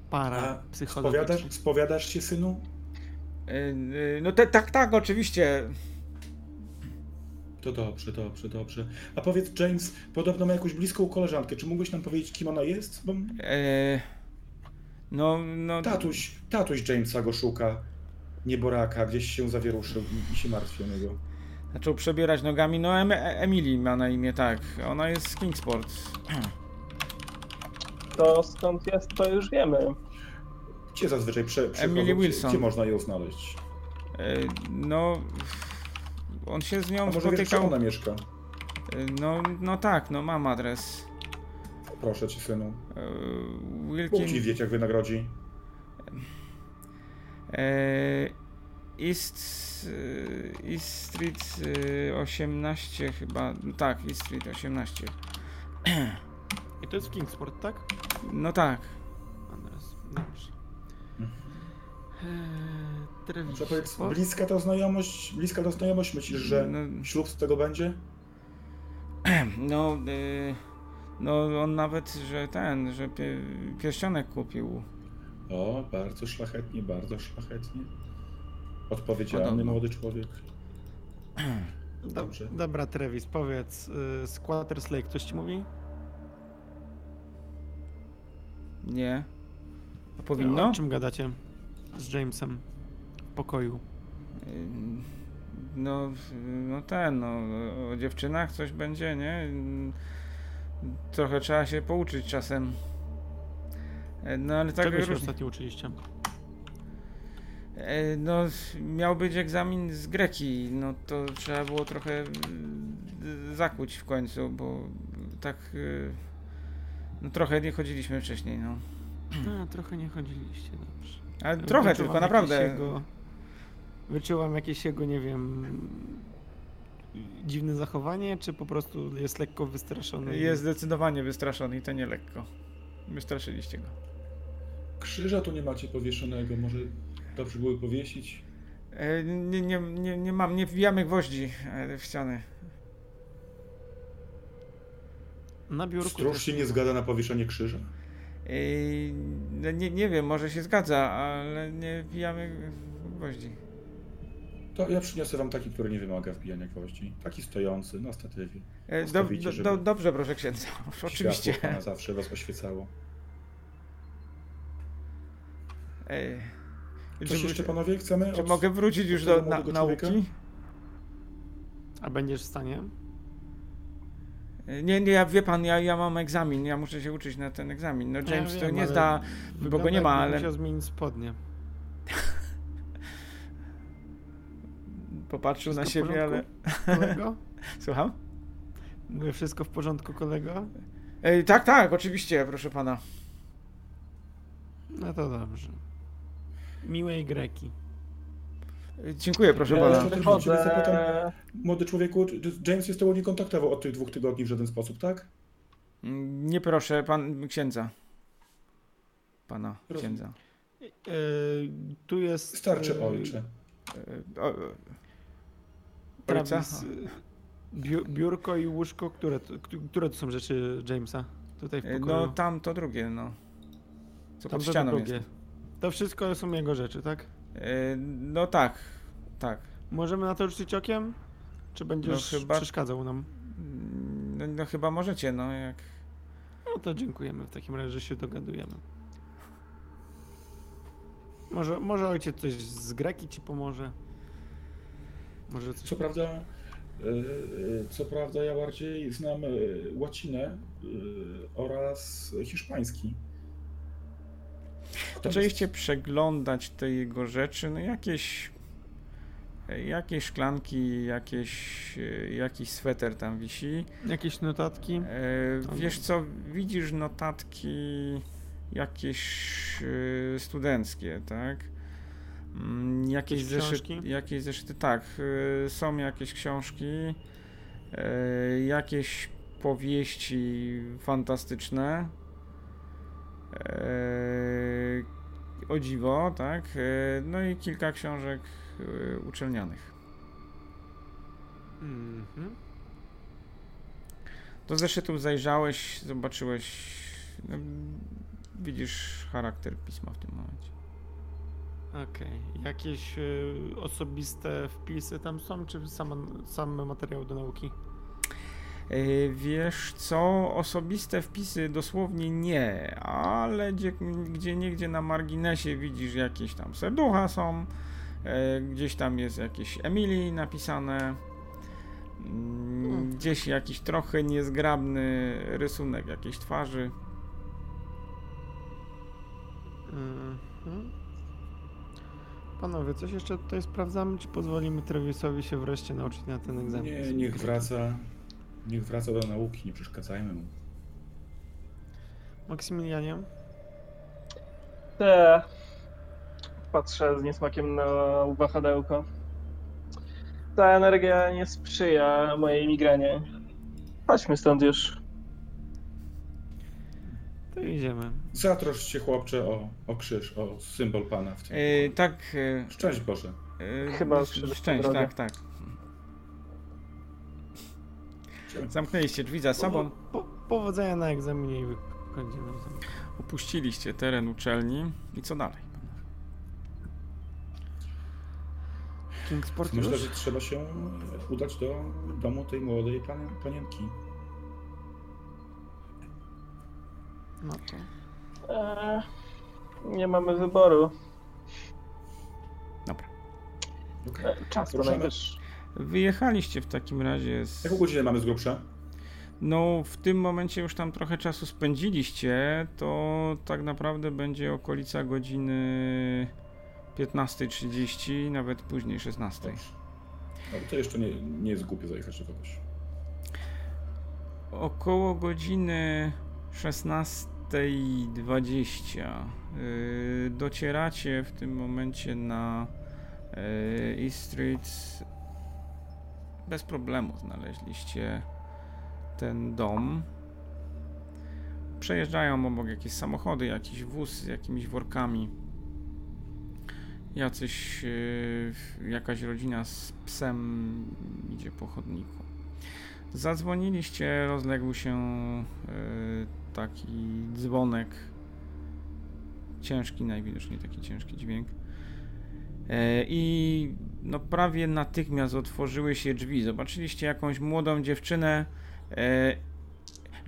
Speaker 2: para psychologicznych.
Speaker 3: spowiadasz, spowiadasz się, synu?
Speaker 1: E, e, No te, tak, tak, oczywiście.
Speaker 3: To dobrze, dobrze, dobrze. A powiedz, James, podobno ma jakąś bliską koleżankę. Czy mógłbyś nam powiedzieć, kim ona jest? Bo
Speaker 1: E, no, no.
Speaker 3: tatuś, tatuś Jamesa go szuka. Nieboraka, gdzieś się zawieruszył i, i się martwi o niego.
Speaker 1: Zaczął przebierać nogami. No, em, Emily ma na imię, tak. Ona jest z Kingsport.
Speaker 4: To skąd jest, to już wiemy.
Speaker 3: Gdzie zazwyczaj prze?
Speaker 1: Emily Wilson.
Speaker 3: Gdzie można ją znaleźć?
Speaker 1: E, no. On się z
Speaker 3: A
Speaker 1: nią
Speaker 3: może wiesz, gdzie
Speaker 1: spotykał.
Speaker 3: ona mieszka?
Speaker 1: No, no tak, no mam adres.
Speaker 3: Proszę cię, synu.
Speaker 1: E,
Speaker 3: Wilkin... Ci wiecie, jak wynagrodzi.
Speaker 1: E, East, e, East Street 18 chyba, tak, East Street 18.
Speaker 2: I to jest Kingsport, tak?
Speaker 1: No tak.
Speaker 2: Dobrze.
Speaker 3: Eee, powiedz, bliska ta znajomość, bliska ta znajomość, myślisz, że no, ślub z tego będzie?
Speaker 1: No, y, no on nawet, że ten, że pie, pierścionek kupił.
Speaker 3: O, bardzo szlachetnie, bardzo szlachetnie. Odpowiedzialny młody człowiek.
Speaker 2: Dobrze. Dobra, Travis, powiedz, y, Squatters Lake, ktoś ci mówi?
Speaker 1: Nie. A powinno?
Speaker 2: O czym gadacie z Jamesem w pokoju?
Speaker 1: No, no ten, no, o dziewczynach coś będzie, nie? Trochę trzeba się pouczyć czasem. No ale tak.
Speaker 2: Czego się ostatnio uczyliście?
Speaker 1: E, no, miał być egzamin z greki, no to trzeba było trochę zakuć w końcu, bo tak y, no trochę nie chodziliśmy wcześniej, no.
Speaker 2: A, trochę nie chodziliście, dobrze.
Speaker 1: Ale trochę Wyczułam tylko, naprawdę. Jego,
Speaker 2: wyczułam jakieś jego, nie wiem, dziwne zachowanie, czy po prostu jest lekko wystraszony?
Speaker 1: Jest zdecydowanie wystraszony i to nie lekko. Wystraszyliście go.
Speaker 3: Krzyża tu nie macie powieszonego, może dobrze były powiesić?
Speaker 1: E, nie, nie, nie, nie mam, nie wbijamy gwoździ e, w ściany.
Speaker 2: Na biurku.
Speaker 3: Stróż się nie zgadza na powieszenie krzyża?
Speaker 1: Yy, no nie, nie wiem, może się zgadza, ale nie wbijamy gwoździ.
Speaker 3: To ja przyniosę wam taki, który nie wymaga wbijania gwoździ. Taki stojący na statywie.
Speaker 1: E, do, do, do, dobrze, proszę księdza. Oczywiście.
Speaker 3: Pana zawsze was oświecało. Ej. Coś czy, jeszcze panowie chcemy?
Speaker 1: Czy od, mogę wrócić już do na, nauki?
Speaker 2: A będziesz w stanie?
Speaker 1: Nie, nie, ja, wie pan, ja, ja mam egzamin, ja muszę się uczyć na ten egzamin. No James ja to nie zda, bo go nie ma, ale...
Speaker 2: Musiał zmienić spodnie.
Speaker 1: Popatrzył wszystko na siebie, ale...
Speaker 2: Kolego?
Speaker 1: Słucham?
Speaker 2: Mówię, wszystko w porządku, kolego?
Speaker 1: Ej, tak, tak, oczywiście, proszę pana.
Speaker 2: No to dobrze. Miłej Greki.
Speaker 1: Dziękuję, proszę ja pana.
Speaker 3: Wychodzę... Zapytam, młody człowieku, James się z tobą nie kontaktował od tych dwóch tygodni w żaden sposób, tak?
Speaker 1: Nie proszę, pan księdza. Pana proszę. księdza.
Speaker 2: Yy, tu jest...
Speaker 3: Starczy yy, ojcze. Yy, o,
Speaker 2: Travis, biu, biurko i łóżko, które, które to są rzeczy Jamesa? Tutaj w pokoju?
Speaker 1: No tam to drugie, no. Co tam pod ścianą drugie. Jest.
Speaker 2: To wszystko są jego rzeczy, tak?
Speaker 1: E, no tak, tak.
Speaker 2: Możemy na to rzucić okiem? Czy będziesz no chyba... przeszkadzał nam?
Speaker 1: No, no, chyba możecie, no jak...
Speaker 2: No to dziękujemy w takim razie, że się dogadujemy. Może, może ojciec coś z greki ci pomoże?
Speaker 3: Może coś... Co prawda, e, e, co prawda ja bardziej znam łacinę oraz hiszpański.
Speaker 1: Zaczęliście przeglądać te jego rzeczy, no jakieś jakieś szklanki, jakieś, jakiś sweter tam wisi.
Speaker 2: Jakieś notatki? E,
Speaker 1: wiesz co, widzisz notatki jakieś e, studenckie, tak? Mm, jakieś, zeszyty, jakieś zeszyty, tak. E, są jakieś książki, e, jakieś powieści fantastyczne o dziwo, tak? Eee, no i kilka książek e, uczelnianych. Mhm. Do zeszytów zajrzałeś, zobaczyłeś, no, widzisz charakter pisma w tym momencie.
Speaker 2: Okej. Okay. Jakieś y, osobiste wpisy tam są, czy sam, sam materiał do nauki?
Speaker 1: E, wiesz co, osobiste wpisy dosłownie nie, ale gdzie, gdzie niegdzie na marginesie widzisz jakieś tam serducha są, e, gdzieś tam jest jakieś Emily napisane, mm, hmm. gdzieś jakiś trochę niezgrabny rysunek jakiejś twarzy.
Speaker 2: Mhm. Panowie, coś jeszcze tutaj sprawdzamy, czy pozwolimy Trevisowi się wreszcie nauczyć na ten egzamin?
Speaker 3: Nie, niech wraca. Niech wraca do nauki, nie przeszkadzajmy mu.
Speaker 2: Maksymilianie?
Speaker 4: Te. Patrzę z niesmakiem na wahadełko. Ta energia nie sprzyja mojej migrenie. Chodźmy stąd już.
Speaker 2: To idziemy.
Speaker 3: Zatrosz się chłopcze o, o krzyż, o symbol Pana w tym.
Speaker 1: E, tak. E,
Speaker 3: Szczęść Boże.
Speaker 1: e,
Speaker 4: Chyba
Speaker 1: szczęść,
Speaker 4: szczęść,
Speaker 1: tak, tak. Zamknęliście drzwi za sobą.
Speaker 2: Po, powodzenia na egzaminie i wychodzimy.
Speaker 1: Opuściliście teren uczelni i co dalej?
Speaker 2: Kingsport
Speaker 3: Myślę,
Speaker 2: już?
Speaker 3: że trzeba się udać do domu tej młodej pan, panienki.
Speaker 2: No to.
Speaker 4: Eee, nie mamy wyboru.
Speaker 1: Dobra.
Speaker 3: Okay.
Speaker 4: Eee, czas to najwyższy.
Speaker 1: Wyjechaliście w takim razie z...
Speaker 3: Jaką godzinę mamy z grubsza?
Speaker 1: No, w tym momencie już tam trochę czasu spędziliście, to tak naprawdę będzie okolica godziny 15.30, nawet później 16.
Speaker 3: Dobrze. No, to jeszcze nie, nie jest głupie zajechać do kogoś.
Speaker 1: Około godziny 16.20 yy, docieracie w tym momencie na yy, East Street. Bez problemu znaleźliście ten dom. Przejeżdżają obok jakieś samochody, jakiś wóz z jakimiś workami. Jacyś, yy, jakaś rodzina z psem idzie po chodniku. Zadzwoniliście, rozległ się e, taki dzwonek. Ciężki, najwidoczniej taki ciężki dźwięk. E, I no prawie natychmiast otworzyły się drzwi. Zobaczyliście jakąś młodą dziewczynę. E,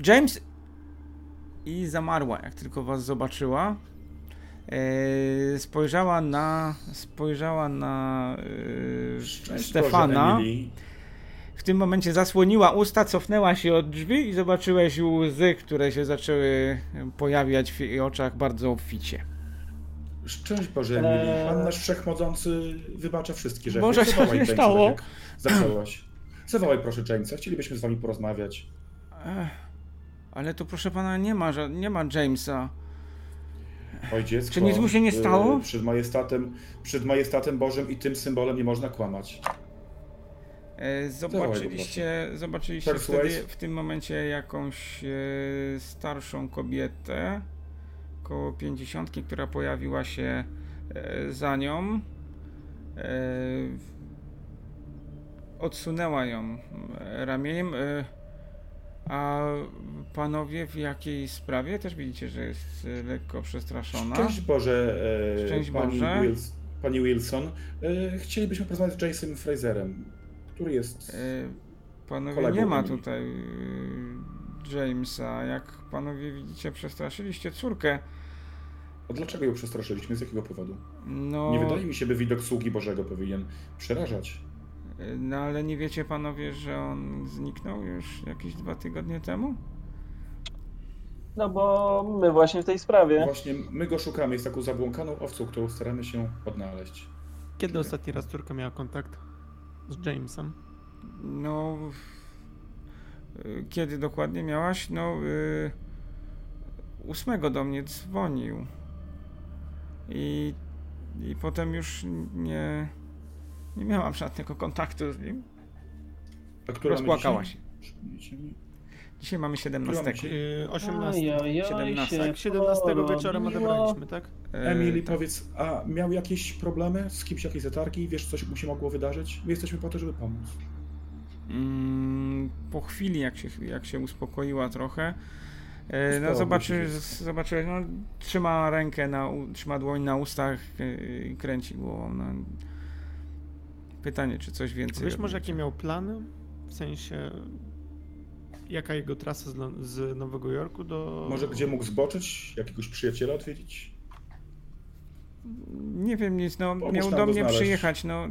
Speaker 1: James! I zamarła, jak tylko was zobaczyła. E, spojrzała na spojrzała na Stefana. W tym momencie zasłoniła usta, cofnęła się od drzwi i zobaczyłeś łzy, które się zaczęły pojawiać w jej oczach bardzo obficie.
Speaker 3: Szczęść Boże, Emily.
Speaker 4: Eee.
Speaker 3: Pan nasz wszechmogący wybacza wszystkie rzeczy.
Speaker 1: Boże, co
Speaker 3: Zawołaj
Speaker 1: się
Speaker 3: Jamesa,
Speaker 1: stało?
Speaker 3: tak. Zawołaj proszę Jamesa, chcielibyśmy z wami porozmawiać.
Speaker 1: Ech, ale tu proszę pana nie ma, nie ma Jamesa.
Speaker 3: Oj dziecko.
Speaker 1: Czy nic mu się nie
Speaker 3: y,
Speaker 1: stało?
Speaker 3: Przed majestatem, przed majestatem Bożym i tym symbolem nie można kłamać.
Speaker 1: E, zobaczyliście, zobaczyliście wtedy w tym momencie jakąś e, starszą kobietę koło pięćdziesiątki, która pojawiła się e, za nią. E, odsunęła ją ramieniem. E, a panowie w jakiej sprawie? Też widzicie, że jest lekko przestraszona.
Speaker 3: Szczęść Boże, e,
Speaker 1: Szczęść
Speaker 3: pani,
Speaker 1: Boże.
Speaker 3: Wills, pani Wilson. E, chcielibyśmy porozmawiać z Jasem Fraserem, który jest...
Speaker 1: E, Panowie, nie ma tutaj Jamesa. Jak panowie widzicie, przestraszyliście córkę.
Speaker 3: A dlaczego ją przestraszyliśmy? Z jakiego powodu?
Speaker 1: No,
Speaker 3: Nie wydaje mi się, by widok sługi Bożego powinien przerażać.
Speaker 1: no ale nie wiecie panowie, że on zniknął już jakieś dwa tygodnie temu?
Speaker 4: No bo my właśnie w tej sprawie.
Speaker 3: Właśnie my go szukamy, jest taką zabłąkaną owcą, którą staramy się odnaleźć.
Speaker 2: Kiedy ostatni raz córka miała kontakt z Jamesem?
Speaker 1: No. E, Kiedy dokładnie miałaś? No. e, Ósmego do mnie dzwonił. I, I potem już nie. Nie miałam żadnego kontaktu z nim.
Speaker 3: A która
Speaker 1: Rozpłakała
Speaker 3: dzisiaj?
Speaker 1: się. Dzisiaj mamy 17.
Speaker 3: dzisiaj?
Speaker 2: Yy, 18.
Speaker 4: Ojojoj,
Speaker 1: 17,
Speaker 4: się
Speaker 2: Tak, 17 wieczorem odebraliśmy, tak?
Speaker 1: E,
Speaker 3: Emily,
Speaker 1: tak.
Speaker 3: powiedz, a miał jakieś problemy z kimś, jakieś zatargi? Wiesz, coś mu się mogło wydarzyć? My jesteśmy po to, żeby pomóc.
Speaker 1: Mm, po chwili, jak się, jak się uspokoiła trochę, e, no zobaczy,
Speaker 3: się.
Speaker 1: zobaczyłeś, no trzyma rękę, na, trzyma dłoń na ustach e, i kręci głową. No. Pytanie, czy coś więcej.
Speaker 2: Wiesz może jakie miał plany? W sensie jaka jego trasa z, z Nowego Jorku do...
Speaker 3: Może gdzie mógł zboczyć? Jakiegoś przyjaciela odwiedzić?
Speaker 1: Nie wiem nic, no
Speaker 3: Pomóż
Speaker 1: miał do mnie
Speaker 3: znaleźć.
Speaker 1: przyjechać, no.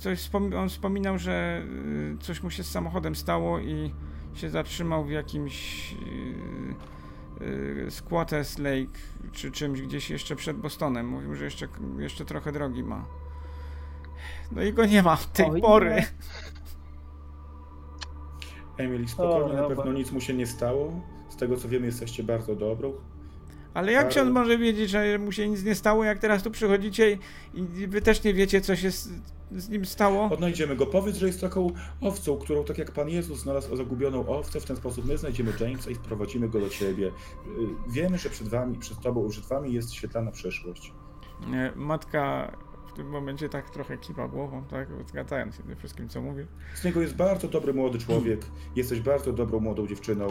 Speaker 1: Coś wspom- on wspominał, że y, coś mu się z samochodem stało i się zatrzymał w jakimś y, y, Squatters Lake czy czymś gdzieś jeszcze przed Bostonem. Mówił, że jeszcze, jeszcze trochę drogi ma. No i go nie ma od tej
Speaker 4: Oj,
Speaker 1: pory.
Speaker 4: nie.
Speaker 3: Emily, spokojnie,
Speaker 4: O,
Speaker 3: na pewno nic mu się nie stało. tego co wiemy, jesteście bardzo dobrą.
Speaker 1: Ale jak ksiądz może wiedzieć, że mu się nic nie stało, jak teraz tu przychodzicie i wy też nie wiecie, co się z, nim stało?
Speaker 3: Odnajdziemy go. Powiedz, że jest taką owcą, którą tak jak Pan Jezus znalazł zagubioną owcę, w ten sposób my znajdziemy Jamesa i sprowadzimy go do Ciebie. Y, wiemy, że przed Wami, przed Tobą, przed Wami jest świetlana przyszłość.
Speaker 1: Matka w tym momencie tak trochę kiwa głową, tak, zgadzając się ze wszystkim, co mówi.
Speaker 3: Z niego jest bardzo dobry młody człowiek. Jesteś bardzo dobrą młodą dziewczyną.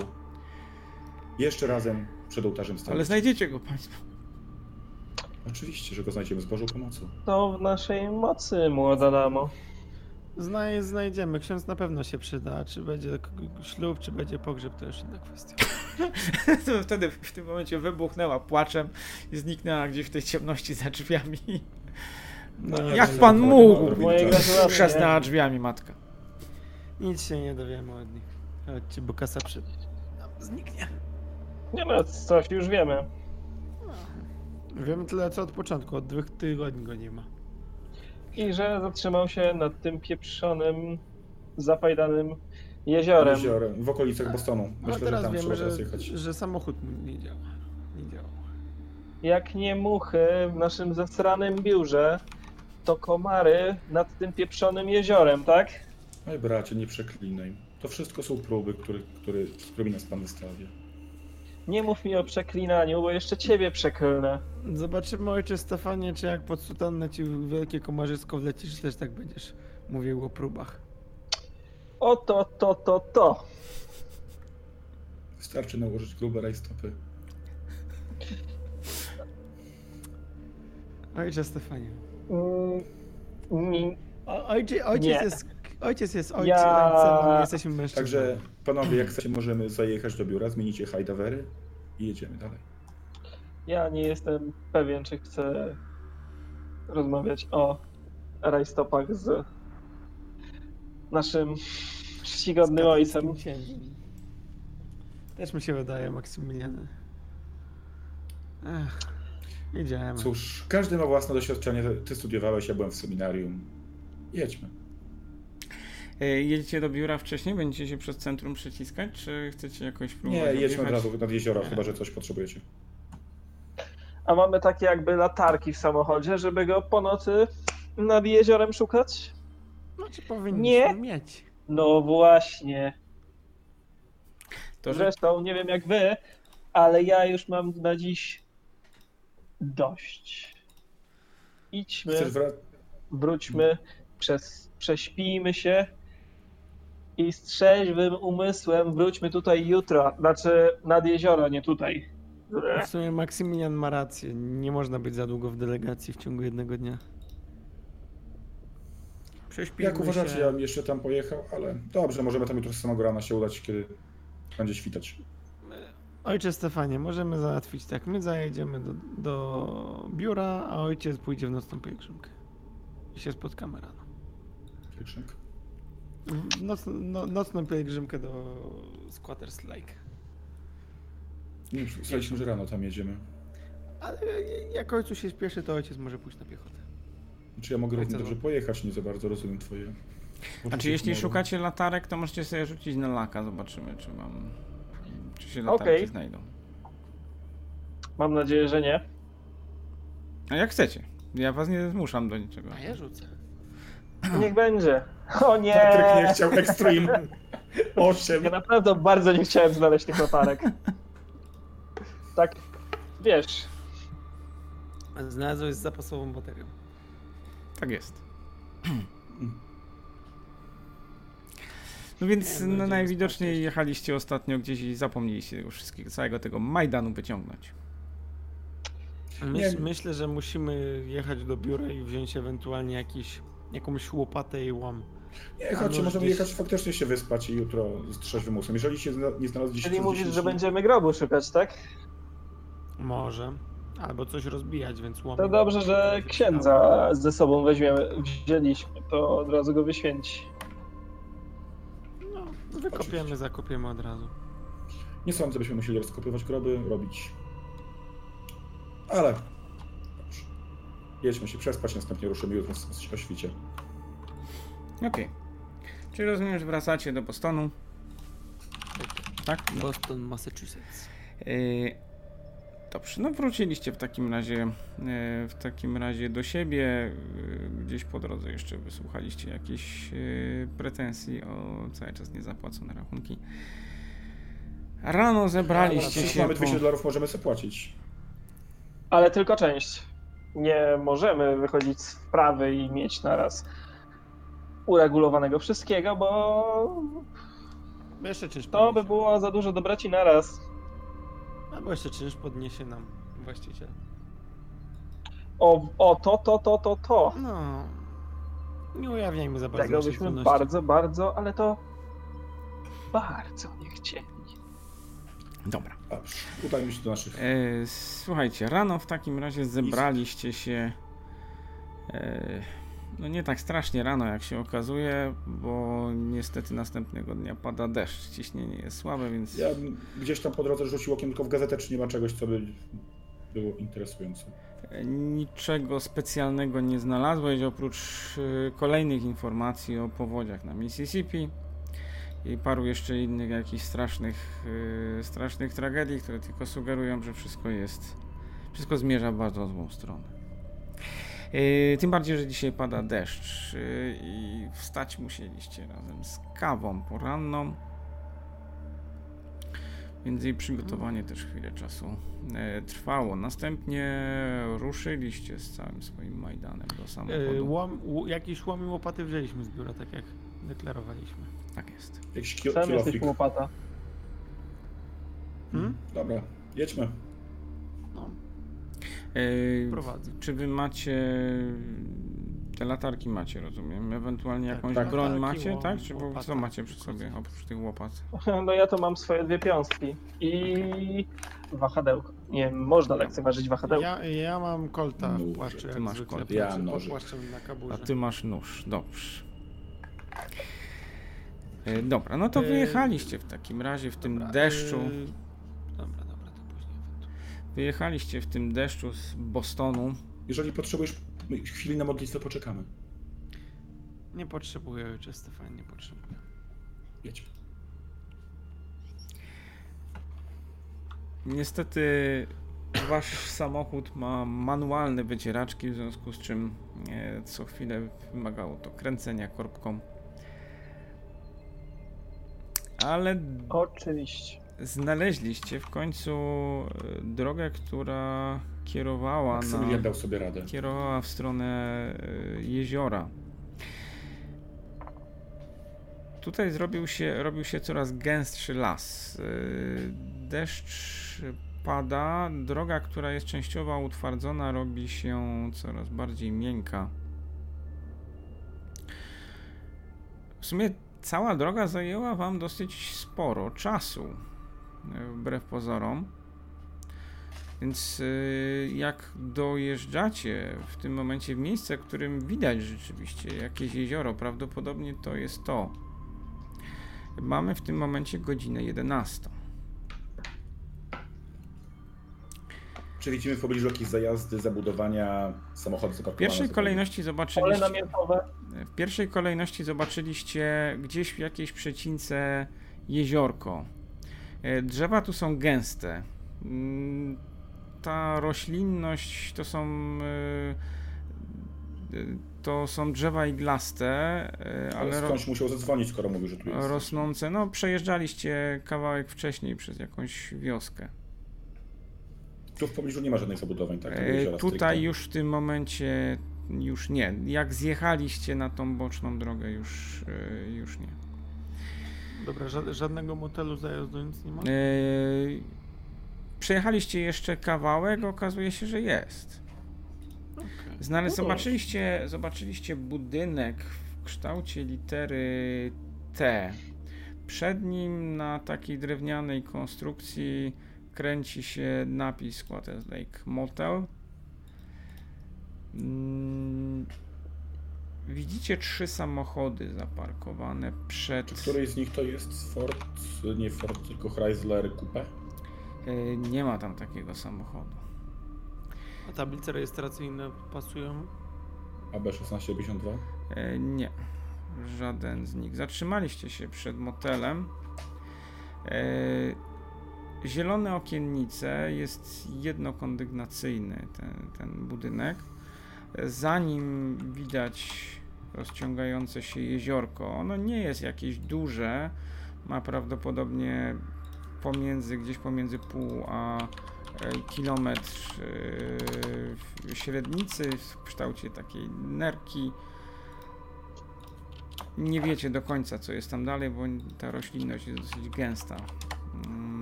Speaker 3: Jeszcze razem przed ołtarzem stać.
Speaker 1: Ale znajdziecie go Państwo.
Speaker 3: Oczywiście, że go znajdziemy z Bożą pomocą.
Speaker 4: To w naszej mocy, młoda damo.
Speaker 2: Znaj, znajdziemy. Ksiądz na pewno się przyda. Czy będzie ślub, czy będzie pogrzeb, to już inna kwestia.
Speaker 1: to wtedy w tym momencie wybuchnęła płaczem i zniknęła gdzieś w tej ciemności za drzwiami. No, no jak pan mógł? Trzasnęła drzwiami matka.
Speaker 2: Nic się nie dowiemy od nich. Chodźcie, bo kasa przed... zniknie.
Speaker 4: Nie no, coś już wiemy.
Speaker 2: Wiemy tyle co od początku, od dwóch tygodni go nie ma.
Speaker 4: I że zatrzymał się nad tym pieprzonym, zafajdanym jeziorem.
Speaker 3: Jeziorem, w okolicach Bostonu.
Speaker 2: Myślę, A teraz że tam wiemy, że, że samochód mu nie działa. Nie działa.
Speaker 4: Jak nie muchy w naszym zasranym biurze, to komary nad tym pieprzonym jeziorem, tak?
Speaker 3: Oj bracie, nie przeklinaj. To wszystko są próby, który, który, z którymi nas Pan wystawia.
Speaker 4: Nie mów mi o przeklinaniu, bo jeszcze ciebie przeklnę.
Speaker 2: Zobaczymy, ojcze Stefanie, czy jak pod sutannę ci wielkie komarzysko wlecisz, też tak będziesz mówił o próbach.
Speaker 4: Oto, to, to, to.
Speaker 3: Wystarczy nałożyć grube rajstopy.
Speaker 2: Ojcze Stefanie.
Speaker 4: Mm,
Speaker 2: ojciec, ojciec jest Ojciec jest ojcem, ja... my jesteśmy mężczyznami.
Speaker 3: Także panowie, jak chcecie, możemy zajechać do biura, zmienicie hajdawery i jedziemy dalej.
Speaker 4: Ja nie jestem pewien, czy chcę rozmawiać o rajstopach z naszym czcigodnym ojcem.
Speaker 2: Też mi się wydaje, Maksymiliany. Ech, idziemy.
Speaker 3: Cóż, każdy ma własne doświadczenie. Ty studiowałeś, ja byłem w seminarium. Jedźmy.
Speaker 1: E, jedziecie do biura wcześniej? Będziecie się przez centrum przyciskać, czy chcecie jakoś
Speaker 3: próbować Nie, jedźmy od razu nad jeziora, chyba że coś potrzebujecie.
Speaker 4: A mamy takie jakby latarki w samochodzie, żeby go po nocy nad jeziorem szukać?
Speaker 2: No czy powinniśmy nie? mieć.
Speaker 4: No właśnie. To, Zresztą nie wiem jak wy, ale ja już mam na dziś dość. Idźmy, wróćmy, przez, prześpijmy się i z trzeźwym umysłem wróćmy tutaj jutro, znaczy nad jezioro, nie tutaj.
Speaker 2: W sumie Maksymilian ma rację. Nie można być za długo w delegacji w ciągu jednego dnia.
Speaker 3: Prześpijmy Jak uważacie, się... ja bym jeszcze tam pojechał, ale dobrze, możemy tam jutro z samego rana się udać, kiedy będzie świtać.
Speaker 2: Ojcze Stefanie, możemy załatwić tak. My zajedziemy do, do biura, a ojciec pójdzie w nocną pielgrzymkę. I się spotkamy rano.
Speaker 3: Pielgrzymkę?
Speaker 2: Noc, no, nocną pielgrzymkę do Squatters Lake.
Speaker 3: Nie, ustaliliśmy, że rano tam jedziemy.
Speaker 2: Ale jak ojcu się spieszy, to ojciec może pójść na piechotę.
Speaker 3: Czy ja mogę równie dobrze pojechać? Nie za bardzo rozumiem twoje...
Speaker 1: A czy jeśli szukacie latarek, to możecie sobie rzucić na laka, zobaczymy, czy mam... Czy się latarki okay. znajdą.
Speaker 4: Mam nadzieję, że nie.
Speaker 1: A jak chcecie. Ja was nie zmuszam do niczego.
Speaker 2: A ja rzucę.
Speaker 4: Niech będzie. O nie!
Speaker 3: Patryk nie chciał Extreme. Osiem.
Speaker 4: Ja naprawdę bardzo nie chciałem znaleźć tych latarek. Tak, wiesz.
Speaker 2: Znalazłeś zapasową baterią.
Speaker 1: Tak jest. No więc nie, no, najwidoczniej jechaliście ostatnio gdzieś i zapomnieliście tego wszystkiego, całego tego Majdanu wyciągnąć.
Speaker 2: Myśl, myślę, że musimy jechać do biura i wziąć ewentualnie jakiś, jakąś łopatę i łam.
Speaker 3: Nie, chodźcie, możemy gdzieś... jechać faktycznie się wyspać i jutro z trzeźwym umysłem. Jeżeli się nie znaleźliście...
Speaker 4: Czyli mówisz, że będziemy grobu szukać, tak?
Speaker 2: Może. Albo coś rozbijać, więc łom.
Speaker 4: To dobrze, że księdza ze sobą weźmiemy, wzięliśmy, to od razu go wyświęci.
Speaker 2: No, wykopiemy, Oczywiście. zakopiemy od razu.
Speaker 3: Nie sądzę, byśmy musieli rozkopywać groby, robić ale jedźmy się przespać, następnie ruszymy jutro o świcie.
Speaker 1: Okej. Okay. Czyli rozumiem, że wracacie do Bostonu. tak?
Speaker 2: Boston, Massachusetts.
Speaker 1: Dobrze, no wróciliście w takim razie w takim razie do siebie. Gdzieś po drodze jeszcze wysłuchaliście jakichś pretensji o cały czas niezapłacone rachunki. Rano zebraliście się.
Speaker 3: Mamy 200 dolarów, możemy sobie płacić.
Speaker 4: Ale tylko część. Nie możemy wychodzić z wprawy i mieć naraz uregulowanego wszystkiego, bo
Speaker 2: jeszcze czynsz
Speaker 4: to by było za dużo do braci naraz.
Speaker 2: A bo jeszcze czynsz podniesie nam właściciel.
Speaker 4: O, o to, to, to, to, to.
Speaker 2: No. Nie ujawniajmy za bardzo.
Speaker 4: Tego byśmy bardzo, bardzo, ale to bardzo nie chcieli.
Speaker 1: Dobra.
Speaker 3: Dobrze, udajmy się do naszych.
Speaker 1: E, słuchajcie, rano w takim razie zebraliście się. E, no nie tak strasznie rano, jak się okazuje, bo niestety następnego dnia pada deszcz. Ciśnienie jest słabe, więc.
Speaker 3: Ja gdzieś tam po drodze rzucił okiem tylko w gazetę, czy nie ma czegoś, co by było interesujące.
Speaker 1: E, niczego specjalnego nie znalazłeś, oprócz kolejnych informacji o powodziach na Mississippi i paru jeszcze innych jakichś strasznych, yy, strasznych tragedii, które tylko sugerują, że wszystko jest, wszystko zmierza w bardzo złą stronę. Yy, tym bardziej, że dzisiaj pada deszcz yy, i wstać musieliście razem z kawą poranną. Więc jej przygotowanie też chwilę czasu e, trwało. Następnie ruszyliście z całym swoim Majdanem do samochodu.
Speaker 2: Yy, łom, jakiś łom i łopaty wzięliśmy z biura, tak jak deklarowaliśmy.
Speaker 1: Tak jest.
Speaker 3: Jakiś
Speaker 4: ki Sam jesteś łopata.
Speaker 3: Hmm? Dobra, jedźmy.
Speaker 1: No. Yy, Prowadzę. Czy wy macie te latarki macie, rozumiem. Ewentualnie tak, jakąś tak, broń macie, łom, tak? Czy łopata, co macie przy sobie oprócz tych łopat?
Speaker 4: No ja to mam swoje dwie piąstki i wahadełko. Nie można lekceważyć wahadełko.
Speaker 2: Ja, ja mam kolta w płaszczu.
Speaker 1: Ty masz kolta.
Speaker 3: Ja na
Speaker 1: A ty masz nóż, dobrze. E, dobra, no to e, wyjechaliście w takim razie w tym dobra, deszczu. E,
Speaker 2: dobra, dobra, to później.
Speaker 1: Wyjechaliście w tym deszczu z Bostonu.
Speaker 3: Jeżeli potrzebujesz chwili na modlitwę, poczekamy.
Speaker 2: Nie potrzebuję, ojcze Stefan, nie potrzebuję.
Speaker 3: Jedźmy.
Speaker 1: Niestety wasz samochód ma manualne wycieraczki, w związku z czym co chwilę wymagało to kręcenia korbką ale.
Speaker 4: Oczywiście.
Speaker 1: Znaleźliście w końcu e, drogę, która kierowała na.
Speaker 3: dał sobie radę.
Speaker 1: Kierowała w stronę e, jeziora. Tutaj zrobił się, robił się coraz gęstszy las. E, deszcz pada, droga, która jest częściowo utwardzona, robi się coraz bardziej miękka. W sumie cała droga zajęła Wam dosyć sporo czasu, e, wbrew pozorom. Więc e, jak dojeżdżacie w tym momencie w miejsce, w którym widać rzeczywiście jakieś jezioro, prawdopodobnie to jest to. Mamy w tym momencie godzinę 11.
Speaker 3: Czy widzimy w pobliżu jakieś zajazdy, zabudowania, samochody
Speaker 1: W pierwszej kolejności zobaczyliście... W pierwszej kolejności zobaczyliście gdzieś w jakiejś przecince jeziorko. E, drzewa tu są gęste. Mm, ta roślinność to są e, to są drzewa iglaste,
Speaker 3: e, ale, ale skądś musiał zadzwonić, skoro mówił, że tu jest.
Speaker 1: Rosnące. No, przejeżdżaliście kawałek wcześniej przez jakąś wioskę.
Speaker 3: Tu w pobliżu nie ma żadnych zabudowań, tak?
Speaker 1: E, tutaj już w tym momencie już nie. Jak zjechaliście na tą boczną drogę, już, e, już nie.
Speaker 2: Dobra, żadnego motelu zajazdu nic nie ma? E,
Speaker 1: przejechaliście jeszcze kawałek, okazuje się, że jest. Okay. Znale, no zobaczyliście, zobaczyliście budynek w kształcie litery T. Przed nim na takiej drewnianej konstrukcji kręci się napis Squatters Lake Motel. Mm, widzicie trzy samochody zaparkowane przed.
Speaker 3: Który z nich to jest Ford, nie Ford, tylko Chrysler Coupe?
Speaker 1: E, nie ma tam takiego samochodu.
Speaker 2: A tablice rejestracyjne pasują?
Speaker 3: AB1652?
Speaker 1: E, nie, żaden z nich. Zatrzymaliście się przed motelem. Zielone okiennice jest jednokondygnacyjny ten, ten budynek. Za nim widać rozciągające się jeziorko. Ono nie jest jakieś duże, ma prawdopodobnie pomiędzy, gdzieś pomiędzy pół a e, kilometr e, średnicy w kształcie takiej nerki. Nie wiecie do końca, co jest tam dalej, bo ta roślinność jest dosyć gęsta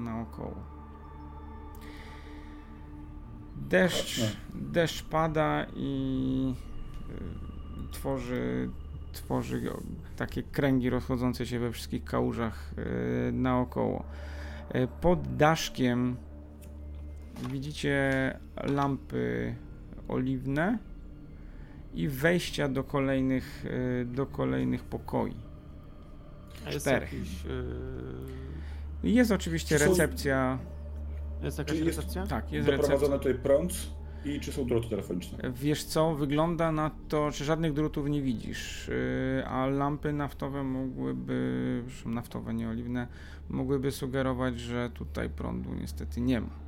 Speaker 1: naokoło. Deszcz, deszcz pada i y, tworzy, tworzy takie kręgi rozchodzące się we wszystkich kałużach y, naokoło. Y, pod daszkiem widzicie lampy oliwne i wejścia do kolejnych, do kolejnych pokoi.
Speaker 2: A jest Czterech. Jakiś,
Speaker 1: yy... Jest oczywiście recepcja.
Speaker 2: Jest jakaś recepcja?
Speaker 3: Jest tak, jest doprowadzony tutaj prąd i czy są druty telefoniczne?
Speaker 1: Wiesz co, wygląda na to, że żadnych drutów nie widzisz, yy, a lampy naftowe mogłyby, naftowe, nie oliwne, mogłyby sugerować, że tutaj prądu niestety nie ma.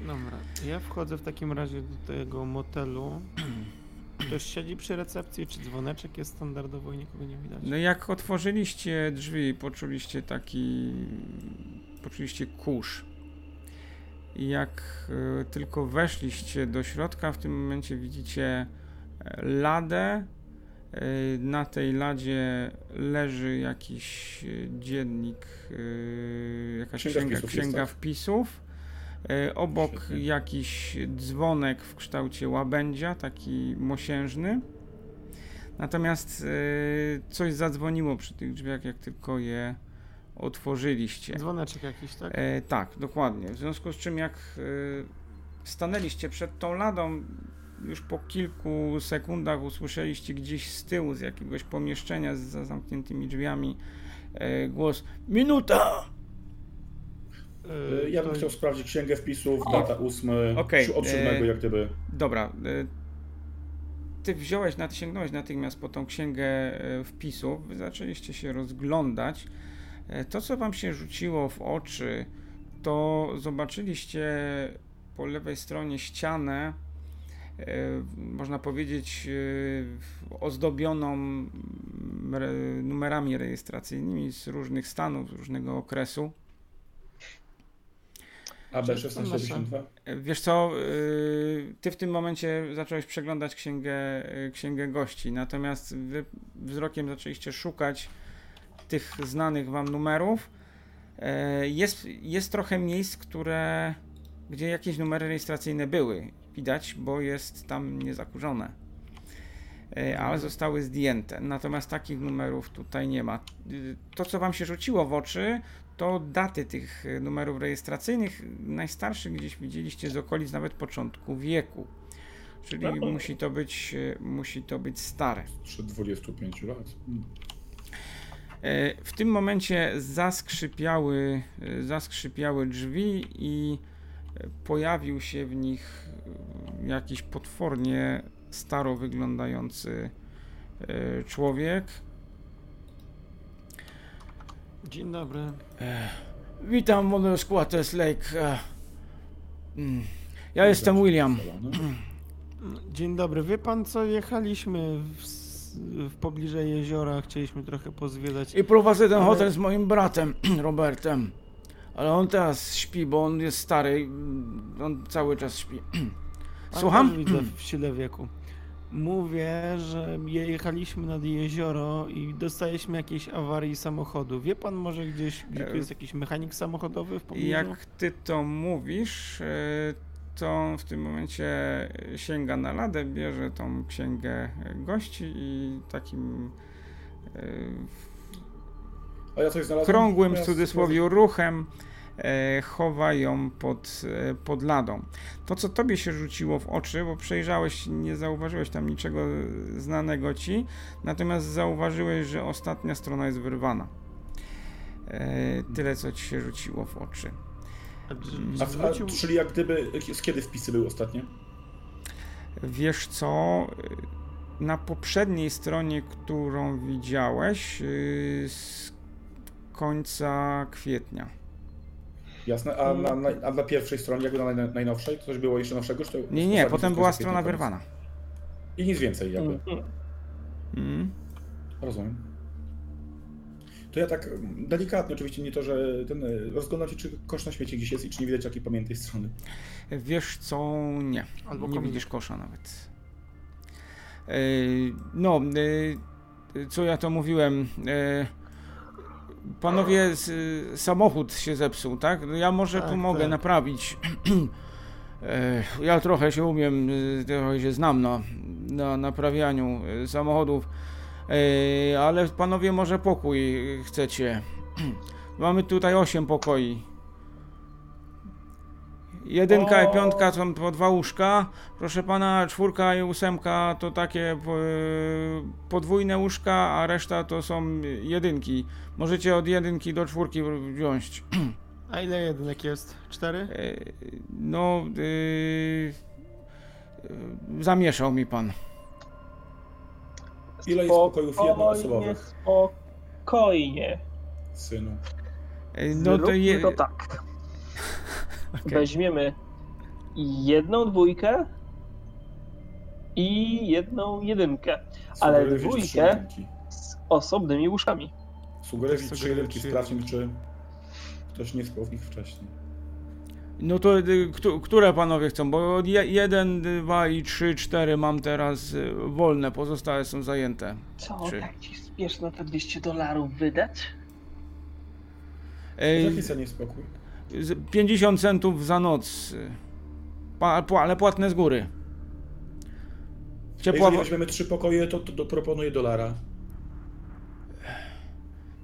Speaker 2: Dobra, ja wchodzę w takim razie do tego motelu. Ktoś siedzi przy recepcji, czy dzwoneczek jest standardowo i nikogo nie widać?
Speaker 1: No jak otworzyliście drzwi, poczuliście taki, poczuliście kurz i jak y, tylko weszliście do środka, w tym momencie widzicie e, ladę. Y, na tej ladzie leży jakiś e, dziennik, jakaś księga, księga, wpisów, księga wpisów. Obok Świetnie. jakiś dzwonek w kształcie łabędzia, taki mosiężny. Natomiast coś zadzwoniło przy tych drzwiach, jak tylko je otworzyliście.
Speaker 2: Dzwoneczek jakiś, tak?
Speaker 1: E, tak, dokładnie. W związku z czym jak e, stanęliście przed tą ladą, już po kilku sekundach usłyszeliście gdzieś z tyłu, z jakiegoś pomieszczenia z zamkniętymi drzwiami e, głos Minuta!
Speaker 3: E, ja bym to... chciał sprawdzić księgę wpisów, data 8, okay. od 7 jak gdyby.
Speaker 1: Dobra. E, ty wziąłeś, sięgnąłeś natychmiast po tą księgę e, wpisów, wy zaczęliście się rozglądać. E, to, co Wam się rzuciło w oczy, to zobaczyliście po lewej stronie ścianę, e, można powiedzieć, e, ozdobioną numerami rejestracyjnymi z różnych stanów, z różnego okresu.
Speaker 3: AB662?
Speaker 1: Wiesz co, ty w tym momencie zacząłeś przeglądać księgę, księgę gości, natomiast wy wzrokiem zaczęliście szukać tych znanych wam numerów. E, jest, jest trochę miejsc, które, gdzie jakieś numery rejestracyjne były. Widać, bo jest tam niezakurzone. Ale zostały zdjęte. Natomiast takich numerów tutaj nie ma. To, co wam się rzuciło w oczy, to daty tych numerów rejestracyjnych. Najstarszy gdzieś widzieliście z okolic nawet początku wieku. Czyli no musi to być, musi to być stare.
Speaker 3: Przed 25 lat. Hmm.
Speaker 1: E, w tym momencie zaskrzypiały, e, zaskrzypiały drzwi i e, pojawił się w nich jakiś potwornie staro wyglądający człowiek.
Speaker 2: Dzień dobry.
Speaker 1: Witam, Model Squatters Lake. Mm, ja jestem William.
Speaker 2: Dzień dobry. Wie pan co, jechaliśmy w w pobliżu jeziora, chcieliśmy trochę pozwiedzać.
Speaker 1: I prowadzę ten ale... hotel z moim bratem, Robertem. Ale on teraz śpi, bo on jest stary, on cały czas śpi. Słucham?
Speaker 2: widzę w sile wieku. Mówię, że jechaliśmy nad jezioro i dostaliśmy jakiejś awarii samochodu. Wie pan może gdzieś, gdzie tu jest jakiś mechanik samochodowy w pobliżu?
Speaker 1: Jak ty to mówisz, e, to w tym momencie sięga na ladę, bierze tą księgę gości i takim
Speaker 3: e, ja
Speaker 1: krągłym w cudzysłowie ruchem e, chowa ją pod, e, pod ladą. To, co tobie się rzuciło w oczy, bo przejrzałeś, nie zauważyłeś tam niczego znanego ci, natomiast zauważyłeś, że ostatnia strona jest wyrwana. Tyle, co ci się rzuciło w oczy.
Speaker 3: A, a, czyli jak gdyby, z kiedy wpisy były ostatnie?
Speaker 1: Wiesz co, na poprzedniej stronie, którą widziałeś, y, końca kwietnia.
Speaker 3: Jasne, a na, na, a na pierwszej stronie, jakby na najnowszej, to coś było jeszcze nowszego? Czy to
Speaker 1: nie, nie, potem była strona wyrwana.
Speaker 3: I nic więcej jakby. Mm. Rozumiem. To ja tak delikatnie, oczywiście nie to, że ten, rozglądam się, czy kosz na świecie gdzieś jest i czy nie widać jakiej pamiętnej strony.
Speaker 1: Wiesz co, nie. Albo nie widzisz kosza nawet. E, no, e, co ja to mówiłem. E, panowie, samochód się zepsuł, tak? Ja może tak, pomogę tak. naprawić. Ja trochę się umiem, trochę się znam na, na naprawianiu samochodów, ale panowie może pokój chcecie. Mamy tutaj 8 pokoi. Jedynka o... i piątka są po dwa łóżka. Proszę pana, czwórka i ósemka to takie podwójne łóżka, a reszta to są jedynki. Możecie od jedynki do czwórki wziąć.
Speaker 2: A ile jedynek jest? Cztery? E,
Speaker 1: no, yy, zamieszał mi pan.
Speaker 3: Ile jest pokojów jednoosobowych?
Speaker 4: Spokojnie.
Speaker 3: Synu.
Speaker 4: No to, je... to tak. Okay. Weźmiemy jedną dwójkę i jedną jedynkę, ale dwójkę z osobnymi łóżkami.
Speaker 3: Sugeruję trzy jedynki, sprawdźmy, czy ktoś nie spał w nich wcześniej.
Speaker 1: No to y, które panowie chcą? Bo jeden, dwa i trzy, cztery mam teraz y, wolne, pozostałe są zajęte.
Speaker 4: Co, tak ci spiesz na te 200 dolarów wydać?
Speaker 3: Ej, Jaki za niespokój?
Speaker 1: 50 centów za noc. Ale płatne z góry.
Speaker 3: Ciepła... Jeżeli weźmiemy trzy pokoje, to, to, to proponuję dolara.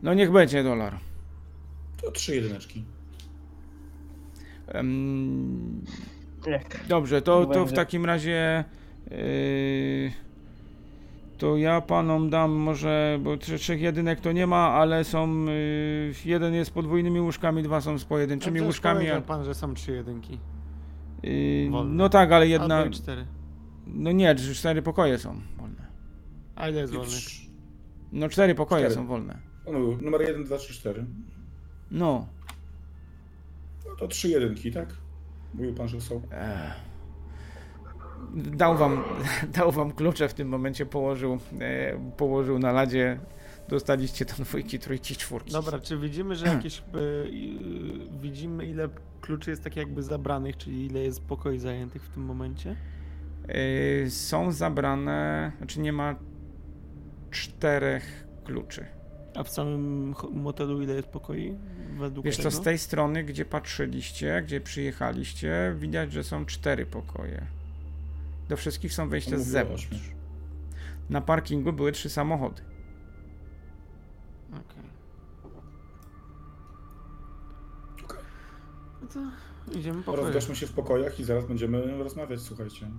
Speaker 1: No niech będzie dolar.
Speaker 3: To trzy jedyneczki.
Speaker 1: Um, dobrze, to, to w takim razie... Yy to ja panom dam może, bo trzech jedynek to nie ma, ale są, y, jeden jest podwójnymi łóżkami, dwa są z pojedynczymi łóżkami.
Speaker 2: A pan, że są trzy jedynki.
Speaker 1: Yy, no tak, ale jedna... Albo cztery. No nie, cztery pokoje są wolne.
Speaker 2: A ile jest wolnych?
Speaker 1: No cztery pokoje cztery. są wolne.
Speaker 3: No, numer jeden, dwa, trzy, cztery.
Speaker 1: No.
Speaker 3: No to trzy jedynki, tak? Mówił pan, że są. Ech
Speaker 1: dał wam, dał wam klucze w tym momencie, położył, e, położył na ladzie, dostaliście tam dwójki, trójki, czwórki.
Speaker 2: Dobra, czy widzimy, że jakieś, e, widzimy ile kluczy jest tak jakby zabranych, czyli ile jest pokoi zajętych w tym momencie?
Speaker 1: E, są zabrane, znaczy nie ma czterech kluczy.
Speaker 2: A w samym motelu ile jest pokoi? Według
Speaker 1: Wiesz co, z tej strony, gdzie patrzyliście, gdzie przyjechaliście, widać, że są cztery pokoje. Do wszystkich są wejścia z zewnątrz. Na parkingu były trzy samochody.
Speaker 2: Okej. Okay. No to idziemy po
Speaker 3: Rozgośmy się w pokojach i zaraz będziemy rozmawiać, słuchajcie.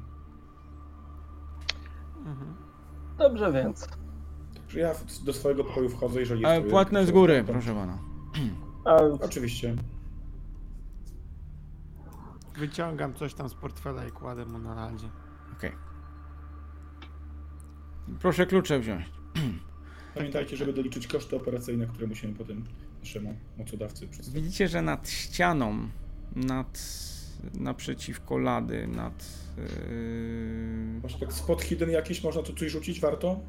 Speaker 4: Mhm. Dobrze więc.
Speaker 3: Także ja do swojego pokoju wchodzę, jeżeli
Speaker 1: jest. Ale płatne z góry, proszę pana.
Speaker 3: Oczywiście.
Speaker 2: Wyciągam coś tam z portfela i kładę mu na radzie.
Speaker 1: Proszę klucze wziąć.
Speaker 3: Pamiętajcie, żeby doliczyć koszty operacyjne, które musimy potem naszemu mocodawcy przedstawić.
Speaker 1: Widzicie, że nad ścianą, nad naprzeciwko lady, nad...
Speaker 3: Yy... Masz tak spot hidden jakiś, można tu coś rzucić, warto?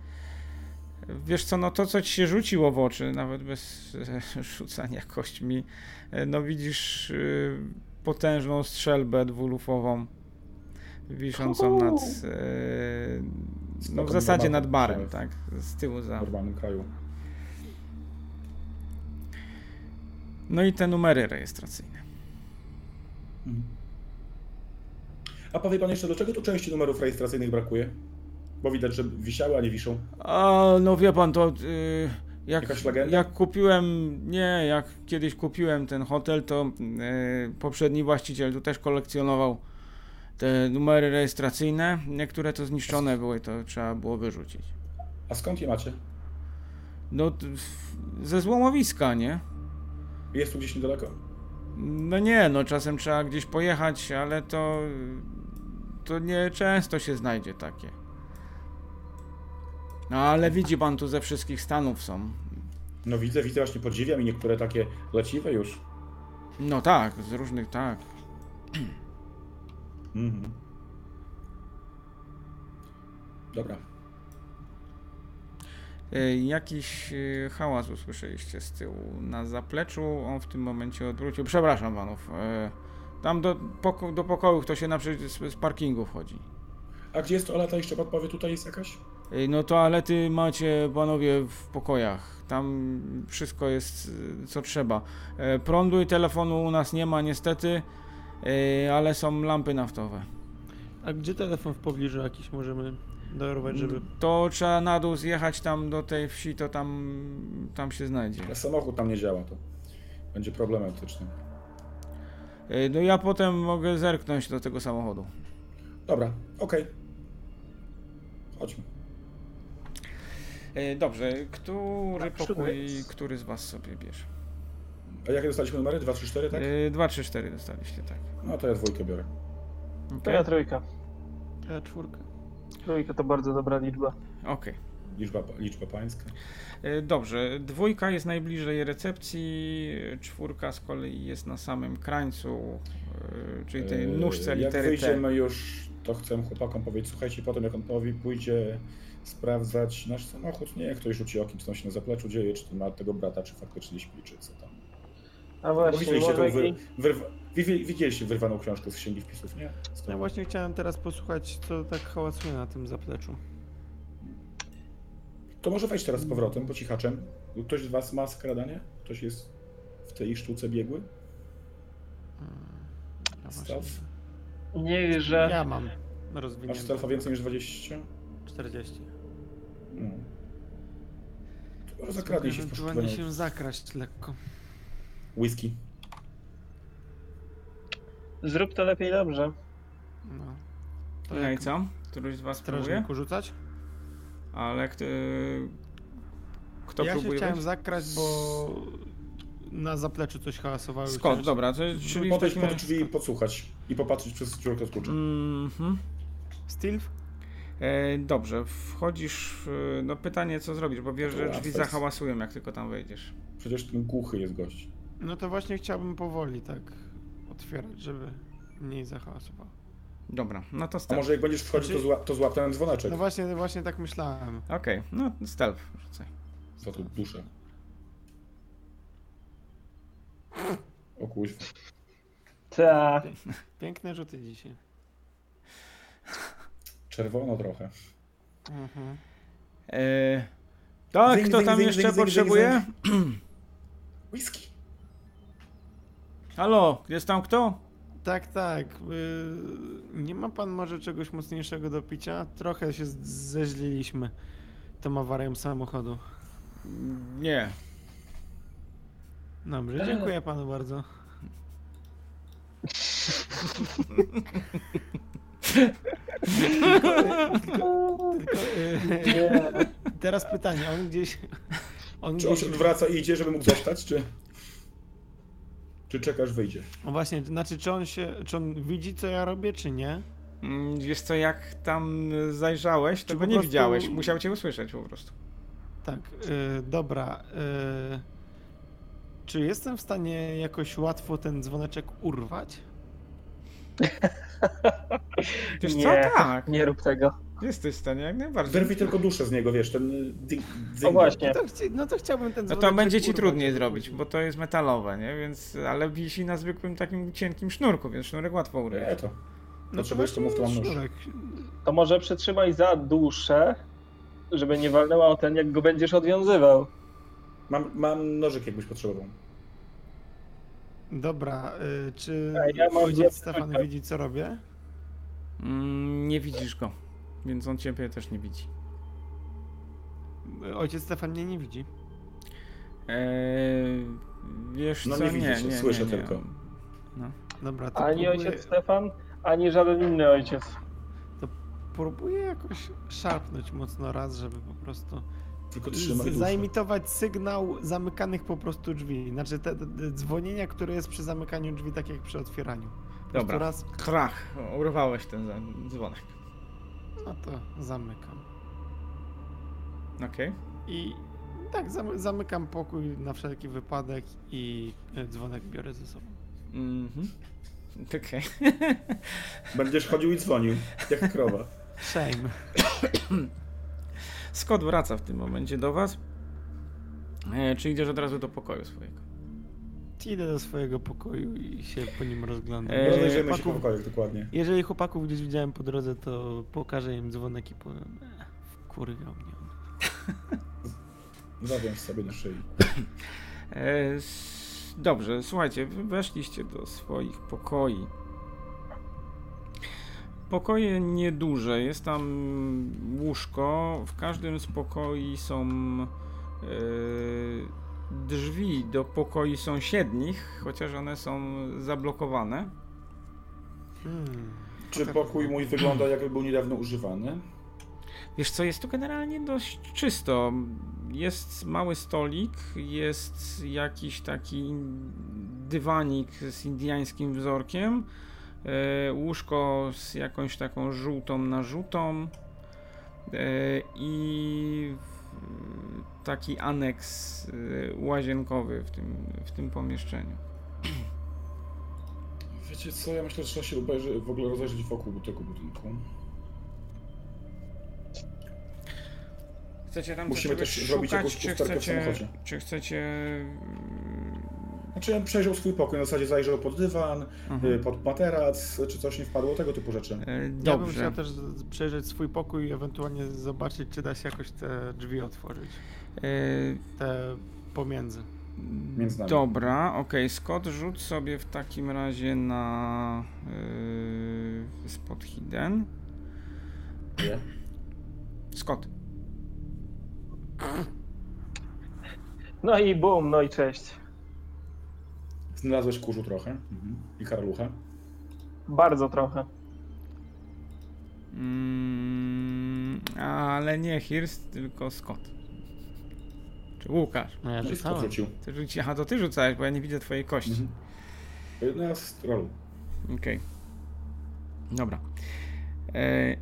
Speaker 1: Wiesz co, no to co ci się rzuciło w oczy, nawet bez e, rzucania kośćmi, e, no widzisz yy, potężną strzelbę dwulufową wiszącą nad. E, no w zasadzie nad barem, tak? Z tyłu za.
Speaker 3: W normalnym kraju.
Speaker 1: No i te numery rejestracyjne. Mhm.
Speaker 3: A powie pan jeszcze, do czego tu części numerów rejestracyjnych brakuje? Bo widać, że wisiały, a nie wiszą.
Speaker 1: A, no wie pan, to. Yy, jak, jak kupiłem, nie, jak kiedyś kupiłem ten hotel, to yy, poprzedni właściciel tu też kolekcjonował te numery rejestracyjne, niektóre to zniszczone były, to trzeba było wyrzucić.
Speaker 3: A skąd je macie?
Speaker 1: No, ze złomowiska, nie?
Speaker 3: Jest tu gdzieś niedaleko?
Speaker 1: No nie, no czasem trzeba gdzieś pojechać, ale to to nie często się znajdzie takie. No ale widzi pan, tu ze wszystkich stanów są.
Speaker 3: No widzę, widzę, właśnie podziwiam i niektóre takie leciwe już.
Speaker 1: No tak, z różnych, tak.
Speaker 3: Mhm. Dobra.
Speaker 1: E, Jakiś e, hałas usłyszeliście z tyłu. Na zapleczu on w tym momencie odwrócił. Przepraszam panów. e, Tam do, poko do pokoju to się na z, z parkingu wchodzi.
Speaker 3: A gdzie jest toaleta? Jeszcze podpowie, tutaj jest jakaś?
Speaker 1: No toalety macie panowie w pokojach. Tam wszystko jest co trzeba. Prądu i telefonu u nas nie ma niestety, ale są lampy naftowe.
Speaker 2: A gdzie telefon w pobliżu jakiś możemy darować, żeby...
Speaker 1: To trzeba na dół zjechać tam do tej wsi, to tam, tam się znajdzie.
Speaker 3: Ale samochód tam nie działa, to będzie problematyczne.
Speaker 1: E, No ja potem mogę zerknąć do tego samochodu.
Speaker 3: Dobra, okej. Chodźmy.
Speaker 1: E, Dobrze, który
Speaker 4: Tak,
Speaker 1: pokój, który z was sobie bierze?
Speaker 3: A jakie dostaliśmy numery? 2, 3, 4, tak?
Speaker 1: E, 2, 3, 4 dostaliście, tak.
Speaker 3: No to ja dwójkę biorę.
Speaker 4: To
Speaker 1: Okej,
Speaker 4: ja trójka.
Speaker 2: Ja czwórkę.
Speaker 4: Trójka to bardzo dobra liczba.
Speaker 1: okej.
Speaker 3: Liczba, liczba pańska.
Speaker 1: E, Dobrze, dwójka jest najbliżej recepcji, czwórka z kolei jest na samym krańcu, e, czyli tej
Speaker 3: Yy,
Speaker 1: nóżce
Speaker 3: Jak
Speaker 1: litery T.
Speaker 3: wyjdziemy już, to chcę chłopakom powiedzieć, słuchajcie, potem jak on powie, pójdzie sprawdzać nasz samochód, nie, ktoś rzuci okiem, co tam się na zapleczu dzieje, czy to ma tego brata, czy faktycznie śpi, czy co.
Speaker 4: A właśnie,
Speaker 3: widzieliście tą wy, wyrwa, widzieliście wyrwaną książkę z księgi wpisów, nie?
Speaker 2: Ja właśnie chciałem teraz posłuchać, co tak hałasuje na tym zapleczu.
Speaker 3: To może wejść teraz z powrotem, po cichaczem. Ktoś z was ma skradanie? Ktoś jest w tej sztuce biegły?
Speaker 2: Ja,
Speaker 3: Staw?
Speaker 4: Niechże...
Speaker 2: ja mam
Speaker 3: Masz
Speaker 2: rozwinięte.
Speaker 3: stealtha więcej niż 20?
Speaker 2: 40.
Speaker 3: No. To może zakradnij się w poszukiwaniu
Speaker 2: się zakraść lekko.
Speaker 3: Whisky.
Speaker 4: Zrób to lepiej dobrze.
Speaker 2: No. To
Speaker 1: No i co? Któryś z was próbuje?
Speaker 2: rzucać?
Speaker 1: Ale kto, kto
Speaker 2: ja
Speaker 1: próbuje
Speaker 2: chciałem
Speaker 1: wejść?
Speaker 2: zakraść, bo na zapleczu coś
Speaker 1: Scott,
Speaker 2: chciałem-
Speaker 1: dobra, to, czyli takim
Speaker 3: pod drzwi i podsłuchać. I popatrzeć przez dziurkę z kluczem.
Speaker 1: Mhm.
Speaker 2: Stealth?
Speaker 1: E, dobrze, wchodzisz. No pytanie, co zrobisz, bo wiesz, że drzwi zahałasują, jak tylko tam wejdziesz.
Speaker 3: Przecież ten głuchy jest gość.
Speaker 2: No to właśnie chciałbym powoli tak otwierać, żeby mniej zahałasowało.
Speaker 1: Dobra, no to
Speaker 3: A
Speaker 1: stealth.
Speaker 3: może jak będziesz wchodził, to,
Speaker 2: Znaczy-
Speaker 3: zła, to złap ten dzwoneczek.
Speaker 2: No właśnie, właśnie tak myślałem.
Speaker 1: Okej, no stealth rzucaj.
Speaker 3: Za tu duszę. O kuźwa.
Speaker 4: Tak.
Speaker 2: Piękne rzuty dzisiaj.
Speaker 3: Czerwono trochę.
Speaker 2: Mhm.
Speaker 1: E, tak,
Speaker 3: Zing,
Speaker 1: kto tam
Speaker 3: zing,
Speaker 1: jeszcze
Speaker 3: zing,
Speaker 1: potrzebuje?
Speaker 3: Whisky.
Speaker 1: Halo, jest tam kto?
Speaker 2: Tak, tak. Yy, nie ma pan może czegoś mocniejszego do picia? Trochę się zeźliliśmy tą awarią samochodu.
Speaker 1: Nie.
Speaker 2: Dobrze, dziękuję panu bardzo. tylko, tylko, yy,
Speaker 4: Nie.
Speaker 2: teraz pytanie, on gdzieś... On
Speaker 3: Czy on
Speaker 2: gdzieś
Speaker 3: się odwraca i idzie, żeby mógł zostać, czy... Czy czekasz, wyjdzie?
Speaker 2: o właśnie, znaczy czy on się, czy on widzi co ja robię, czy nie?
Speaker 1: Mm, Wiesz co, jak tam zajrzałeś, to
Speaker 2: Czy
Speaker 1: go nie
Speaker 2: prostu-
Speaker 1: widziałeś. Musiał cię usłyszeć po prostu.
Speaker 2: Tak, yy, dobra. Yy, czy jestem w stanie jakoś łatwo ten dzwoneczek urwać?
Speaker 1: Wiesz co,
Speaker 4: nie,
Speaker 1: tak.
Speaker 4: nie rób tego.
Speaker 1: Jesteś w stanie jak najbardziej.
Speaker 3: Wyrwij tylko duszę z niego, wiesz, ten...
Speaker 4: O właśnie.
Speaker 2: No to, chci- no to chciałbym ten
Speaker 1: No to będzie ci trudniej zrobić, bo to jest metalowe, nie? Więc, ale wisi na zwykłym takim cienkim sznurku, więc sznurek łatwo
Speaker 3: Nie,
Speaker 1: urwać.
Speaker 3: to.
Speaker 2: No
Speaker 3: to mów, to mam nóż.
Speaker 4: To może przytrzymaj za duszę, żeby nie walnęła o ten, jak go będziesz odwiązywał.
Speaker 3: Mam, mam nożyk, jakbyś potrzebował.
Speaker 2: Dobra, y, czy
Speaker 4: A ja mam
Speaker 2: Stefan widzi co robię?
Speaker 1: Mm, nie widzisz go, więc on ciebie też nie widzi.
Speaker 2: Ojciec Stefan mnie nie widzi.
Speaker 1: Eee, wiesz
Speaker 3: No
Speaker 1: co,
Speaker 3: nie widzisz,
Speaker 1: nie,
Speaker 3: słyszę
Speaker 1: nie, nie.
Speaker 3: tylko.
Speaker 1: No.
Speaker 2: Dobra, to
Speaker 4: Ani
Speaker 2: próbuję,
Speaker 4: ojciec Stefan, ani żaden inny ojciec.
Speaker 2: próbuję jakoś szarpnąć mocno raz, żeby po prostu
Speaker 3: Tylko trzymaj
Speaker 2: zaimitować sygnał zamykanych po prostu drzwi. Znaczy te, te, te dzwonienia, które jest przy zamykaniu drzwi, tak jak przy otwieraniu. Po
Speaker 1: Dobra.
Speaker 2: raz,
Speaker 1: Krach, urwałeś ten dzwonek.
Speaker 2: no to zamykam.
Speaker 1: Okej.
Speaker 2: I Tak, zamykam pokój na wszelki wypadek i e, dzwonek biorę ze sobą. Mhm.
Speaker 1: Okej.
Speaker 3: Okay. Będziesz chodził i dzwonił, jak krowa.
Speaker 2: Shame.
Speaker 1: Scott wraca w tym momencie do was. E, czy idziesz od razu do pokoju swojego?
Speaker 2: Idę do swojego pokoju i się po nim rozglądam.
Speaker 3: Eee, Rozejrzymy się po dokładnie.
Speaker 2: Jeżeli chłopaków gdzieś widziałem po drodze, to pokażę im dzwonek i powiem, e, wkurwiał mnie.
Speaker 3: Zawiąż sobie na szyi.
Speaker 1: E, dobrze, słuchajcie, weszliście do swoich pokoi. Pokoje nieduże, jest tam łóżko. W każdym z pokoi są yy, drzwi do pokoi sąsiednich, chociaż one są zablokowane.
Speaker 3: Hmm. Czy pokój mój wygląda jakby był niedawno używany?
Speaker 1: Wiesz co, jest tu generalnie dość czysto. Jest mały stolik, jest jakiś taki dywanik z indiańskim wzorkiem, e, łóżko z jakąś taką żółtą narzutą e, i taki aneks e, łazienkowy w tym, w tym pomieszczeniu.
Speaker 3: Wiecie co, ja myślę, że trzeba się obejrzeć, w ogóle rozejrzeć wokół tego budynku.
Speaker 1: Chcecie tam
Speaker 3: Musimy też
Speaker 1: szukać,
Speaker 3: zrobić jakąś
Speaker 1: czy
Speaker 3: chcecie, w samochodzie.
Speaker 1: Czy chcecie...
Speaker 3: Znaczy ja przejrzał swój pokój, na zasadzie zajrzał pod dywan, mhm. pod materac, czy coś nie wpadło, tego typu rzeczy.
Speaker 2: Dobrze. Ja bym chciał też przejrzeć swój pokój i ewentualnie zobaczyć, czy da się jakoś te drzwi otworzyć. E, te pomiędzy.
Speaker 3: Między nami.
Speaker 1: Dobra, okej. Okay. Scott, rzuć sobie w takim razie na yy, spot hidden.
Speaker 3: Nie.
Speaker 1: Scott.
Speaker 4: No i bum, no i cześć.
Speaker 3: Znalazłeś kurzu trochę mhm. i karalucha?
Speaker 4: Bardzo trochę.
Speaker 1: Mm, ale nie Hirst, tylko Scott. Czy Łukasz?
Speaker 2: No ja no rzucił.
Speaker 1: Ty rzuci... Aha, to ty rzucałeś, bo ja nie widzę twojej kości. Mhm.
Speaker 3: Jedna z rolu.
Speaker 1: Okej. Okay. Dobra. E...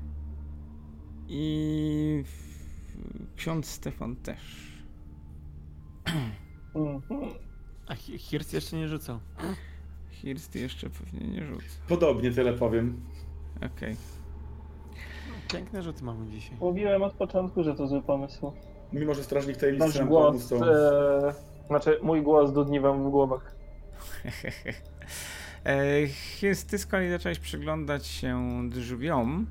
Speaker 1: I ksiądz Stefan też.
Speaker 2: A Hirst jeszcze nie rzucał.
Speaker 1: Hirst jeszcze pewnie nie rzuca.
Speaker 3: Podobnie tyle powiem.
Speaker 1: Okej. Okay.
Speaker 2: Piękne rzuty mamy dzisiaj.
Speaker 4: Mówiłem od początku, że to zły pomysł.
Speaker 3: Mimo, że strażnik tej listy
Speaker 4: nam głos, to... e, Znaczy, mój głos dudni wam w głowach.
Speaker 1: e, Hirst, ty z kolei zacząłeś przyglądać się drzwiom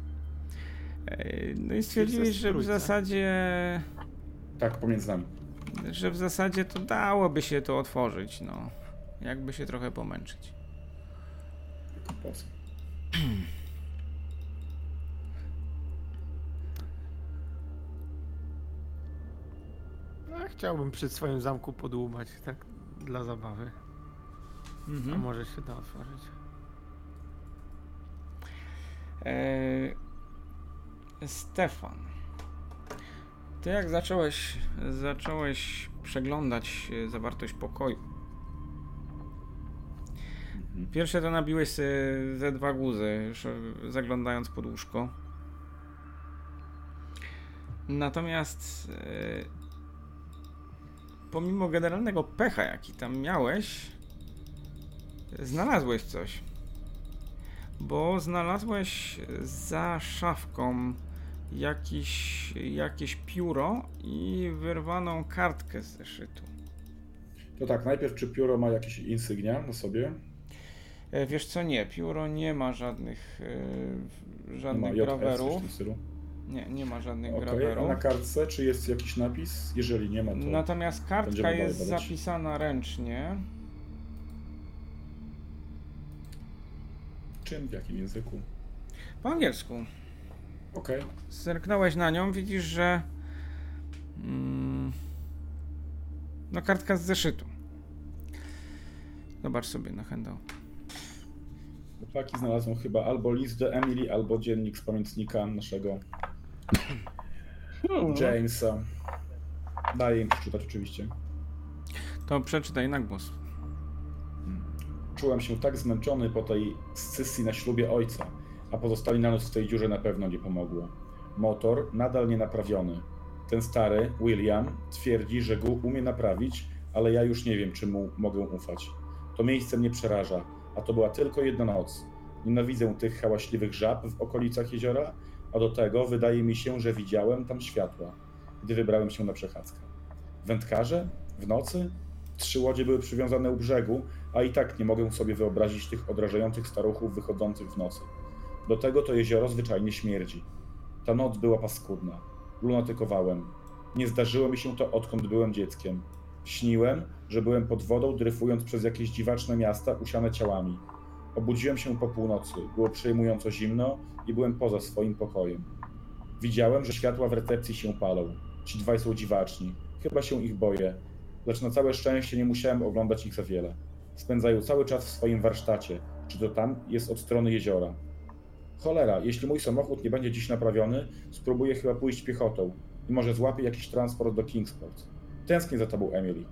Speaker 1: no i stwierdziłeś, że w zasadzie.
Speaker 3: Tak, pomiędzy nami.
Speaker 1: Że w zasadzie to dałoby się to otworzyć, no. Jakby się trochę pomęczyć.
Speaker 2: No, chciałbym przy swoim zamku podłubać, tak dla zabawy. Mhm. A może się da otworzyć.
Speaker 1: Eee, Stefan, ty jak zacząłeś, zacząłeś przeglądać e, zawartość pokoju, mhm. pierwsze to nabiłeś ze dwa guzy, zaglądając pod łóżko. Natomiast e, pomimo generalnego pecha, jaki tam miałeś, znalazłeś coś. Bo znalazłeś za szafką jakiś, jakieś pióro i wyrwaną kartkę z zeszytu.
Speaker 3: To tak, najpierw czy pióro ma jakieś insygnia na sobie?
Speaker 1: E, wiesz co, nie, pióro nie ma żadnych e, żadnych nie ma grawerów. Nie, nie ma żadnych okay, grawerów.
Speaker 3: A na kartce czy jest jakiś napis? Jeżeli nie ma, to
Speaker 1: Natomiast kartka jest zapisana ręcznie.
Speaker 3: Czym? W jakim języku?
Speaker 1: Po angielsku.
Speaker 3: Okej. Okay.
Speaker 1: Zerknąłeś na nią, widzisz, że mm, no kartka z zeszytu. Zobacz sobie na handout.
Speaker 3: Chłopaki znalazłem chyba albo list do Emily, albo dziennik z pamiętnika naszego hmm. Jamesa. Daję im przeczytać oczywiście.
Speaker 1: To przeczytaj na głos.
Speaker 3: Czułem się tak zmęczony po tej scysji na ślubie ojca, a pozostali na noc w tej dziurze na pewno nie pomogło. Motor nadal nie naprawiony. Ten stary, William, twierdzi, że go umie naprawić, ale ja już nie wiem, czy mu mogę ufać. To miejsce mnie przeraża, a to była tylko jedna noc. Nienawidzę tych hałaśliwych żab w okolicach jeziora, a do tego wydaje mi się, że widziałem tam światła, gdy wybrałem się na przechadzkę. Wędkarze? W nocy? Trzy łodzie były przywiązane u brzegu, a i tak nie mogę sobie wyobrazić tych odrażających staruchów wychodzących w nocy. Do tego to jezioro zwyczajnie śmierdzi. Ta noc była paskudna. Lunatykowałem. Nie zdarzyło mi się to odkąd byłem dzieckiem. Śniłem, że byłem pod wodą, dryfując przez jakieś dziwaczne miasta usiane ciałami. Obudziłem się po północy. Było przejmująco zimno i byłem poza swoim pokojem. Widziałem, że światła w recepcji się palą. Ci dwaj są dziwaczni. Chyba się ich boję, lecz na całe szczęście nie musiałem oglądać ich za wiele. Spędzają cały czas w swoim warsztacie, czy to tam jest od strony jeziora. Cholera, jeśli mój samochód nie będzie dziś naprawiony, spróbuję chyba pójść piechotą i może złapię jakiś transport do Kingsport. Tęsknię za tobą, Emily.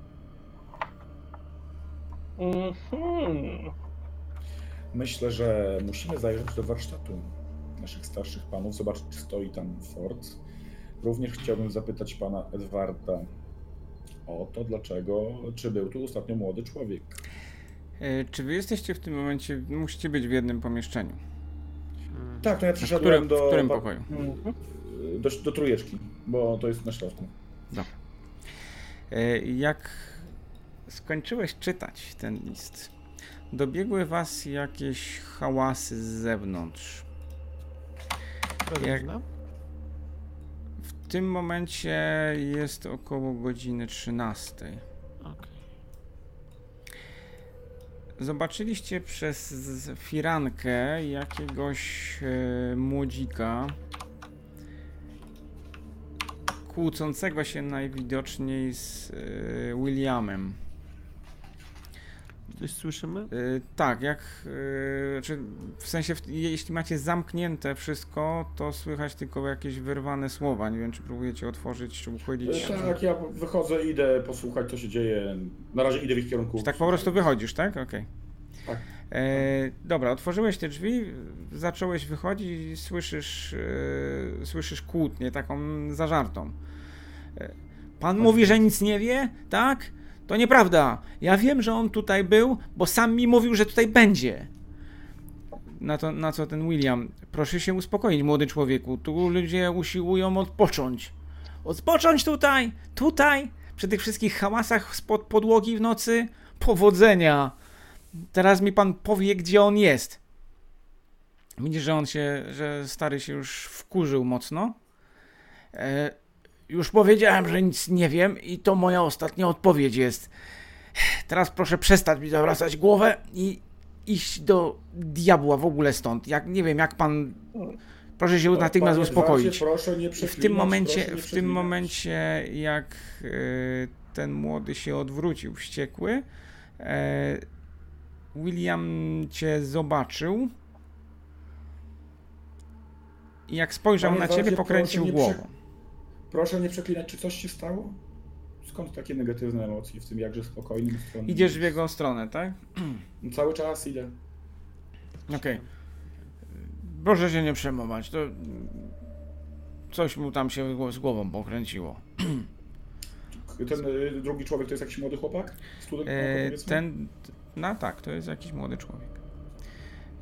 Speaker 4: Mhm.
Speaker 3: Myślę, że musimy zajrzeć do warsztatu naszych starszych panów, zobaczyć, czy stoi tam Ford. Również chciałbym zapytać pana Edwarda o to, dlaczego, czy był tu ostatnio młody człowiek.
Speaker 1: E, czy wy jesteście w tym momencie, musicie być w jednym pomieszczeniu?
Speaker 3: Tak, to ja przyszedłem
Speaker 1: którym,
Speaker 3: do,
Speaker 1: w którym pokoju?
Speaker 3: do, do trójeczki, bo to jest na środku.
Speaker 1: Dobra. E, jak skończyłeś czytać ten list, dobiegły was jakieś hałasy z zewnątrz. Jak, w tym momencie jest około godziny 13. Zobaczyliście przez firankę jakiegoś e, młodzika kłócącego się najwidoczniej z e, Williamem.
Speaker 2: Coś słyszymy? E,
Speaker 1: tak, jak e, czy w sensie, w, jeśli macie zamknięte wszystko, to słychać tylko jakieś wyrwane słowa. Nie wiem, czy próbujecie otworzyć, czy uchylić.
Speaker 3: E, tak, ja wychodzę, idę posłuchać, co się dzieje. Na razie idę w ich kierunku.
Speaker 1: Czy tak po prostu wychodzisz, tak? Okej. Okay.
Speaker 3: Tak.
Speaker 1: E, dobra, otworzyłeś te drzwi, zacząłeś wychodzić i słyszysz, e, słyszysz kłótnię, taką zażartą. E, pan mówi, że nic nie wie, tak? To nieprawda. Ja wiem, że on tutaj był, bo sam mi mówił, że tutaj będzie. Na, to, na co ten William? Proszę się uspokoić, młody człowieku. Tu ludzie usiłują odpocząć. Odpocząć tutaj, tutaj, przy tych wszystkich hałasach spod podłogi w nocy. Powodzenia. Teraz mi pan powie, gdzie on jest. Widzisz, że on się, że stary się już wkurzył mocno. E, już powiedziałem, że nic nie wiem i to moja ostatnia odpowiedź jest. Teraz proszę przestać mi zawracać głowę i iść do diabła w ogóle stąd. Jak nie wiem, jak pan. Proszę się natychmiast uspokoić.
Speaker 3: Proszę nie
Speaker 1: w tym momencie, w tym momencie, jak e, ten młody się odwrócił, wściekły, e, William cię zobaczył. I jak spojrzał Panie na ciebie, pokręcił głową.
Speaker 3: Proszę nie przeklinać, czy coś się stało? Skąd takie negatywne emocje w tym jakże spokojnym?
Speaker 1: Idziesz w jego stronę, tak?
Speaker 3: Cały czas idę.
Speaker 1: Okej. Okay. Proszę się nie przejmować, to coś mu tam się z głową pokręciło.
Speaker 3: Ten y, drugi człowiek to jest jakiś młody chłopak?
Speaker 1: Student, e, ten, no tak, to jest jakiś młody człowiek.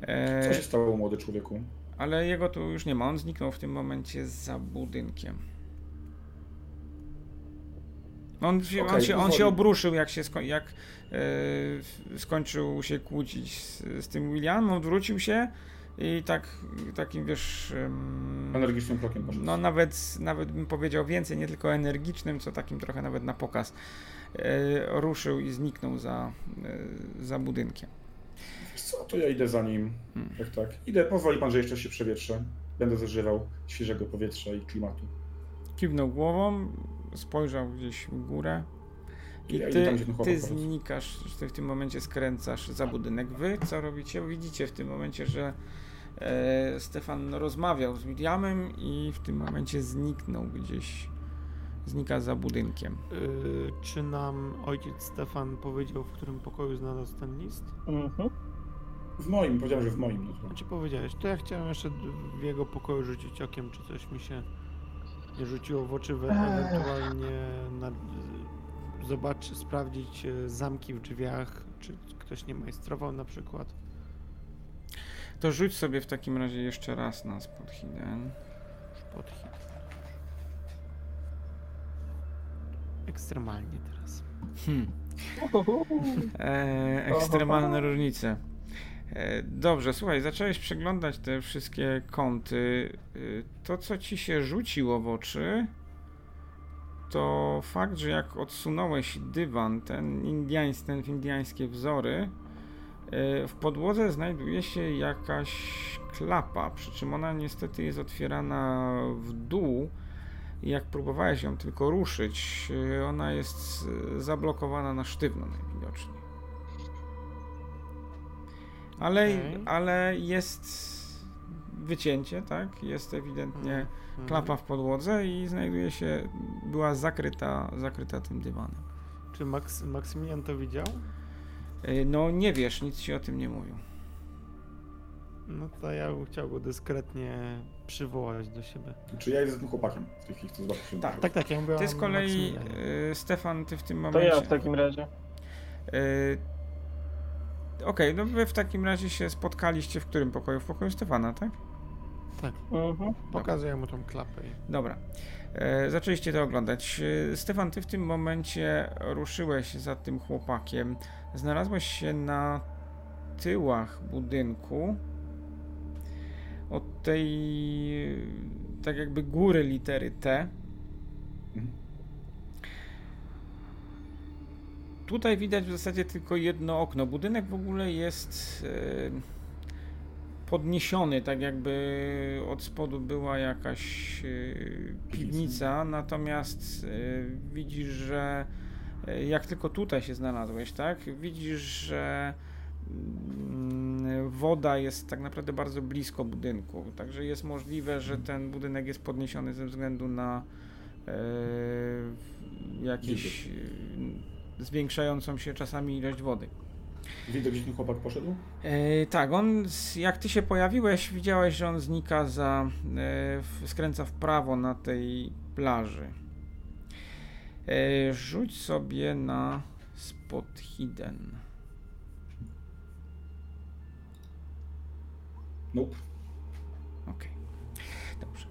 Speaker 3: E, Co się stało młody człowieku?
Speaker 1: Ale jego tu już nie ma, on zniknął w tym momencie za budynkiem. On, się, okay, on, się, on się obruszył, jak, się sko jak e, skończył się kłócić z, z tym Williamem, odwrócił się i tak takim wiesz.
Speaker 3: Energicznym krokiem
Speaker 1: poszedł. No nawet, nawet bym powiedział więcej, nie tylko energicznym, co takim trochę nawet na pokaz. E, ruszył i zniknął za, e, za budynkiem.
Speaker 3: Wiesz co, to ja idę za nim. Hmm. Tak, tak. Idę, pozwoli pan, że jeszcze się przewietrzę. Będę zażywał świeżego powietrza i klimatu.
Speaker 1: Kiwnął głową, spojrzał gdzieś w górę. I ty, ty znikasz, ty w tym momencie skręcasz za budynek. Wy co robicie? Widzicie w tym momencie, że e, Stefan rozmawiał z Williamem i w tym momencie zniknął gdzieś znika za budynkiem.
Speaker 2: Yy, czy nam ojciec Stefan powiedział, w którym pokoju znalazł ten list?
Speaker 3: Mhm. W moim, powiedziałem, że w moim.
Speaker 2: No to... Znaczy powiedziałeś, to ja chciałem jeszcze w jego pokoju rzucić okiem, czy coś mi się rzuciło w oczy we, ewentualnie na, zobaczyć, sprawdzić e, zamki w drzwiach, czy ktoś nie majstrował na przykład.
Speaker 1: To rzuć sobie w takim razie jeszcze raz na spot hidden.
Speaker 2: Spot hidden. Ekstremalnie teraz.
Speaker 1: Hmm. E, ekstremalne różnice. E, dobrze, słuchaj, zacząłeś przeglądać te wszystkie kąty. E, to, co ci się rzuciło w oczy, to fakt, że jak odsunąłeś dywan, ten indiański, ten indiańskie wzory, e, w podłodze znajduje się jakaś klapa, przy czym ona niestety jest otwierana w dół. Jak próbowałeś ją tylko ruszyć, ona jest zablokowana na sztywno najwidoczniej. Ale, okay. ale jest wycięcie, tak? Jest ewidentnie mm -hmm. klapa w podłodze i znajduje się, była zakryta, zakryta tym dywanem.
Speaker 2: Czy Max, Maksymilian to widział?
Speaker 1: E, no nie wiesz, nic ci o tym nie mówił.
Speaker 2: No to ja bym chciał go dyskretnie przywołać do siebie.
Speaker 3: Czy ja jestem chłopakiem w tej chwili, chcę zobaczyć.
Speaker 2: Tak, tak, tak, ja mówię
Speaker 1: Ty z kolei, Stefan, ty w tym momencie...
Speaker 4: To ja w takim razie.
Speaker 1: Okej, okay, no wy w takim razie się spotkaliście w którym pokoju? W pokoju Stefana, tak?
Speaker 2: Tak. Mhm. Pokazuję mu tą klapę.
Speaker 1: Dobra. E, zaczęliście to oglądać. E, Stefan, ty w tym momencie ruszyłeś za tym chłopakiem. Znalazłeś się na tyłach budynku od tej tak jakby góry litery T. Mhm. Tutaj widać w zasadzie tylko jedno okno. Budynek w ogóle jest e, podniesiony, tak jakby od spodu była jakaś e, piwnica, natomiast e, widzisz, że jak tylko tutaj się znalazłeś, tak? Widzisz, że mm, woda jest tak naprawdę bardzo blisko budynku, także jest możliwe, że ten budynek jest podniesiony ze względu na jakieś zwiększającą się czasami ilość wody.
Speaker 3: Widzę, gdzie ten chłopak poszedł?
Speaker 1: E, tak, on, jak ty się pojawiłeś, widziałeś, że on znika za, e, skręca w prawo na tej plaży. E, rzuć sobie na spot hidden.
Speaker 3: Nope.
Speaker 1: Okej. Okay. Dobrze.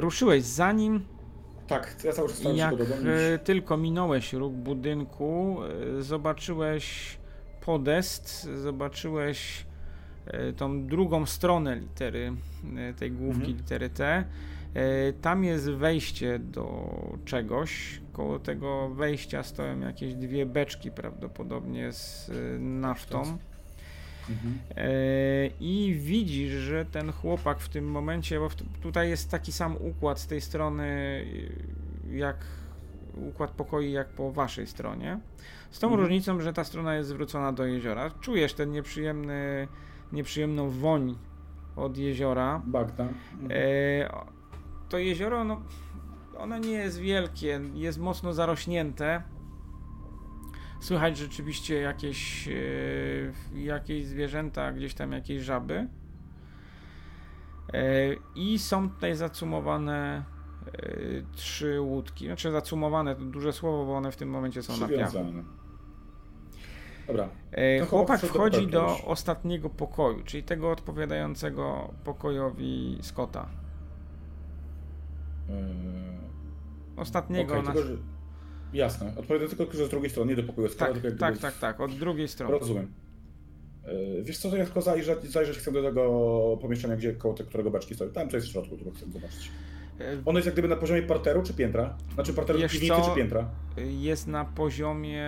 Speaker 1: Ruszyłeś za nim,
Speaker 3: tak, ja cały czas staram
Speaker 1: Jak
Speaker 3: się
Speaker 1: e, tylko minąłeś róg budynku, e, zobaczyłeś podest, zobaczyłeś e, tą drugą stronę litery, tej główki mhm. litery T. Tam jest wejście do czegoś. Koło tego wejścia stoją jakieś dwie beczki, prawdopodobnie z naftą. Mhm. I widzisz, że ten chłopak w tym momencie, bo tutaj jest taki sam układ z tej strony, jak układ pokoi, jak po waszej stronie. Z tą mhm. różnicą, że ta strona jest zwrócona do jeziora. Czujesz ten nieprzyjemny, nieprzyjemną woń od jeziora.
Speaker 3: Bagda.
Speaker 1: Mhm. E, to jezioro, no, ono nie jest wielkie, jest mocno zarośnięte Słychać rzeczywiście jakieś, e, jakieś zwierzęta, gdzieś tam jakieś żaby. E, I są tutaj zacumowane e, trzy łódki. Znaczy zacumowane to duże słowo, bo one w tym momencie są na piachu.
Speaker 3: Dobra.
Speaker 1: Chłopak wchodzi do ostatniego pokoju, czyli tego odpowiadającego pokojowi Scotta. Ostatniego.
Speaker 3: Okay, na... tylko, że Jasne. Odpowiadam tylko, że z drugiej strony, nie do pokoju
Speaker 1: Tak, tak, tak, tak, tak, od drugiej strony.
Speaker 3: Rozumiem. E, wiesz co, to ja tylko zajrzeć, zajrzeć chcę do tego pomieszczenia, gdzie koło którego beczki stoją. Tam co jest w środku, tylko chcę zobaczyć. E, ono jest jak gdyby na poziomie parteru czy piętra? Znaczy parteru Wiesz piwnicy co? czy piętra?
Speaker 1: Jest na poziomie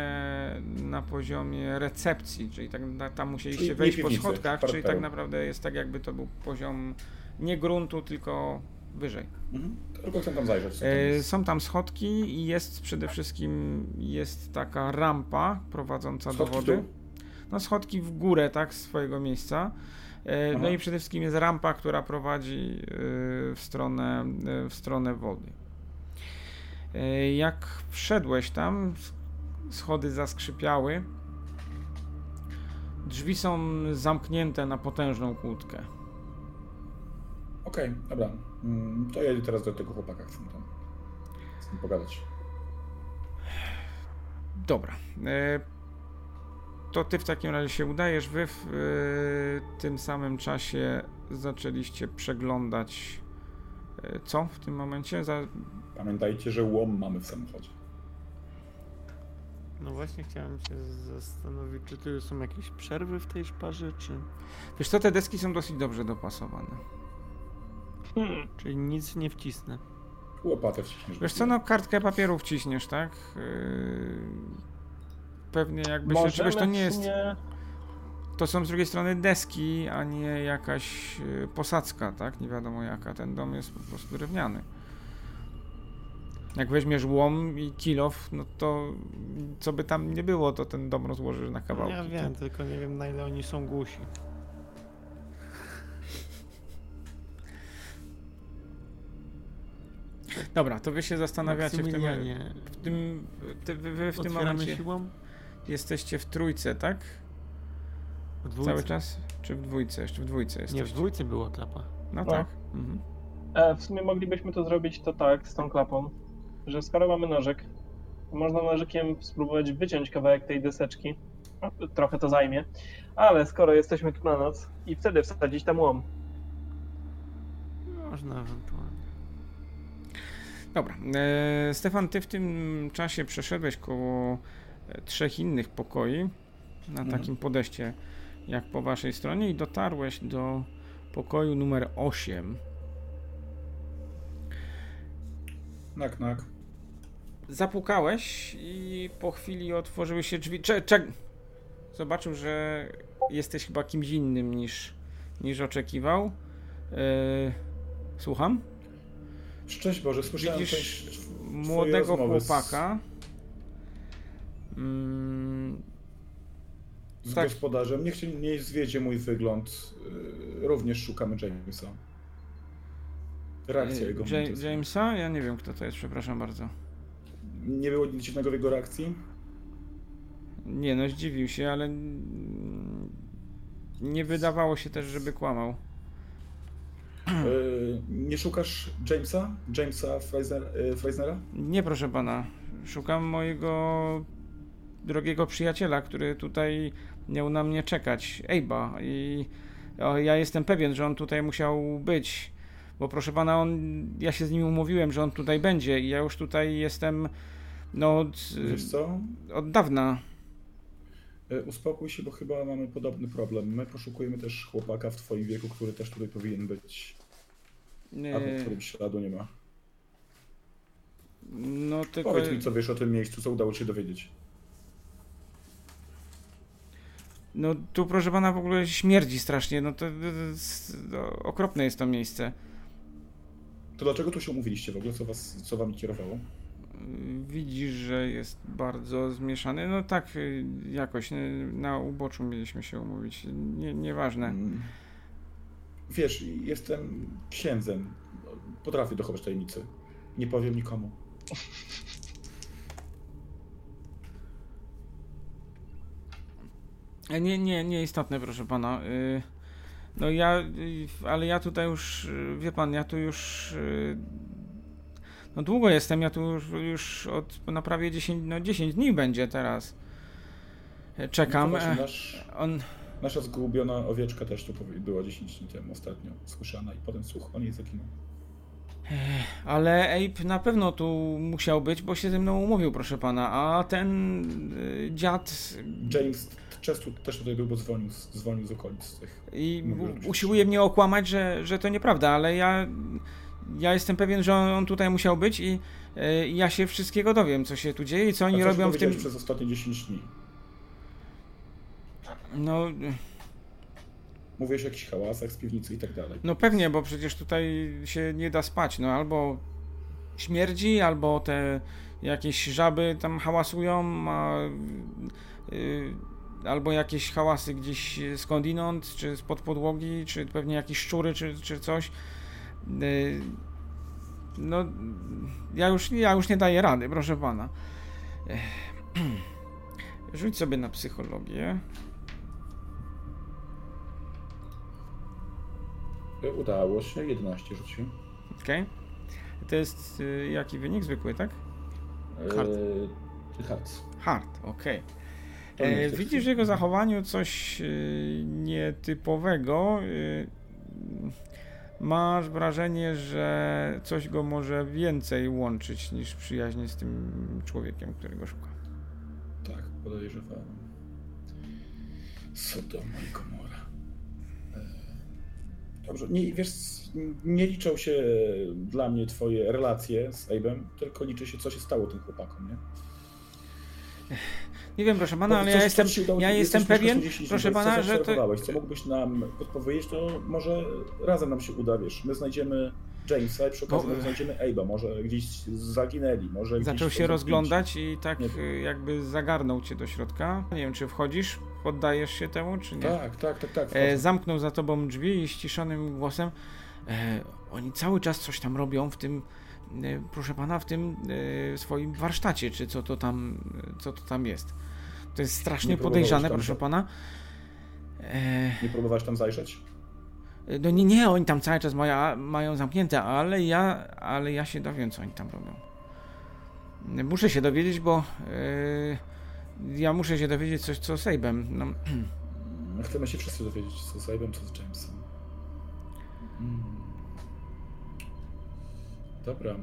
Speaker 1: na poziomie recepcji, czyli tak, tam musieliście wejść piwnicy, po schodkach, czyli tak naprawdę jest tak jakby to był poziom nie gruntu, tylko wyżej.
Speaker 3: Mhm. Tylko chcę tam zajrzeć.
Speaker 1: E, są tam schodki i jest przede wszystkim jest taka rampa prowadząca schodki do wody. No schodki w górę, tak, z swojego miejsca. E, no i przede wszystkim jest rampa, która prowadzi e, w stronę, w stronę wody. Jak wszedłeś tam, schody zaskrzypiały. Drzwi są zamknięte na potężną kłódkę.
Speaker 3: Okej, Okej, okay, dobra. Mm, to jedę teraz do tego chłopaka, chcę tam z nim pogadać.
Speaker 1: Dobra. E, to ty w takim razie się udajesz. Wy w e, tym samym czasie zaczęliście przeglądać e, co w tym momencie? Za...
Speaker 3: Pamiętajcie, że łom mamy w samochodzie.
Speaker 2: No właśnie chciałem się zastanowić, czy tu są jakieś przerwy w tej szparze, czy...
Speaker 1: Wiesz co, te deski są dosyć dobrze dopasowane.
Speaker 2: Hmm. Czyli nic nie wcisnę.
Speaker 3: Łopatę wciśniesz.
Speaker 1: Wiesz co, no kartkę papieru wciśniesz, tak? Yy... Pewnie jakby się czegoś to nie jest... Nie... To są z drugiej strony deski, a nie jakaś yy, posadzka, tak? Nie wiadomo jaka. Ten dom jest po prostu drewniany. Jak weźmiesz łom i kilof, no to co by tam nie było, to ten dom rozłożysz na kawałki.
Speaker 2: Ja wiem, to... tylko nie wiem na ile oni są głusi.
Speaker 1: Dobra, to wy się zastanawiacie w tym, w tym, ty, wy, wy w tym momencie siłą? jesteście w trójce, tak? W dwójce. Cały czas? Czy w dwójce? Jeszcze w dwójce jesteście.
Speaker 2: Nie, w dwójce była klapa.
Speaker 1: No, no. tak. Mhm.
Speaker 4: E, w sumie moglibyśmy to zrobić to tak, z tą klapą, że skoro mamy nożyk, można nożykiem spróbować wyciąć kawałek tej deseczki. No, trochę to zajmie, ale skoro jesteśmy tu na noc i wtedy wsadzić tam łom.
Speaker 2: Można.
Speaker 1: Dobra. E, Stefan, ty w tym czasie przeszedłeś koło e, trzech innych pokoi na mhm. takim podejście jak po waszej stronie i dotarłeś do pokoju numer 8.
Speaker 3: Nak, nak.
Speaker 1: Zapukałeś i po chwili otworzyły się drzwi. Cze, cze... Zobaczył, że jesteś chyba kimś innym niż, niż oczekiwał. Yy, słucham?
Speaker 3: Szczęść Boże, słyszałem
Speaker 1: Widzisz młodego chłopaka.
Speaker 3: Z, mm, z tak. gospodarzem. Niech się nie zwiedzie mój wygląd. Yy, również szukamy Jamesa. Reakcja jego.
Speaker 1: Jamesa? Ja nie wiem, kto to jest, przepraszam bardzo.
Speaker 3: Nie było nic dziwnego w jego reakcji?
Speaker 1: Nie, no zdziwił się, ale nie wydawało się też, żeby kłamał.
Speaker 3: Yy, nie szukasz Jamesa? Jamesa Freisnera? Yy,
Speaker 1: nie, proszę pana. Szukam mojego drogiego przyjaciela, który tutaj miał na mnie czekać. Ejba. I ja jestem pewien, że on tutaj musiał być. Bo proszę pana, on, ja się z nim umówiłem, że on tutaj będzie i ja już tutaj jestem no od,
Speaker 3: Wiesz co?
Speaker 1: od dawna.
Speaker 3: E, uspokój się, bo chyba mamy podobny problem. My poszukujemy też chłopaka w twoim wieku, który też tutaj powinien być. Nie. A po którym śladu nie ma.
Speaker 1: No tylko...
Speaker 3: Powiedz mi, co wiesz o tym miejscu, co udało ci się dowiedzieć.
Speaker 1: No tu proszę pana w ogóle śmierdzi strasznie, no to, to, to, to okropne jest to miejsce.
Speaker 3: To dlaczego tu się umówiliście w ogóle? Co, was, co wam kierowało?
Speaker 1: Widzisz, że jest bardzo zmieszany. No tak, jakoś na uboczu mieliśmy się umówić. Nie, nieważne. Mm.
Speaker 3: Wiesz, jestem księdzem. Potrafię dochować tajemnicy. Nie powiem nikomu.
Speaker 1: Nie, nie, nie istotne, proszę pana. Y, no ja, y, ale ja tutaj już, y, wie pan, ja tu już no długo jestem, ja tu już, już od no prawie 10, no 10 dni będzie teraz. Czekam. No
Speaker 3: nasz, On... Nasza zgubiona owieczka też tu była 10 dni temu ostatnio słyszana i potem słuch o niej zaginął.
Speaker 1: Ale Ape na pewno tu musiał być, bo się ze mną umówił, proszę pana, a ten y, dziad...
Speaker 3: James często też tutaj był, bo dzwonił, dzwonił z okolic tych.
Speaker 1: I Mówił, usiłuje mnie okłamać, że, że to nieprawda, ale ja ja jestem pewien, że on tutaj musiał być i y, ja się wszystkiego dowiem, co się tu dzieje i co oni
Speaker 3: A co
Speaker 1: robią w tym.
Speaker 3: przez ostatnie 10 dni?
Speaker 1: No.
Speaker 3: Mówisz o jakichś hałasach z piwnicy i tak dalej.
Speaker 1: No pewnie, bo przecież tutaj się nie da spać. No albo śmierdzi, albo te jakieś żaby tam hałasują, a, y, albo jakieś hałasy gdzieś skądinąd, czy spod podłogi, czy pewnie jakieś szczury, czy, czy coś. Y, no, ja już, ja już nie daję rady, proszę pana. Rzuć sobie na psychologię.
Speaker 3: Udało się, 11 rzucił.
Speaker 1: Okej. Okay. To jest y, jaki wynik? Zwykły, tak?
Speaker 3: Hard. E, hard.
Speaker 1: Hard, okej. Okay. E, widzisz w jego zachowaniu coś y, nietypowego. Y, masz wrażenie, że coś go może więcej łączyć niż przyjaźnie z tym człowiekiem, którego szuka.
Speaker 3: Tak, podejrzewałem. Sodoma i Gomora. Dobrze, nie, wiesz, nie liczą się dla mnie twoje relacje z Abe'em, tylko liczy się, co się stało tym chłopakom, nie?
Speaker 1: Nie wiem, proszę pana, ale ja jestem, ja jestem pewien, proszę pana, że to...
Speaker 3: Co mógłbyś nam podpowiedzieć, to może razem nam się uda, wiesz, my znajdziemy Jamesa i przy okazji Bo... znajdziemy Abe'a, może gdzieś zaginęli, może
Speaker 1: Zaczął się rozglądać i tak jakby zagarnął cię do środka. Nie wiem, czy wchodzisz, poddajesz się temu, czy nie?
Speaker 3: Tak, tak, tak, tak.
Speaker 1: E, zamknął za tobą drzwi i ściszonym głosem e, oni cały czas coś tam robią w tym e, proszę pana, w tym e, swoim warsztacie, czy co to tam, co to tam jest. To jest strasznie podejrzane, proszę pana.
Speaker 3: E... Nie próbowałeś tam zajrzeć?
Speaker 1: No nie, nie, oni tam cały czas mają, mają zamknięte, ale ja, ale ja się dowiem, co oni tam robią. Muszę się dowiedzieć, bo yy, ja muszę się dowiedzieć coś, co Sabe'em. No.
Speaker 3: Chcemy się wszyscy dowiedzieć, co Sabe'em, co z Jamesem. Hmm. Dobra.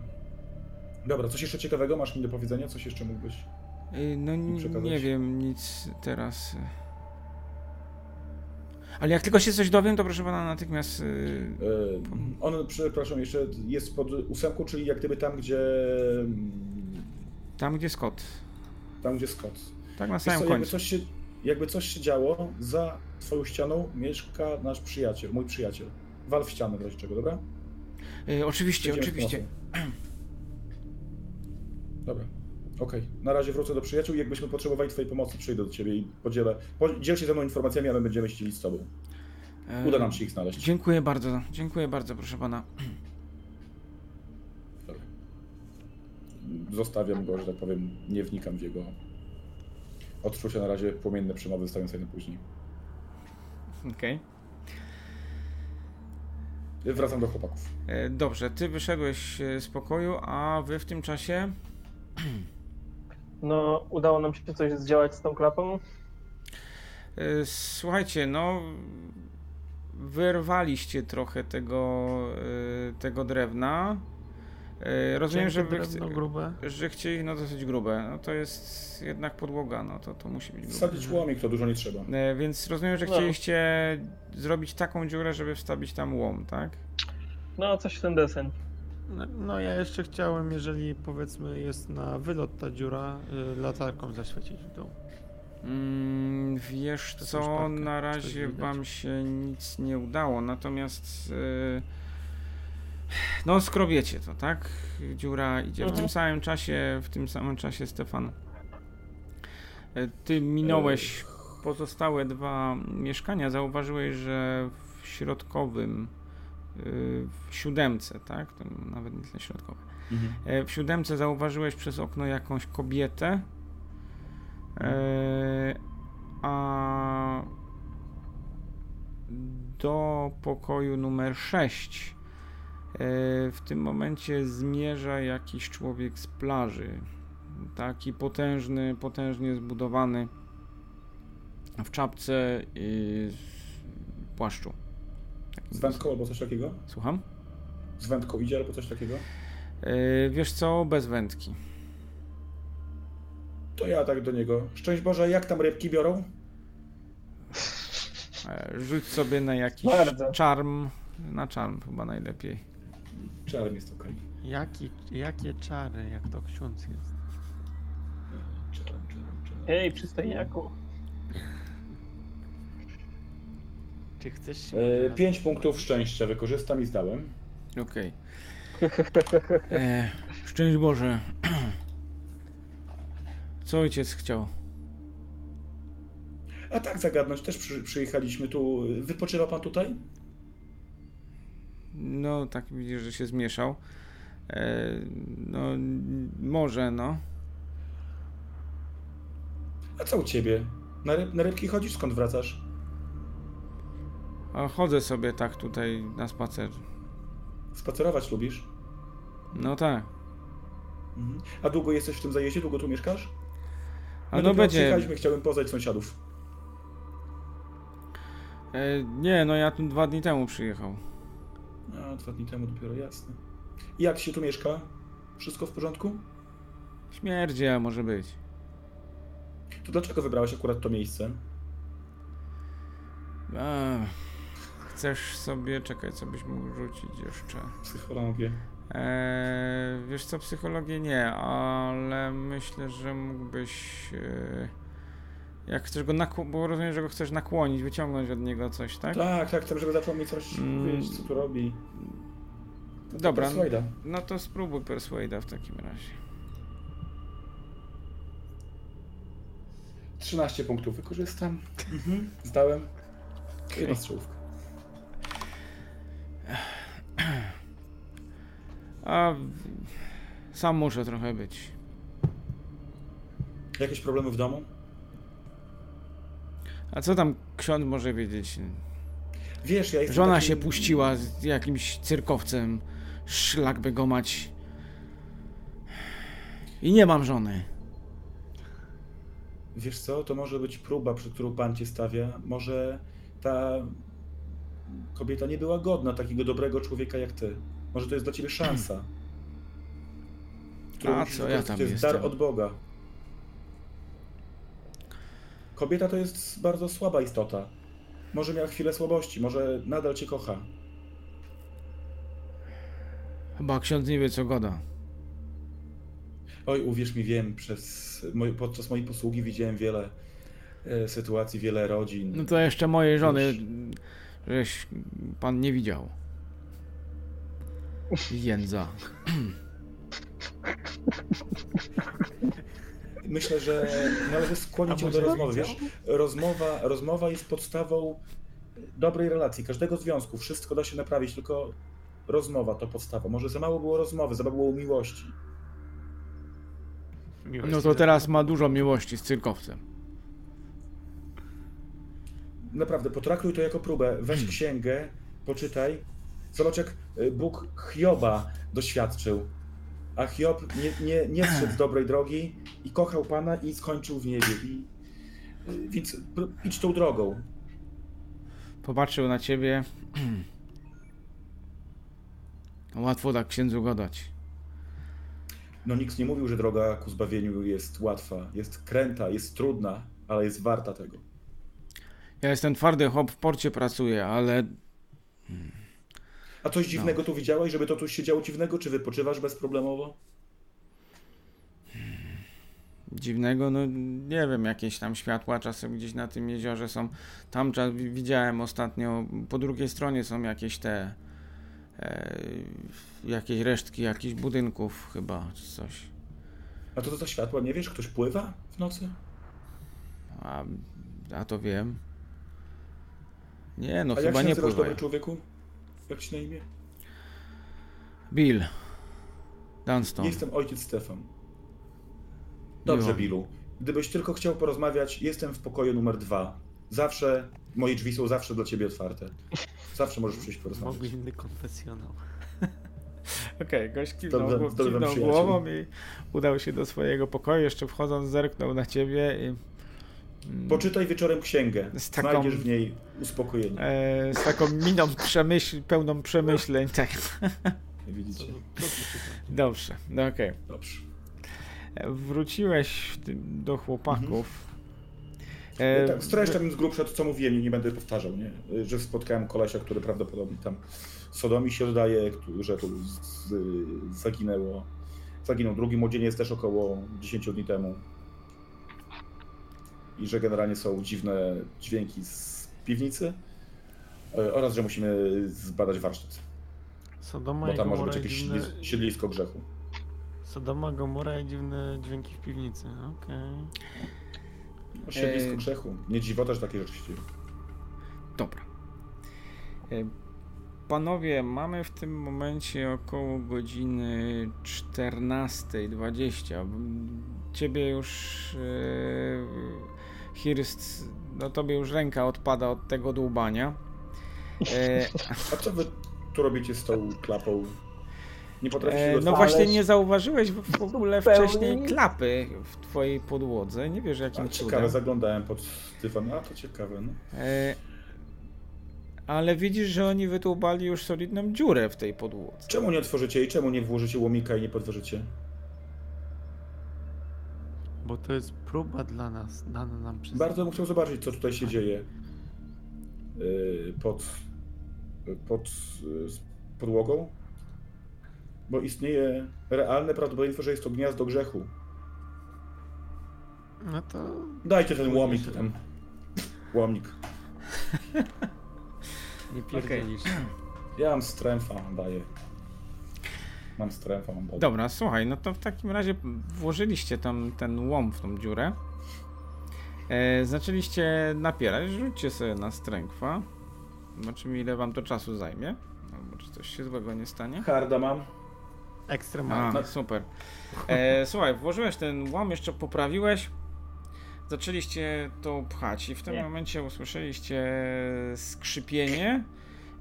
Speaker 3: Dobra, coś jeszcze ciekawego masz mi do powiedzenia? Coś jeszcze mógłbyś?
Speaker 1: Y, no nie wiem, nic teraz. Y. Ale jak tylko się coś dowiem, to proszę pana natychmiast. Yy...
Speaker 3: On, przepraszam, jeszcze jest pod ósemką, czyli jak gdyby tam, gdzie. Mm,
Speaker 1: tam, gdzie Scott.
Speaker 3: Tam, gdzie Scott.
Speaker 1: Tak na samym końcu.
Speaker 3: Jakby coś, się, jakby coś się działo, za twoją ścianą mieszka nasz przyjaciel, mój przyjaciel. Wal w ścianę w razie czego, dobra?
Speaker 1: Yy, oczywiście, oczywiście.
Speaker 3: Dobra. Okej, okay. na razie wrócę do przyjaciół i jakbyśmy potrzebowali Twojej pomocy, przyjdę do Ciebie i podzielę. Podziel się ze mną informacjami, a my będziemy chcieli z Tobą. Uda nam się ich znaleźć.
Speaker 1: Dziękuję bardzo, dziękuję bardzo, proszę Pana.
Speaker 3: Dobra. Zostawiam go, że tak powiem, nie wnikam w jego odczucia na razie płomienne przemowy, zostawiam sobie na później.
Speaker 1: Okej.
Speaker 3: Okay. Wracam do chłopaków.
Speaker 1: E, dobrze, ty wyszedłeś z pokoju, a wy w tym czasie
Speaker 4: no, udało nam się coś zdziałać z tą klapą?
Speaker 1: E, słuchajcie, no wyrwaliście trochę tego, e, tego drewna. E, rozumiem, że, chce, grube. że chcieli no dosyć grube. No to jest jednak podłoga, no to, to musi być grube.
Speaker 3: Wsadzić łomik to dużo nie trzeba.
Speaker 1: Więc rozumiem, że no. chcieliście zrobić taką dziurę, żeby wstawić tam łom, tak?
Speaker 4: No, coś w ten desen.
Speaker 2: No, no, ja jeszcze chciałem, jeżeli powiedzmy jest na wylot ta dziura, y, latarką zaświecić w dół.
Speaker 1: Mm, wiesz to co, na razie wam się nic nie udało, natomiast y, no skrobiecie to, tak? Dziura idzie. W tym mhm. samym czasie, w tym samym czasie Stefan y, ty minąłeś pozostałe dwa mieszkania, zauważyłeś, że w środkowym w siódemce, tak? To nawet nie tyle środkowe. Mhm. E, w siódemce zauważyłeś przez okno jakąś kobietę, e, a do pokoju numer 6 e, w tym momencie zmierza jakiś człowiek z plaży. Taki potężny, potężnie zbudowany w czapce i płaszczu.
Speaker 3: Z wędką albo coś takiego?
Speaker 1: Słucham?
Speaker 3: Z wędką idzie albo coś takiego?
Speaker 1: Yy, wiesz co, bez wędki.
Speaker 3: To ja tak do niego. Szczęść Boże, jak tam rybki biorą?
Speaker 1: E, rzuć sobie na jakiś Bardzo. czarm. Na czarm chyba najlepiej.
Speaker 3: Czarm jest ok.
Speaker 2: Jaki, jakie czary, jak to ksiądz jest?
Speaker 4: Czarm, czarm, czarm. Ej, przystojniaku.
Speaker 2: Czy chcesz
Speaker 3: się... E, pięć punktów szczęścia wykorzystam i zdałem.
Speaker 1: Okej. Okay. szczęść Boże. Co ojciec chciał?
Speaker 3: A tak zagadnąć, też przy, przyjechaliśmy tu. Wypoczywa pan tutaj?
Speaker 1: No, tak widzisz, że się zmieszał. E, no, może, no.
Speaker 3: A co u ciebie? Na, ryb, na rybki chodzisz? Skąd wracasz?
Speaker 1: A chodzę sobie tak tutaj na spacer.
Speaker 3: Spacerować lubisz?
Speaker 1: No tak.
Speaker 3: Mhm. A długo jesteś w tym zajeździe? Długo tu mieszkasz?
Speaker 1: A no będzie.
Speaker 3: Chciałem poznać sąsiadów.
Speaker 1: E, nie, no ja tu dwa dni temu przyjechał.
Speaker 3: A, dwa dni temu dopiero, jasne. Jak się tu mieszka? Wszystko w porządku?
Speaker 1: Śmierdzi, a może być.
Speaker 3: To dlaczego wybrałeś akurat to miejsce?
Speaker 1: A, chcesz sobie, czekaj, co byś mógł rzucić jeszcze?
Speaker 3: Psychologię.
Speaker 1: Eee, wiesz co, psychologię nie, ale myślę, że mógłbyś... E, jak chcesz go nakłonić, bo rozumiem, że go chcesz nakłonić, wyciągnąć od niego coś, tak?
Speaker 3: Tak, tak, chcę, żeby zaczął mi coś
Speaker 1: Mm.
Speaker 3: powiedzieć, co tu robi. No to
Speaker 1: Dobra,
Speaker 3: Persuada.
Speaker 1: no to spróbuj Persuada w takim razie.
Speaker 3: 13 punktów wykorzystam. Mhm. Zdałem. Jedna strzałówka.
Speaker 1: A sam muszę trochę być.
Speaker 3: Jakieś problemy w domu?
Speaker 1: A co tam ksiądz może wiedzieć?
Speaker 3: Wiesz, ja jestem
Speaker 1: Żona
Speaker 3: takim...
Speaker 1: się puściła z jakimś cyrkowcem. Szlak by go mać. I nie mam żony.
Speaker 3: Wiesz co, to może być próba, przed którą Pan cię stawia. Może ta kobieta nie była godna takiego dobrego człowieka jak ty. Może to jest dla ciebie szansa.
Speaker 1: A co ja tam
Speaker 3: To jest dar
Speaker 1: jestem?
Speaker 3: od Boga. Kobieta to jest bardzo słaba istota. Może miała chwilę słabości, może nadal cię kocha.
Speaker 1: Chyba ksiądz nie wie co goda.
Speaker 3: Oj, uwierz mi, wiem, przez moj, podczas mojej posługi widziałem wiele e, sytuacji, wiele rodzin.
Speaker 1: No to jeszcze mojej żony,
Speaker 3: Już.
Speaker 1: żeś pan nie widział. Jędza.
Speaker 3: Myślę, że należy skłonić cię do rozmowy. Wiesz, rozmowa, rozmowa jest podstawą dobrej relacji, każdego związku. Wszystko da się naprawić, tylko rozmowa to podstawa. Może za mało było rozmowy, za mało było miłości.
Speaker 2: Miłość
Speaker 1: No to teraz ma dużo miłości z cyrkowcem.
Speaker 3: Naprawdę, potraktuj to jako próbę. Weź księgę, poczytaj. Zobacz, jak y, Bóg Hioba doświadczył. A Hiob nie, nie, nie zszedł z dobrej drogi i kochał Pana i skończył w niebie. I, y, więc idź tą drogą.
Speaker 1: Popatrzył na ciebie. Łatwo tak księdzu gadać.
Speaker 3: No nikt nie mówił, że droga ku zbawieniu jest łatwa. Jest kręta, jest trudna, ale jest warta tego.
Speaker 1: Ja jestem twardy chłop, w porcie pracuję, ale
Speaker 3: A coś dziwnego tu widziałeś, żeby to tu się działo dziwnego? Czy wypoczywasz bezproblemowo?
Speaker 1: dziwnego, no nie wiem, jakieś tam światła czasem gdzieś na tym jeziorze są. Tam cza- wi- widziałem ostatnio, po drugiej stronie są jakieś te e, jakieś resztki jakichś budynków chyba, czy coś.
Speaker 3: A to co za światła? Nie wiesz, ktoś pływa w nocy?
Speaker 1: A, a to wiem. Nie, no
Speaker 3: A jak
Speaker 1: chyba
Speaker 3: się
Speaker 1: nie
Speaker 3: dobry człowieku? Jak ci na imię?
Speaker 1: Bill. Dunston.
Speaker 3: Jestem ojciec Stefan. Dobrze,
Speaker 1: Miło.
Speaker 3: Billu. Gdybyś tylko chciał porozmawiać, jestem w pokoju numer dwa. Zawsze, moje drzwi są zawsze dla ciebie otwarte. Zawsze możesz przyjść porozmawiać.
Speaker 2: Mogły inny konfesjonał.
Speaker 1: Okej, gość
Speaker 3: Dobrze,
Speaker 1: kiwnął,
Speaker 3: dobrze,
Speaker 1: kiwnął głową i udał się do swojego pokoju. Jeszcze wchodząc zerknął na ciebie i... mm,
Speaker 3: Poczytaj wieczorem księgę.
Speaker 1: Z taką-
Speaker 3: Znajdziesz w niej uspokojenie.
Speaker 1: E, z taką miną przemyśl, pełną przemyśleń. Tak.
Speaker 3: Widzicie?
Speaker 1: Dobrze, no okej.
Speaker 3: Dobrze.
Speaker 1: E, Wróciłeś do chłopaków.
Speaker 3: E,
Speaker 1: E,
Speaker 3: tak, streszczam z grubsza to, co mówiłem, nie będę powtarzał, nie? Że spotkałem kolesia, który prawdopodobnie tam Sodomi się oddaje, że tu z, zaginęło. Zaginął drugi młodzieniec też około 10 dni temu. I że generalnie są dziwne dźwięki z piwnicy. e, Oraz, że musimy zbadać warsztat.
Speaker 2: Sodoma
Speaker 3: Bo tam może być jakieś
Speaker 2: dziwne...
Speaker 3: siedlis- siedlisko grzechu.
Speaker 2: Sodoma, Gomora i dziwne dźwięki w piwnicy. Okej.
Speaker 3: No, siedlisko
Speaker 1: E,
Speaker 3: grzechu. Nie dziwota, że takie rzeczy się dzieją.
Speaker 1: Dobra. E, Panowie, mamy w tym momencie około godziny 14.20. Ciebie już e, Hirst, no tobie już ręka odpada od tego dłubania.
Speaker 3: E... A co wy tu robicie z tą klapą?
Speaker 1: Nie potrafisz e, No właśnie nie zauważyłeś w ogóle wcześniej klapy w twojej podłodze. Nie wiesz jakim
Speaker 3: a, cudem. Ciekawe, zaglądałem pod dywan. A to ciekawe. No. E...
Speaker 1: Ale widzisz, że oni wytłubali już solidną dziurę w tej podłodze.
Speaker 3: Czemu nie otworzycie i czemu nie włożycie łomika i nie podważycie?
Speaker 2: Bo to jest próba dla nas, dana nam przez...
Speaker 3: Bardzo bym chciał zobaczyć, co tutaj się dzieje yy, pod, pod yy, podłogą bo istnieje realne prawdopodobieństwo, że jest to gniazdo grzechu.
Speaker 2: No to...
Speaker 3: Dajcie ten łomik tam. Łomik.
Speaker 2: Nie pierdolisz. Okay.
Speaker 3: Ja mam stręfa, daję. Mam stręfa, mam
Speaker 1: Dobra, słuchaj, no to w takim razie włożyliście tam ten łom w tą dziurę. E, zaczęliście napierać, rzućcie sobie na strękwa. Zobaczymy ile wam to czasu zajmie. Albo czy coś się złego nie stanie.
Speaker 3: Harda mam.
Speaker 2: Ekstremalnie.
Speaker 1: A, super. E, słuchaj, włożyłeś ten łam, jeszcze poprawiłeś. Zaczęliście to pchać i w tym Nie. momencie usłyszeliście skrzypienie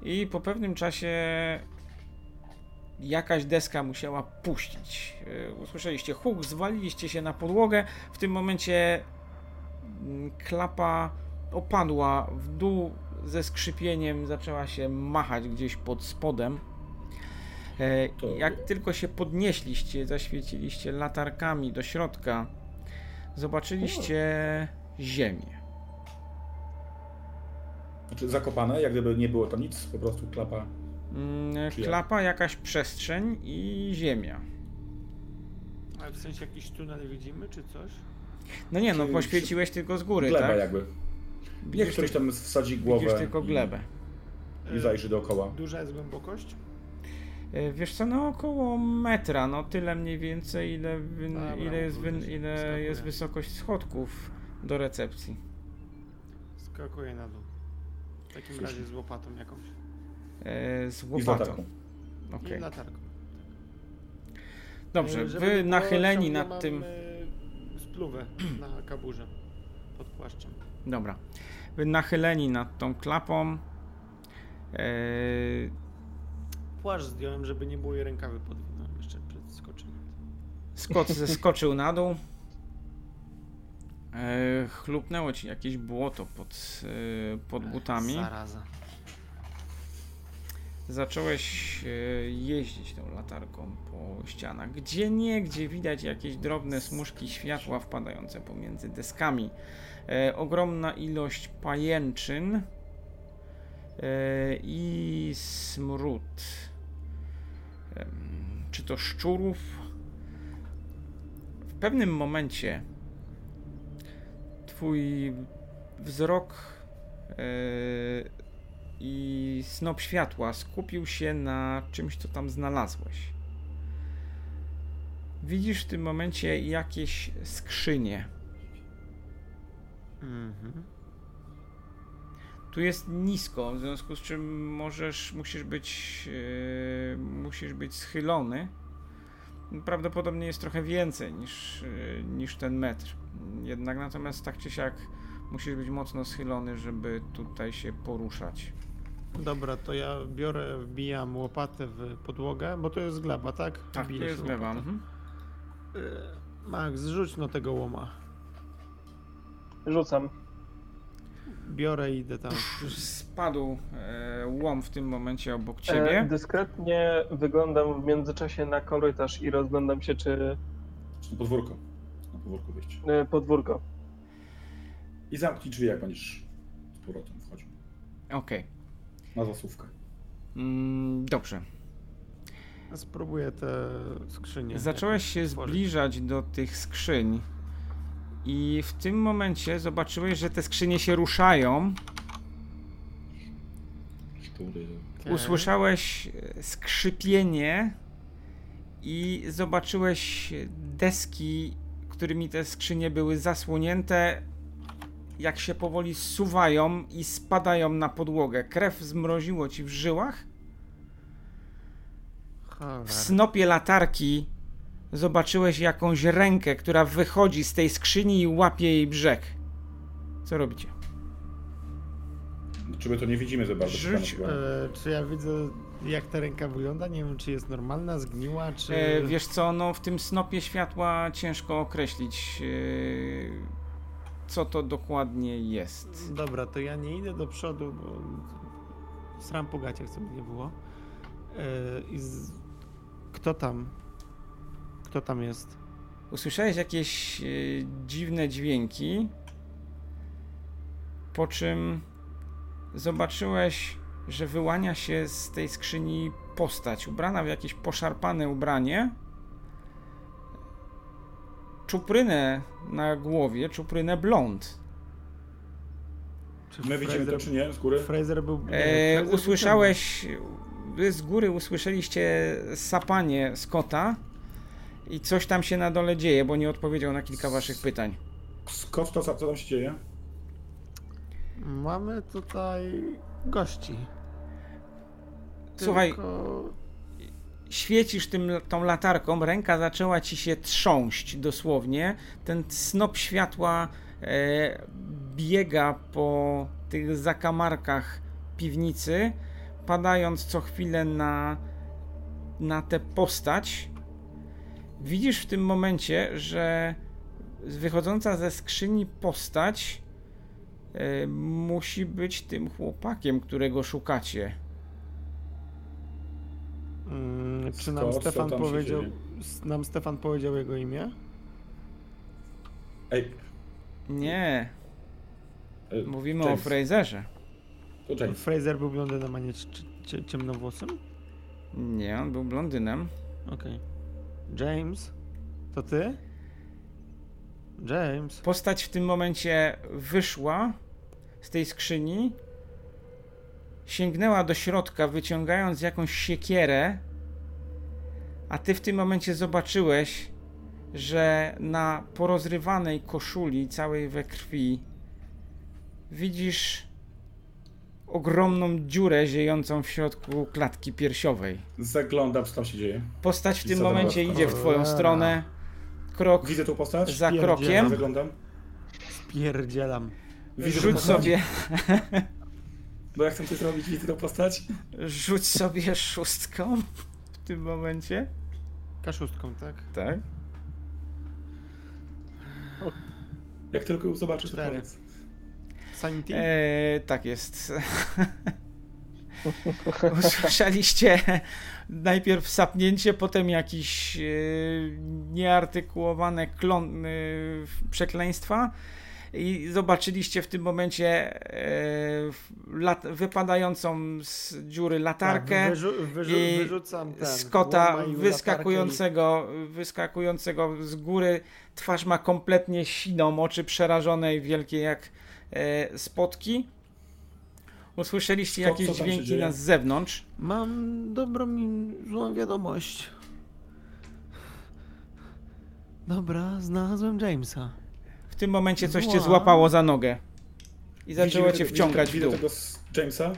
Speaker 1: i po pewnym czasie jakaś deska musiała puścić. E, usłyszeliście huk, zwaliliście się na podłogę. W tym momencie mm, klapa opadła w dół ze skrzypieniem, zaczęła się machać gdzieś pod spodem. E, jak tylko się podnieśliście, zaświeciliście latarkami do środka, zobaczyliście ziemię.
Speaker 3: Znaczy zakopane, jak gdyby nie było to nic, po prostu klapa.
Speaker 1: Mm, klapa, jakaś przestrzeń i ziemia.
Speaker 2: Ale w sensie jakiś tunel widzimy, czy coś?
Speaker 1: No nie, no poświeciłeś tylko z góry,
Speaker 3: glebę
Speaker 1: tak?
Speaker 3: jakby. Niech ktoś tam wsadzi głowę.
Speaker 1: Widzisz tylko glebę.
Speaker 3: I, i zajrzy dookoła.
Speaker 2: Duża jest głębokość?
Speaker 1: E, wiesz co, no około metra, no tyle mniej więcej, ile, Dobra, ile, jest, ile jest wysokość schodków do recepcji.
Speaker 2: Skakuję na dół. W takim razie z łopatą jakąś.
Speaker 1: E, z łopatą.
Speaker 2: I Okay. I latarką.
Speaker 1: Dobrze, e, Żeby wy nachyleni nad tym...
Speaker 2: Spluwę na kaburze pod płaszczem.
Speaker 1: Dobra. Wy nachyleni nad tą klapą. E,
Speaker 2: płaszcz zdjąłem, żeby nie było jej rękawy podwinąłem jeszcze przed skoczeniem.
Speaker 1: Skot zeskoczył na dół. E, chlupnęło ci jakieś błoto pod, e, pod butami.
Speaker 2: Zaraza.
Speaker 1: Zacząłeś e, jeździć tą latarką po ścianach. Gdzie nie, gdzie widać jakieś drobne smuszki światła wpadające pomiędzy deskami. E, ogromna ilość pajęczyn e, i smród czy to szczurów. W pewnym momencie twój wzrok yy, i snop światła skupił się na czymś, co tam znalazłeś. Widzisz w tym momencie jakieś skrzynie. Mhm. Tu jest nisko, w związku z czym możesz, musisz być, yy, musisz być schylony. Prawdopodobnie jest trochę więcej niż, yy, niż ten metr. Jednak natomiast tak czy siak musisz być mocno schylony, żeby tutaj się poruszać.
Speaker 2: Dobra, to ja biorę, wbijam łopatę w podłogę, bo to jest gleba, tak?
Speaker 1: Tak, to jest gleba. Mhm.
Speaker 2: Yy, Max, rzuć no tego łoma.
Speaker 4: Rzucam
Speaker 2: biorę i idę tam.
Speaker 1: Spadł e, łom w tym momencie obok e, ciebie. E,
Speaker 4: dyskretnie wyglądam w międzyczasie na korytarz i rozglądam się, czy...
Speaker 3: Czy podwórko. Na podwórko wyjść.
Speaker 4: E, podwórko.
Speaker 3: I zamknij drzwi, jak będziesz z powrotem wchodził.
Speaker 1: Okej. Okay.
Speaker 3: Na zasłówkę.
Speaker 1: Mm, dobrze.
Speaker 2: spróbuję te skrzynie.
Speaker 1: Zacząłeś się zbliżać do tych skrzyń. I w tym momencie zobaczyłeś, że te skrzynie się ruszają. Okay. Usłyszałeś e, skrzypienie i zobaczyłeś deski, którymi te skrzynie były zasłonięte, jak się powoli suwają i spadają na podłogę. Krew zmroziło ci w żyłach. W snopie latarki zobaczyłeś jakąś rękę, która wychodzi z tej skrzyni i łapie jej brzeg. Co robicie?
Speaker 3: Czy my to nie widzimy za bardzo?
Speaker 1: Rzuć,
Speaker 2: e, czy ja widzę, jak ta ręka wygląda? Nie wiem, czy jest normalna, zgniła, czy...
Speaker 1: E, wiesz co, no w tym snopie światła ciężko określić, e, co to dokładnie jest.
Speaker 2: Dobra, to ja nie idę do przodu, bo sram po gaciach, co by nie było. E, I z... Kto tam? Kto tam jest?
Speaker 1: Usłyszałeś jakieś e, dziwne dźwięki, po czym zobaczyłeś, że wyłania się z tej skrzyni postać, ubrana w jakieś poszarpane ubranie, czuprynę na głowie, czuprynę blond.
Speaker 3: Czy My widzimy to czy nie z góry?
Speaker 2: Fraser był...
Speaker 1: E,
Speaker 2: Fraser
Speaker 1: usłyszałeś, wy z góry usłyszeliście sapanie Scotta i coś tam się na dole dzieje, bo nie odpowiedział na kilka waszych pytań.
Speaker 3: Skąd to, co tam się dzieje?
Speaker 2: Mamy tutaj gości.
Speaker 1: Słuchaj,
Speaker 2: Tylko...
Speaker 1: świecisz tym, tą latarką, ręka zaczęła ci się trząść dosłownie. Ten snop światła e, biega po tych zakamarkach piwnicy, padając co chwilę na, na tę postać. Widzisz w tym momencie, że wychodząca ze skrzyni postać e, musi być tym chłopakiem, którego szukacie.
Speaker 2: Mm, czy nam Stefan powiedział... Nam Stefan powiedział jego imię?
Speaker 3: Ej,
Speaker 1: Nie,
Speaker 3: e,
Speaker 1: mówimy
Speaker 3: James.
Speaker 1: o Fraserze.
Speaker 3: to James.
Speaker 2: Fraser był blondynem, a nie ciemnowłosym?
Speaker 1: Nie, on był blondynem.
Speaker 2: Okej. James? To ty? James?
Speaker 1: Postać w tym momencie wyszła z tej skrzyni, sięgnęła do środka, wyciągając jakąś siekierę, a ty w tym momencie zobaczyłeś, że na porozrywanej koszuli, całej we krwi, widzisz ogromną dziurę ziejącą w środku klatki piersiowej.
Speaker 3: Zaglądam, co tam się dzieje.
Speaker 1: Postać w tym
Speaker 3: tam
Speaker 1: momencie idzie w twoją stronę. Krok
Speaker 3: Widzę tą postać?
Speaker 1: za krokiem.
Speaker 3: Zaglądam.
Speaker 2: Spierdzielam.
Speaker 3: Widzę tą
Speaker 1: Rzuć
Speaker 3: postać?
Speaker 1: sobie,
Speaker 3: Bo ja chcę coś zrobić, widzę tą postać?
Speaker 1: rzuć sobie szóstką w tym momencie.
Speaker 2: Kaszustką, tak?
Speaker 1: Tak.
Speaker 3: Jak tylko ją zobaczysz, to
Speaker 2: Cztery.
Speaker 3: powiedz.
Speaker 2: Sanity?
Speaker 1: E, tak jest. Usłyszeliście najpierw sapnięcie, potem jakieś e, nieartykułowane klon, e, przekleństwa i zobaczyliście w tym momencie e, lat, wypadającą z dziury latarkę.
Speaker 2: Tak, wyrzu- wyrzu-
Speaker 1: i
Speaker 2: wyrzucam ten.
Speaker 1: Scotta wyskakującego, wyskakującego z góry. Twarz ma kompletnie siną, oczy przerażone i wielkie jak spotki. Usłyszeliście jakieś
Speaker 3: co
Speaker 1: dźwięki na z zewnątrz.
Speaker 2: Mam dobrą i złą wiadomość. Dobra, znalazłem Jamesa.
Speaker 1: W tym momencie coś cię
Speaker 2: Zła.
Speaker 1: złapało za nogę i zaczęło
Speaker 3: Widzimy
Speaker 1: cię wciągać w
Speaker 3: widzę
Speaker 1: dół.
Speaker 3: tego Jamesa?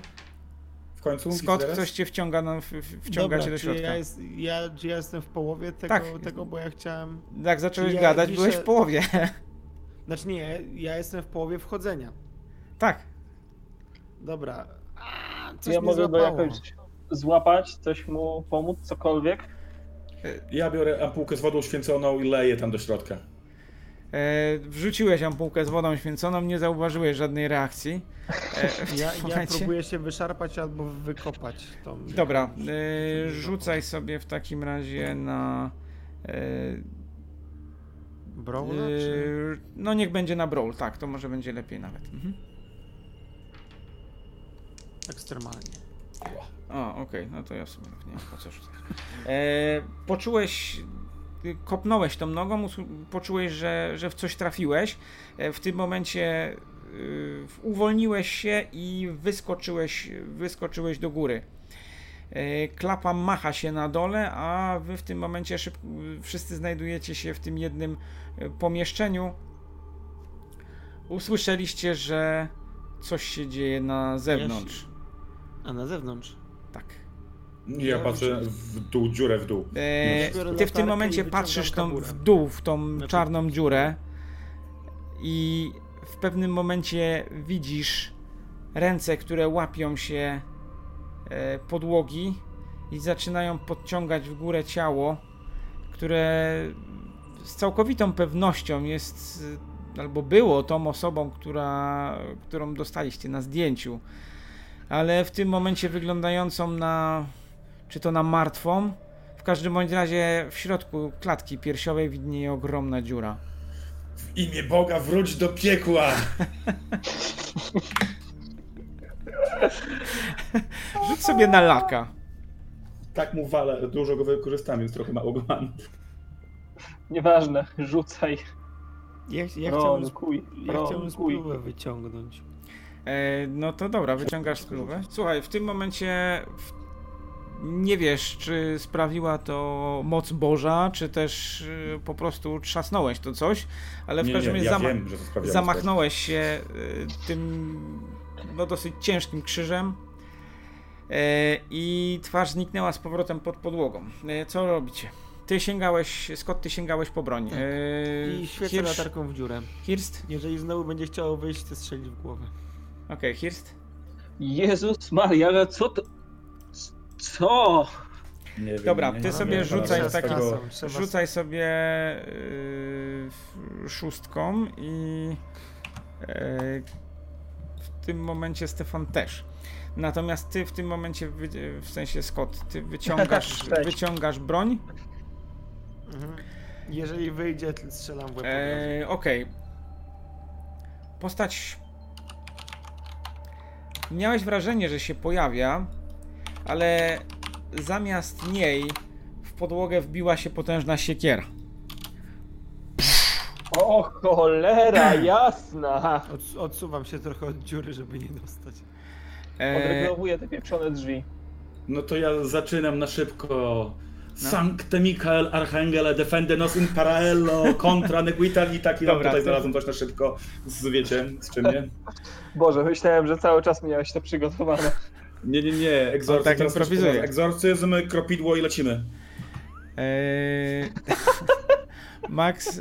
Speaker 3: W końcu?
Speaker 1: Scott,
Speaker 3: teraz?
Speaker 1: ktoś cię wciąga, no, w- w- wciąga
Speaker 2: Dobra,
Speaker 1: cię do
Speaker 2: czy
Speaker 1: środka.
Speaker 2: ja, jest, ja, czy ja jestem w połowie tego,
Speaker 1: Tak.
Speaker 2: tego, bo ja chciałem...
Speaker 1: Jak zacząłeś
Speaker 2: Czy ja
Speaker 1: gadać,
Speaker 2: wiszę-
Speaker 1: byłeś w połowie.
Speaker 2: Znaczy nie, ja jestem w połowie wchodzenia.
Speaker 1: tak.
Speaker 2: Dobra. A, coś
Speaker 4: ja
Speaker 2: mnie
Speaker 4: mogę go jakoś złapać, coś mu pomóc, cokolwiek.
Speaker 3: Ja biorę ampułkę z wodą święconą i leję tam do środka.
Speaker 1: E, wrzuciłeś ampułkę z wodą święconą, nie zauważyłeś żadnej reakcji. E,
Speaker 2: Ja, ja próbuję się wyszarpać albo wykopać tą...
Speaker 1: Dobra, e, rzucaj sobie w takim razie na. E,
Speaker 2: Brawla, czy...
Speaker 1: e, no niech będzie na brawl, tak, to może będzie lepiej nawet. Mhm.
Speaker 2: Ekstremalnie.
Speaker 1: O, okej, no to ja w sumie nie wiem po co rzucać. E, poczułeś, kopnąłeś tą nogą, poczułeś, że, że w coś trafiłeś. E, w tym momencie y, uwolniłeś się i wyskoczyłeś, wyskoczyłeś do góry. E, klapa macha się na dole, a wy w tym momencie szybko, wszyscy znajdujecie się w tym jednym e, pomieszczeniu. Usłyszeliście, że coś się dzieje na zewnątrz.
Speaker 2: A na zewnątrz?
Speaker 1: Tak.
Speaker 3: Ja
Speaker 2: Ja
Speaker 3: patrzę w dół, dziurę w dół.
Speaker 1: E, ty w tym momencie patrzysz tą, w dół, w tą czarną dziurę i w pewnym momencie widzisz ręce, które łapią się e, podłogi i zaczynają podciągać w górę ciało, które z całkowitą pewnością jest albo było tą osobą, która, którą dostaliście na zdjęciu, ale w tym momencie wyglądającą na czy to na martwą, w każdym bądź razie w środku klatki piersiowej widnieje ogromna dziura.
Speaker 3: W imię Boga wróć do piekła!
Speaker 1: Rzuć sobie na laka.
Speaker 3: Tak mu walę, dużo go wykorzystam, więc trochę mało go mam.
Speaker 4: Nieważne, rzucaj.
Speaker 2: Ja, ja chciałbym, ja chciałbym spróbę wyciągnąć.
Speaker 1: E, no to dobra, wyciągasz spluwę. Słuchaj, w tym momencie w... nie wiesz, czy sprawiła to moc Boża, czy też y, po prostu trzasnąłeś to coś, ale w każdym razie
Speaker 3: ja
Speaker 1: zama zamachnąłeś się y, tym no, dosyć ciężkim krzyżem e, i twarz zniknęła z powrotem pod podłogą. E, co robicie? Ty sięgałeś, skąd ty sięgałeś po broń? Tak.
Speaker 2: Eee, I świecę Hirsch... latarką w dziurę.
Speaker 1: Hirst?
Speaker 2: Jeżeli znowu będzie chciało wyjść, to strzelić w głowę.
Speaker 1: Okej, okay, Hirst?
Speaker 4: Jezus Maria, ale co to... Co?
Speaker 1: Nie Dobra, ty sobie rzucaj taki, rzucaj sobie yy, szóstką i yy, w tym momencie Stefan też. Natomiast ty w tym momencie, w sensie Scott, ty wyciągasz, wyciągasz broń
Speaker 2: Mhm. Jeżeli wyjdzie, to strzelam w łeb. Eee,
Speaker 1: Okej. Okay. Postać. Miałeś wrażenie, że się pojawia, ale zamiast niej w podłogę wbiła się potężna siekiera.
Speaker 4: O cholera, jasna!
Speaker 2: Od, odsuwam się trochę od dziury, żeby nie dostać.
Speaker 4: Eee... Odregulowuję te pieprzone drzwi.
Speaker 3: No to ja zaczynam na szybko no. Sancte Michael Archangele defende nos in parallelo contra neguital i taki Dobra, tutaj znalazłem coś na szybko z, wiecie, z czym nie?
Speaker 4: Boże, myślałem, że cały czas miałeś to przygotowane.
Speaker 3: Nie, nie, nie, egzorcyzm, tak improwizuję. Egzorcyzm, kropidło i lecimy. Eee...
Speaker 1: Max,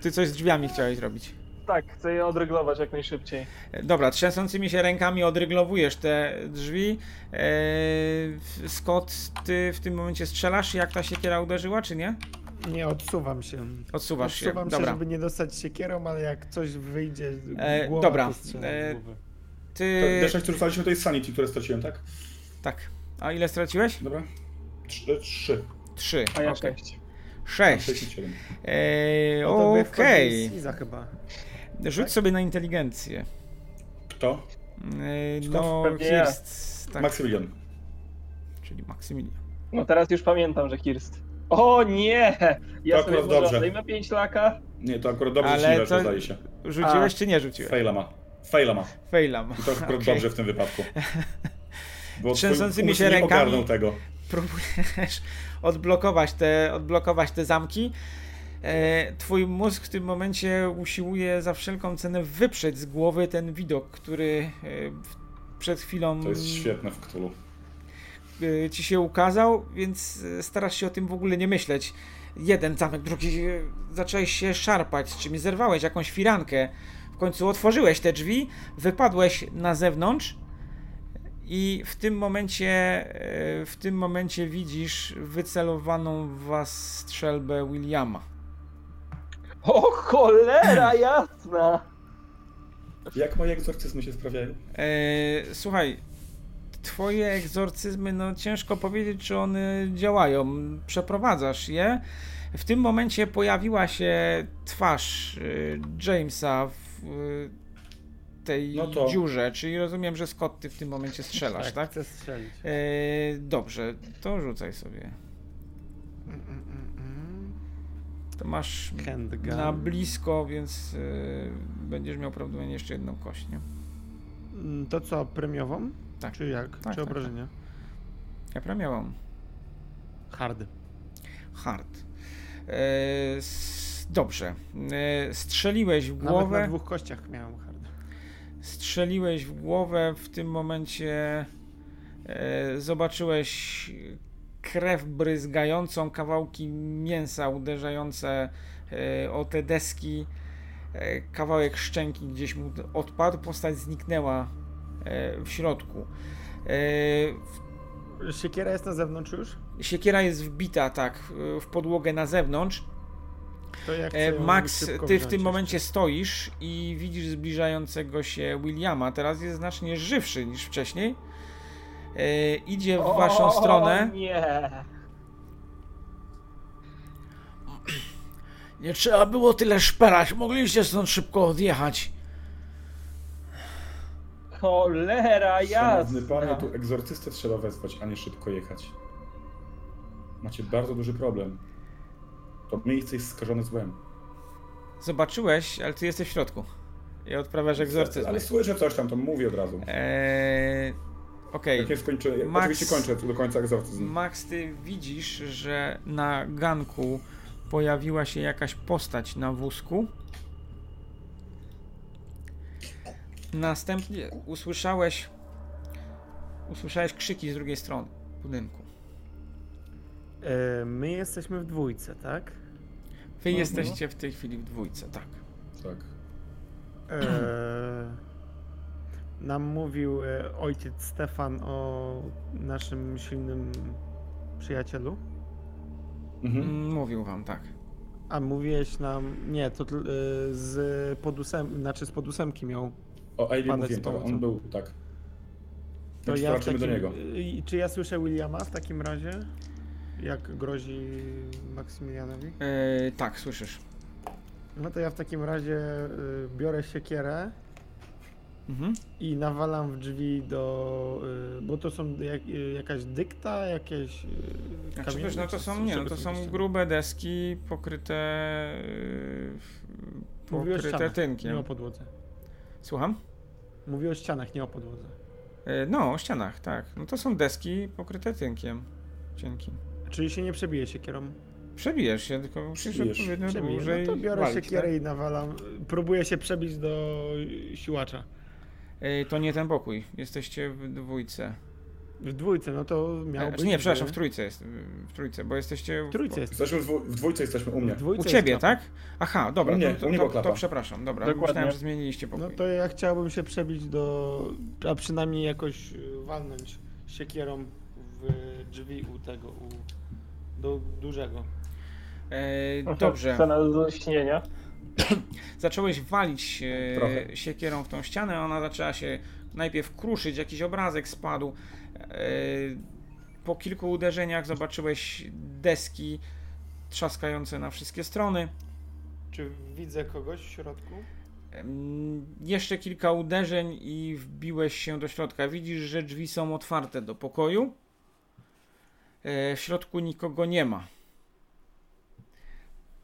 Speaker 1: ty coś z drzwiami chciałeś zrobić.
Speaker 4: Tak, chcę je odryglować jak najszybciej.
Speaker 1: Dobra, trzęsącymi się rękami odryglowujesz te drzwi. Eee, Scott, ty w tym momencie strzelasz, jak ta siekiera uderzyła, czy nie?
Speaker 2: Nie, odsuwam się.
Speaker 1: Odsuwasz
Speaker 2: się, Odsuwam
Speaker 1: dobra.
Speaker 2: się, żeby nie dostać siekierą, ale jak coś wyjdzie e, głowa,
Speaker 1: Dobra,
Speaker 2: to e,
Speaker 1: ty...
Speaker 3: To, Deszek, który rzucaliśmy, to jest Sanity, które straciłem, tak?
Speaker 1: Tak. A ile straciłeś?
Speaker 3: Dobra. Trzy. Trzy.
Speaker 1: Trzy.
Speaker 4: A ja okay. sześć.
Speaker 1: Sześć. Eee, no Okej. Okay.
Speaker 2: chyba.
Speaker 1: Rzuć tak? sobie na inteligencję.
Speaker 3: Kto?
Speaker 1: Yy, no, Hirst.
Speaker 3: Tak. Maksymilian.
Speaker 1: Czyli Maksymilian.
Speaker 4: No teraz już pamiętam, że Kirst. O nie! Ja to sobie akurat dobrze. Dajmy 5 laka.
Speaker 3: Nie, to akurat dobrze Ale to... zdaje się.
Speaker 1: Rzuciłeś A. czy nie rzuciłeś?
Speaker 3: Faila ma. Faila ma.
Speaker 1: Faila ma.
Speaker 3: I to akurat okay. dobrze w tym wypadku.
Speaker 1: Bo Trzęsącymi się rękami tego. próbujesz odblokować te, odblokować te zamki twój mózg w tym momencie usiłuje za wszelką cenę wyprzeć z głowy ten widok, który e, przed chwilą.
Speaker 3: To jest świetne w Cthulhu.
Speaker 1: E, ci się ukazał, więc starasz się o tym w ogóle nie myśleć. Jeden zamek, drugi. Zacząłeś się szarpać, z czymś zerwałeś jakąś firankę. W końcu otworzyłeś te drzwi, wypadłeś na zewnątrz. I w tym momencie, w tym momencie widzisz wycelowaną w was strzelbę Williama.
Speaker 4: O cholera jasna!
Speaker 3: Jak moje egzorcyzmy się sprawiają?
Speaker 1: Eee, słuchaj, twoje egzorcyzmy, no ciężko powiedzieć, czy one działają. Przeprowadzasz je. W tym momencie pojawiła się twarz y, Jamesa w y, tej no to... dziurze, czyli rozumiem, że Scott ty w tym momencie strzelasz, tak?
Speaker 2: tak? chcę strzelić.
Speaker 1: Eee, dobrze, to rzucaj sobie. Mm, mm, mm to masz na blisko, więc yy, będziesz miał prawdopodobnie jeszcze jedną kość, nie?
Speaker 2: Mm, to co, premiową?
Speaker 1: Tak.
Speaker 2: Czy jak? Tak, Czy tak, obrażenia?
Speaker 1: Tak. Ja premiową.
Speaker 2: Hard.
Speaker 1: Hard. Yy, dobrze. Yy, strzeliłeś w głowę. Nawet
Speaker 2: na dwóch kościach miałem hard.
Speaker 1: Strzeliłeś w głowę, w tym momencie yy, zobaczyłeś krew bryzgającą, kawałki mięsa uderzające e, o te deski. e, kawałek szczęki gdzieś mu odpadł, postać zniknęła e, w środku.
Speaker 2: Siekiera jest na zewnątrz już?
Speaker 1: Siekiera jest wbita, tak, w podłogę na zewnątrz. Max, ty w tym momencie stoisz i widzisz zbliżającego się Williama. Teraz jest znacznie żywszy niż wcześniej. E, idzie w waszą o, stronę.
Speaker 4: Nie.
Speaker 1: Nie trzeba było tyle szperać. Mogliście stąd szybko odjechać.
Speaker 4: Cholera jasna.
Speaker 3: Szanowny panie, tu egzorcystę trzeba wezwać, a nie szybko jechać. Macie bardzo duży problem. To miejsce jest skażone złem.
Speaker 1: Zobaczyłeś, ale ty jesteś w środku. I odprawiasz egzorcyzm.
Speaker 3: Ale słyszę coś tam, to mówię od razu. Eee,
Speaker 1: Okej.
Speaker 3: Okay. Jak skończę, Max, oczywiście kończę do końca egzorcyzm.
Speaker 1: Max, ty widzisz, że na ganku pojawiła się jakaś postać na wózku. Następnie usłyszałeś usłyszałeś krzyki z drugiej strony budynku.
Speaker 2: E, my jesteśmy w dwójce, tak?
Speaker 1: Wy mhm. jesteście w tej chwili w dwójce, tak.
Speaker 3: Tak.
Speaker 2: E, nam mówił e, ojciec Stefan o naszym silnym przyjacielu?
Speaker 1: Mhm. Mm, mówił wam, tak.
Speaker 2: A mówiłeś nam, nie, to e, z podusem, znaczy z podósemki miał
Speaker 3: O Ailey mówiłem, tak, on był, tak.
Speaker 2: To ja takim, do niego. Czy ja słyszę Williama w takim razie? Jak grozi Maksymilianowi?
Speaker 1: Yy, tak, słyszysz.
Speaker 2: No to ja w takim razie y, biorę siekierę mhm. i nawalam w drzwi do. Y, bo to są jak, y, jakaś dykta, jakieś.
Speaker 1: Y, znaczy, wiesz, no to są nie, no to są grube deski pokryte. Y, pokryte tynkiem.
Speaker 2: Nie o podłodze.
Speaker 1: Słucham?
Speaker 2: Mówię o ścianach, nie o podłodze.
Speaker 1: No, o ścianach, tak. No to są deski pokryte tynkiem. Cienkim.
Speaker 2: Czyli się nie przebije siekierą?
Speaker 1: Przebijesz się, tylko musisz odpowiednio
Speaker 2: Przebije. dłużej No to biorę walić, siekierę tak? i nawalam. Próbuję się przebić do siłacza.
Speaker 1: To nie ten pokój. Jesteście w dwójce.
Speaker 2: W dwójce, no to miał
Speaker 1: znaczy, być... Nie, przepraszam, w trójce jest. W trójce, bo jesteście...
Speaker 2: W trójce
Speaker 3: jest. Jesteśmy w, dwójce, jesteśmy u mnie.
Speaker 1: u ciebie, tak? Aha, dobra,
Speaker 3: u mnie,
Speaker 1: to,
Speaker 3: to,
Speaker 1: to, to, przepraszam, dobra. Dokładnie. Myślałem, że zmieniliście pokój.
Speaker 2: No to ja chciałbym się przebić do... a przynajmniej jakoś walnąć siekierą w drzwi u tego, u do dużego.
Speaker 1: E, dobrze.
Speaker 4: Scena do śnienia.
Speaker 1: Zacząłeś walić e, siekierą w tą ścianę, ona zaczęła się najpierw kruszyć, jakiś obrazek spadł. E, po kilku uderzeniach zobaczyłeś deski trzaskające na wszystkie strony.
Speaker 2: Czy widzę kogoś w środku?
Speaker 1: Jeszcze kilka uderzeń i wbiłeś się do środka. Widzisz, że drzwi są otwarte do pokoju. E, w środku nikogo nie ma.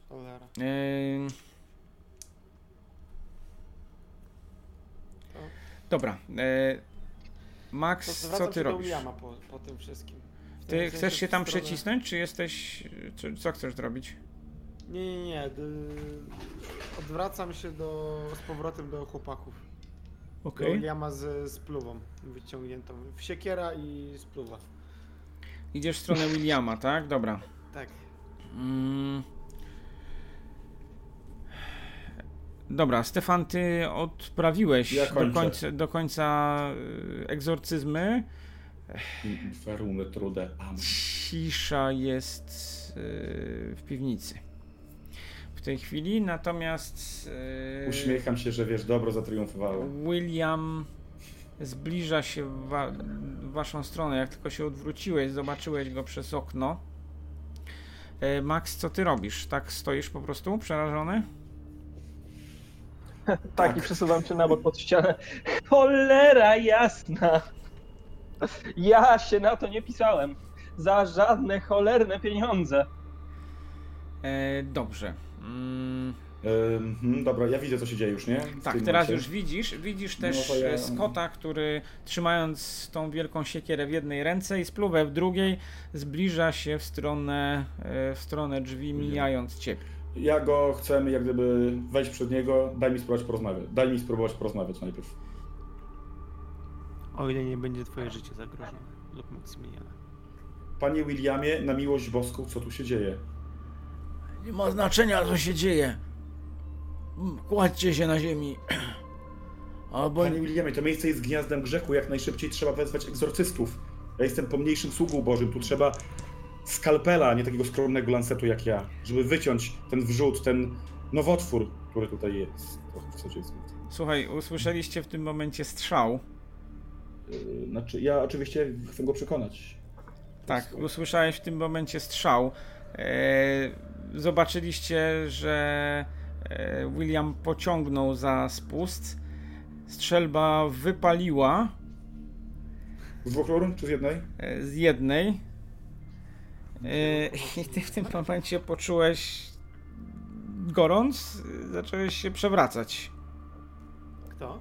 Speaker 2: Cholera.
Speaker 1: E, dobra. E, Max, co ty robisz?
Speaker 2: Po, po tym wszystkim.
Speaker 1: Ty chcesz się tam stronę... przecisnąć, czy jesteś. Czy, co chcesz zrobić?
Speaker 2: Nie, nie, nie. Odwracam się do, z powrotem do chłopaków.
Speaker 1: Okej. Okay.
Speaker 2: Williama z, z pluwą wyciągniętą. W siekiera i spluwa.
Speaker 1: Idziesz w stronę Williama, tak? Dobra.
Speaker 2: Tak.
Speaker 1: Mm. Dobra, Stefan, ty odprawiłeś ja do, końca, do końca e, egzorcyzmy.
Speaker 3: Warumy trude.
Speaker 1: Cisza jest e, w piwnicy. W tej chwili, natomiast.
Speaker 3: E, Uśmiecham się, że wiesz, dobro zatriumfowało.
Speaker 1: William zbliża się w, wa w waszą stronę. Jak tylko się odwróciłeś, zobaczyłeś go przez okno. Max, co ty robisz? Tak stoisz po prostu przerażony?
Speaker 4: Tak, i przesuwam się na bok pod ścianę. Cholera jasna! Ja się na to nie pisałem. Za żadne cholerne pieniądze.
Speaker 1: E, dobrze. Mm.
Speaker 3: Yy, dobra, ja widzę, co się dzieje już, nie?
Speaker 1: W tak, teraz już widzisz. Widzisz też no ja... Scotta, który trzymając tą wielką siekierę w jednej ręce i spluwę w drugiej, zbliża się w stronę, e, w stronę drzwi, mijając ciebie.
Speaker 3: Ja go chcemy jak gdyby wejść przed niego, daj mi spróbować porozmawiać. Daj mi spróbować porozmawiać najpierw.
Speaker 2: O ile nie będzie twoje życie zagrożone lub Maksymiliana.
Speaker 3: Panie Williamie, na miłość boską, co tu się dzieje?
Speaker 1: Nie ma znaczenia, co się dzieje. kładźcie się na ziemi.
Speaker 3: Albo... Panie Williamie, to miejsce jest gniazdem grzechu, jak najszybciej trzeba wezwać egzorcystów. Ja jestem pomniejszym sługą Bożym, tu trzeba skalpela, nie takiego skromnego lancetu jak ja, żeby wyciąć ten wrzód, ten nowotwór, który tutaj jest.
Speaker 1: Słuchaj, usłyszeliście w tym momencie strzał.
Speaker 3: Yy, znaczy, ja oczywiście chcę go przekonać.
Speaker 1: Tak, usłyszałeś w tym momencie strzał. Eee, zobaczyliście, że e, William pociągnął za spust. Strzelba wypaliła.
Speaker 3: Z dwóch rur czy z jednej?
Speaker 1: Z jednej. E, I ty w tym momencie poczułeś gorąc, zacząłeś się przewracać.
Speaker 2: Kto?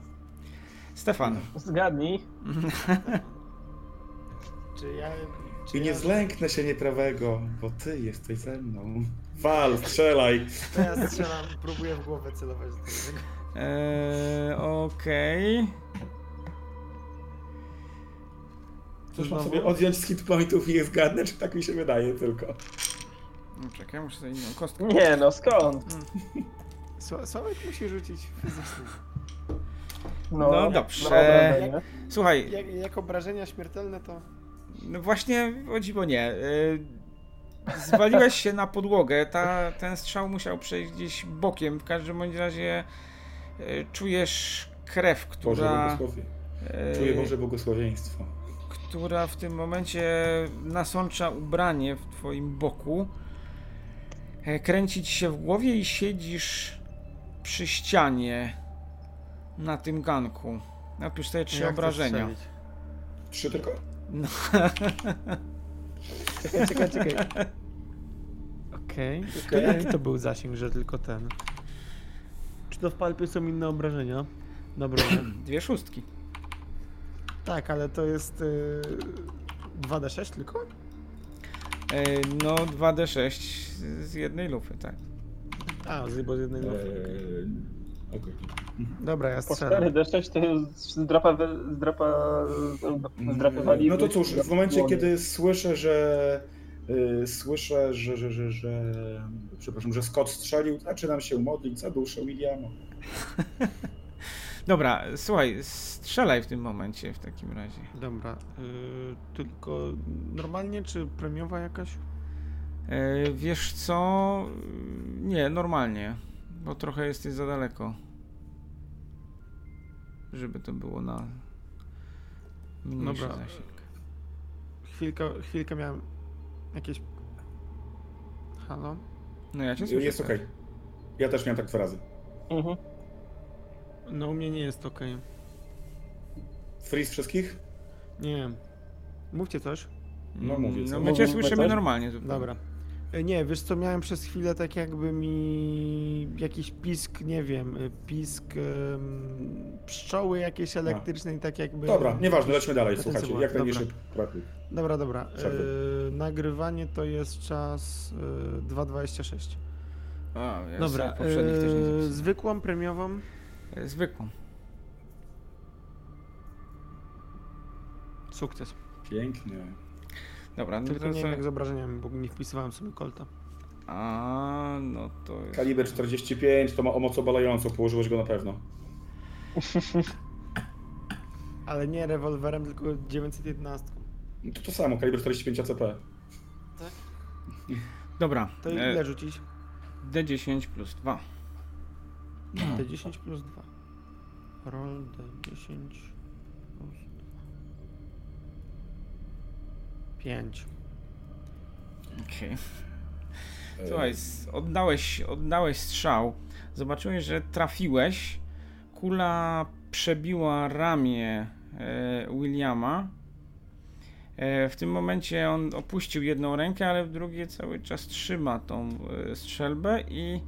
Speaker 1: Stefan.
Speaker 4: Zgadnij.
Speaker 3: czy ja... Czy I nie ja... zlęknę się nieprawego, bo ty jesteś ze mną. Wal, strzelaj.
Speaker 2: To ja strzelam, próbuję w głowę celować do tego.
Speaker 1: Eee, okej. Okay.
Speaker 3: Cóż mam sobie odjąć z hitpointów i je zgadnę, czy tak mi się wydaje tylko.
Speaker 1: No, czekaj, muszę sobie inną kostkę.
Speaker 4: Nie no, skąd?
Speaker 2: Hmm. Sławek musi rzucić fizycznie.
Speaker 1: No, no dobrze. Jak, Słuchaj.
Speaker 2: Jak, jak, obrażenia śmiertelne to.
Speaker 1: No właśnie, o dziwo nie. Y, zwaliłeś się na podłogę. Ta, ten strzał musiał przejść gdzieś bokiem. W każdym bądź razie y, czujesz krew, która.
Speaker 3: Boże y, Czuję Boże błogosławieństwo.
Speaker 1: Która w tym momencie nasącza ubranie w twoim boku. E, kręcić się w głowie i siedzisz przy ścianie na tym ganku. Napisz sobie trzy Jak obrażenia.
Speaker 3: Trzy tylko? No.
Speaker 2: czekaj, czekaj, czekaj. Okej. Okay. okay. Jaki to był zasięg, że tylko ten? Czy to w palpie są inne obrażenia? Dobra.
Speaker 1: Dwie szóstki.
Speaker 2: Tak, ale to jest yy, 2d6 tylko?
Speaker 1: Yy, no 2d6 z jednej lufy, tak.
Speaker 2: A, z, bo z jednej lufy.
Speaker 3: Eee, okay.
Speaker 2: Dobra, ja strzelam.
Speaker 4: 4D6 to jest zdrapa, zdrapa, zdrapywali.
Speaker 3: No to cóż, w momencie, kiedy słyszę, że yy, słyszę, że, że, że, że, przepraszam, że Scott strzelił, zaczynam się modlić za duszę Williama.
Speaker 1: Dobra, słuchaj, strzelaj w tym momencie w takim razie.
Speaker 2: Dobra, yy, tylko normalnie czy premiowa jakaś?
Speaker 1: Yy, wiesz co? Nie, normalnie, bo trochę jesteś za daleko żeby to było na mniejszy Dobra. zasięg.
Speaker 2: Chwilkę, chwilkę miałem jakieś... Halo?
Speaker 1: No ja cię słyszę.
Speaker 3: Jest okej. Okay. Ja też miałem tak dwa razy. Mhm.
Speaker 2: No u mnie nie jest okej. Okay.
Speaker 3: Freeze wszystkich?
Speaker 2: Nie. Mówcie coś.
Speaker 3: No mówię.
Speaker 1: No my cię słyszymy normalnie.
Speaker 2: Zupełnie. Dobra. E, nie, wiesz co, miałem przez chwilę tak jakby mi jakiś pisk, nie wiem, e, pisk um, pszczoły jakieś elektrycznej, tak jakby...
Speaker 3: Dobra, nieważne, lećmy dalej, słuchajcie, jak najmniejszy praktyk.
Speaker 2: Dobra, dobra. E, nagrywanie to jest czas e, 2.26.
Speaker 1: A, ja
Speaker 2: dobra, e, zwykłą, premiową?
Speaker 1: E, zwykłą.
Speaker 2: Sukces.
Speaker 3: Pięknie.
Speaker 1: Dobra,
Speaker 2: no Tylko to nie wiem jak z obrażeniami, bo nie wpisywałem sobie kolta.
Speaker 1: A, no to jest...
Speaker 3: Kaliber 45 to ma o moc obalającą, położyłeś go na pewno.
Speaker 2: Ale nie rewolwerem, tylko 911.
Speaker 3: No to to samo, kaliber 45 ACP.
Speaker 2: Tak?
Speaker 1: Dobra.
Speaker 2: To ile e... rzucić?
Speaker 1: D10 plus 2.
Speaker 2: No. D10 plus 2. Roll D10 Pięć.
Speaker 1: Okej. Okay. Słuchaj, oddałeś, oddałeś strzał. Zobaczyłeś, że trafiłeś. Kula przebiła ramię e, Williama. E, w tym momencie on opuścił jedną rękę, ale w drugiej cały czas trzyma tą e, strzelbę i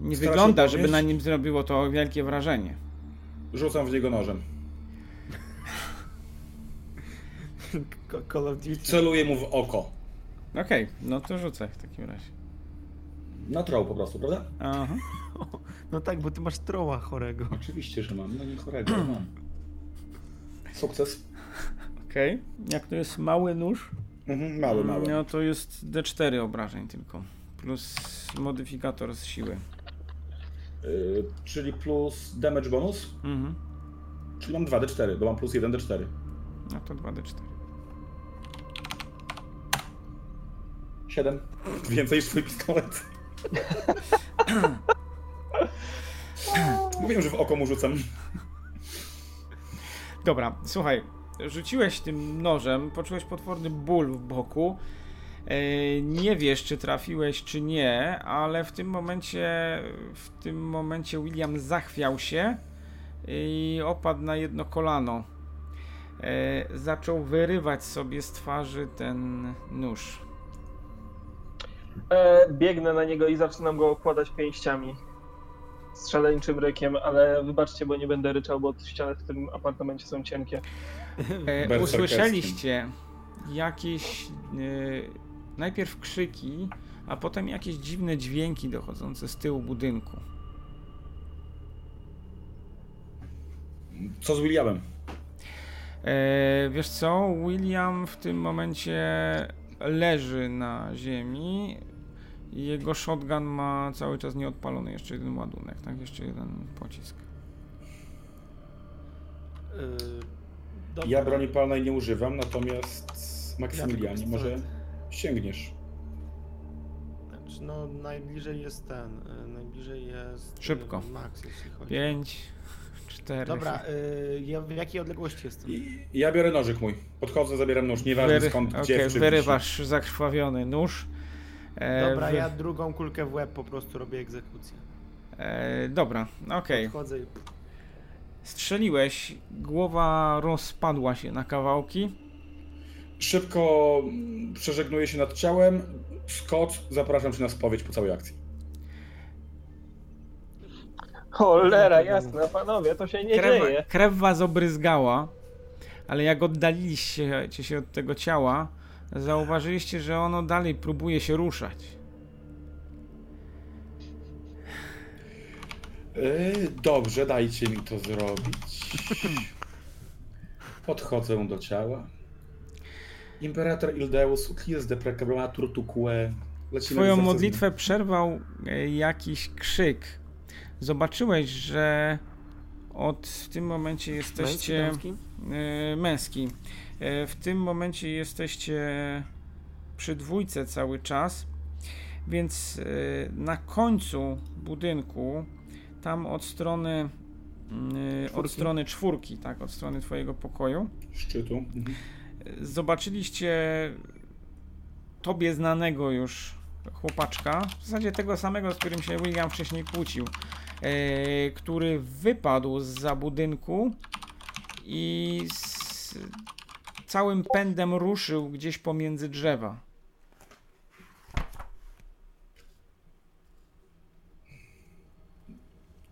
Speaker 1: nie wygląda, żeby na nim zrobiło to wielkie wrażenie.
Speaker 3: Rzucam w niego nożem.
Speaker 2: Call of Duty.
Speaker 3: Celuję mu w oko.
Speaker 1: Okej, okay, no to rzucę w takim razie.
Speaker 3: Na troll po prostu, prawda?
Speaker 1: Aha.
Speaker 2: No tak, bo ty masz troła chorego.
Speaker 3: Oczywiście, że mam. No nie chorego, mam. Sukces.
Speaker 1: Okej. Okay. Jak to jest mały nóż?
Speaker 3: Mhm, mały, mały.
Speaker 1: No to jest D4 obrażeń tylko. Plus modyfikator z siły.
Speaker 3: Yy, czyli plus damage bonus. Mhm. Czyli mam 2d4, bo mam plus 1d4.
Speaker 1: No to 2d4.
Speaker 3: 7. Więcej niż twój pistolet. Mówiłem, że w oko mu rzucam.
Speaker 1: Dobra, słuchaj. Rzuciłeś tym nożem, poczułeś potworny ból w boku. E, nie wiesz, czy trafiłeś, czy nie, ale w tym momencie, w tym momencie William zachwiał się i opadł na jedno kolano. E, zaczął wyrywać sobie z twarzy ten nóż.
Speaker 4: E, biegnę na niego i zaczynam go okładać pięściami. Strzeleńczym rykiem, ale wybaczcie, bo nie będę ryczał, bo ściany w tym apartamencie są cienkie.
Speaker 1: E, usłyszeliście jakieś najpierw krzyki, a potem jakieś dziwne dźwięki dochodzące z tyłu budynku.
Speaker 3: Co z Williamem?
Speaker 1: E, wiesz co, William w tym momencie leży na ziemi. Jego shotgun ma cały czas nieodpalony jeszcze jeden ładunek, tak? Jeszcze jeden pocisk.
Speaker 3: Yy, ja broni palnej nie używam, natomiast Maksymilianie może sięgniesz.
Speaker 2: Znaczy, no najbliżej jest ten, y, najbliżej jest...
Speaker 1: Y, Szybko.
Speaker 2: Max, jeśli chodzi.
Speaker 1: 5, 4.
Speaker 2: Dobra, y, ja w jakiej odległości jestem?
Speaker 3: I, ja biorę nożyk mój. Podchodzę, zabieram nóż, nieważne Wyry... skąd, gdzie,
Speaker 1: okay, wyrywasz zakrwawiony nóż.
Speaker 2: E, dobra, wy... ja drugą kulkę w łeb po prostu robię egzekucję.
Speaker 1: E, dobra, okej. Okay. i... Strzeliłeś, głowa rozpadła się na kawałki.
Speaker 3: Szybko przeżegnuję się nad ciałem. Scott, zapraszam cię na spowiedź po całej akcji.
Speaker 4: Cholera, jasna, panowie, to się nie krew, dzieje.
Speaker 1: Krew was obryzgała, ale jak oddaliliście się od tego ciała, zauważyliście, że ono dalej próbuje się ruszać.
Speaker 3: Yy, dobrze, dajcie mi to zrobić. Podchodzę do ciała. Imperator Ildeus utlies deprecabatur tuque.
Speaker 1: Twoją modlitwę przerwał e, jakiś krzyk. Zobaczyłeś, że od w tym momencie jesteście męski, męski? męski. E, w tym momencie jesteście przy dwójce cały czas, więc e, na końcu budynku, tam od strony czwórki. od strony czwórki, tak, od strony twojego pokoju.
Speaker 3: Szczytu. Mhm
Speaker 1: zobaczyliście tobie znanego już chłopaczka, w zasadzie tego samego, z którym się William wcześniej kłócił, e, który wypadł z za budynku i z całym pędem ruszył gdzieś pomiędzy drzewa.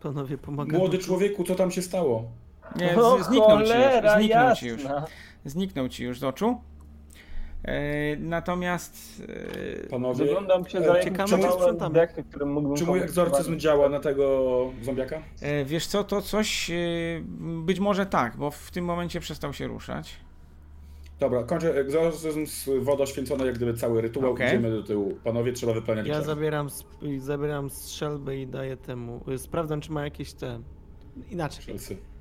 Speaker 2: Panowie, pomagają.
Speaker 3: Młody człowieku, co tam się stało?
Speaker 1: Nie, z, zniknął ci już. Zniknął ci już zniknął ci już z oczu. E, natomiast.
Speaker 4: E, Panowie, Wyglądam się za zombiakiem, którym mógłbym
Speaker 3: Czy mój egzorcyzm działa na tego zombiaka?
Speaker 1: E, wiesz co, to coś. E, być może tak, bo w tym momencie przestał się ruszać.
Speaker 3: Dobra, kończę egzorcyzm z wodą święconą, jak gdyby cały rytuał. Okay. Idziemy do tyłu. Panowie, trzeba wypełniać
Speaker 2: Ja zabieram, zabieram strzelbę i daję temu. Sprawdzam, czy ma jakieś te. Inaczej. Strzelcy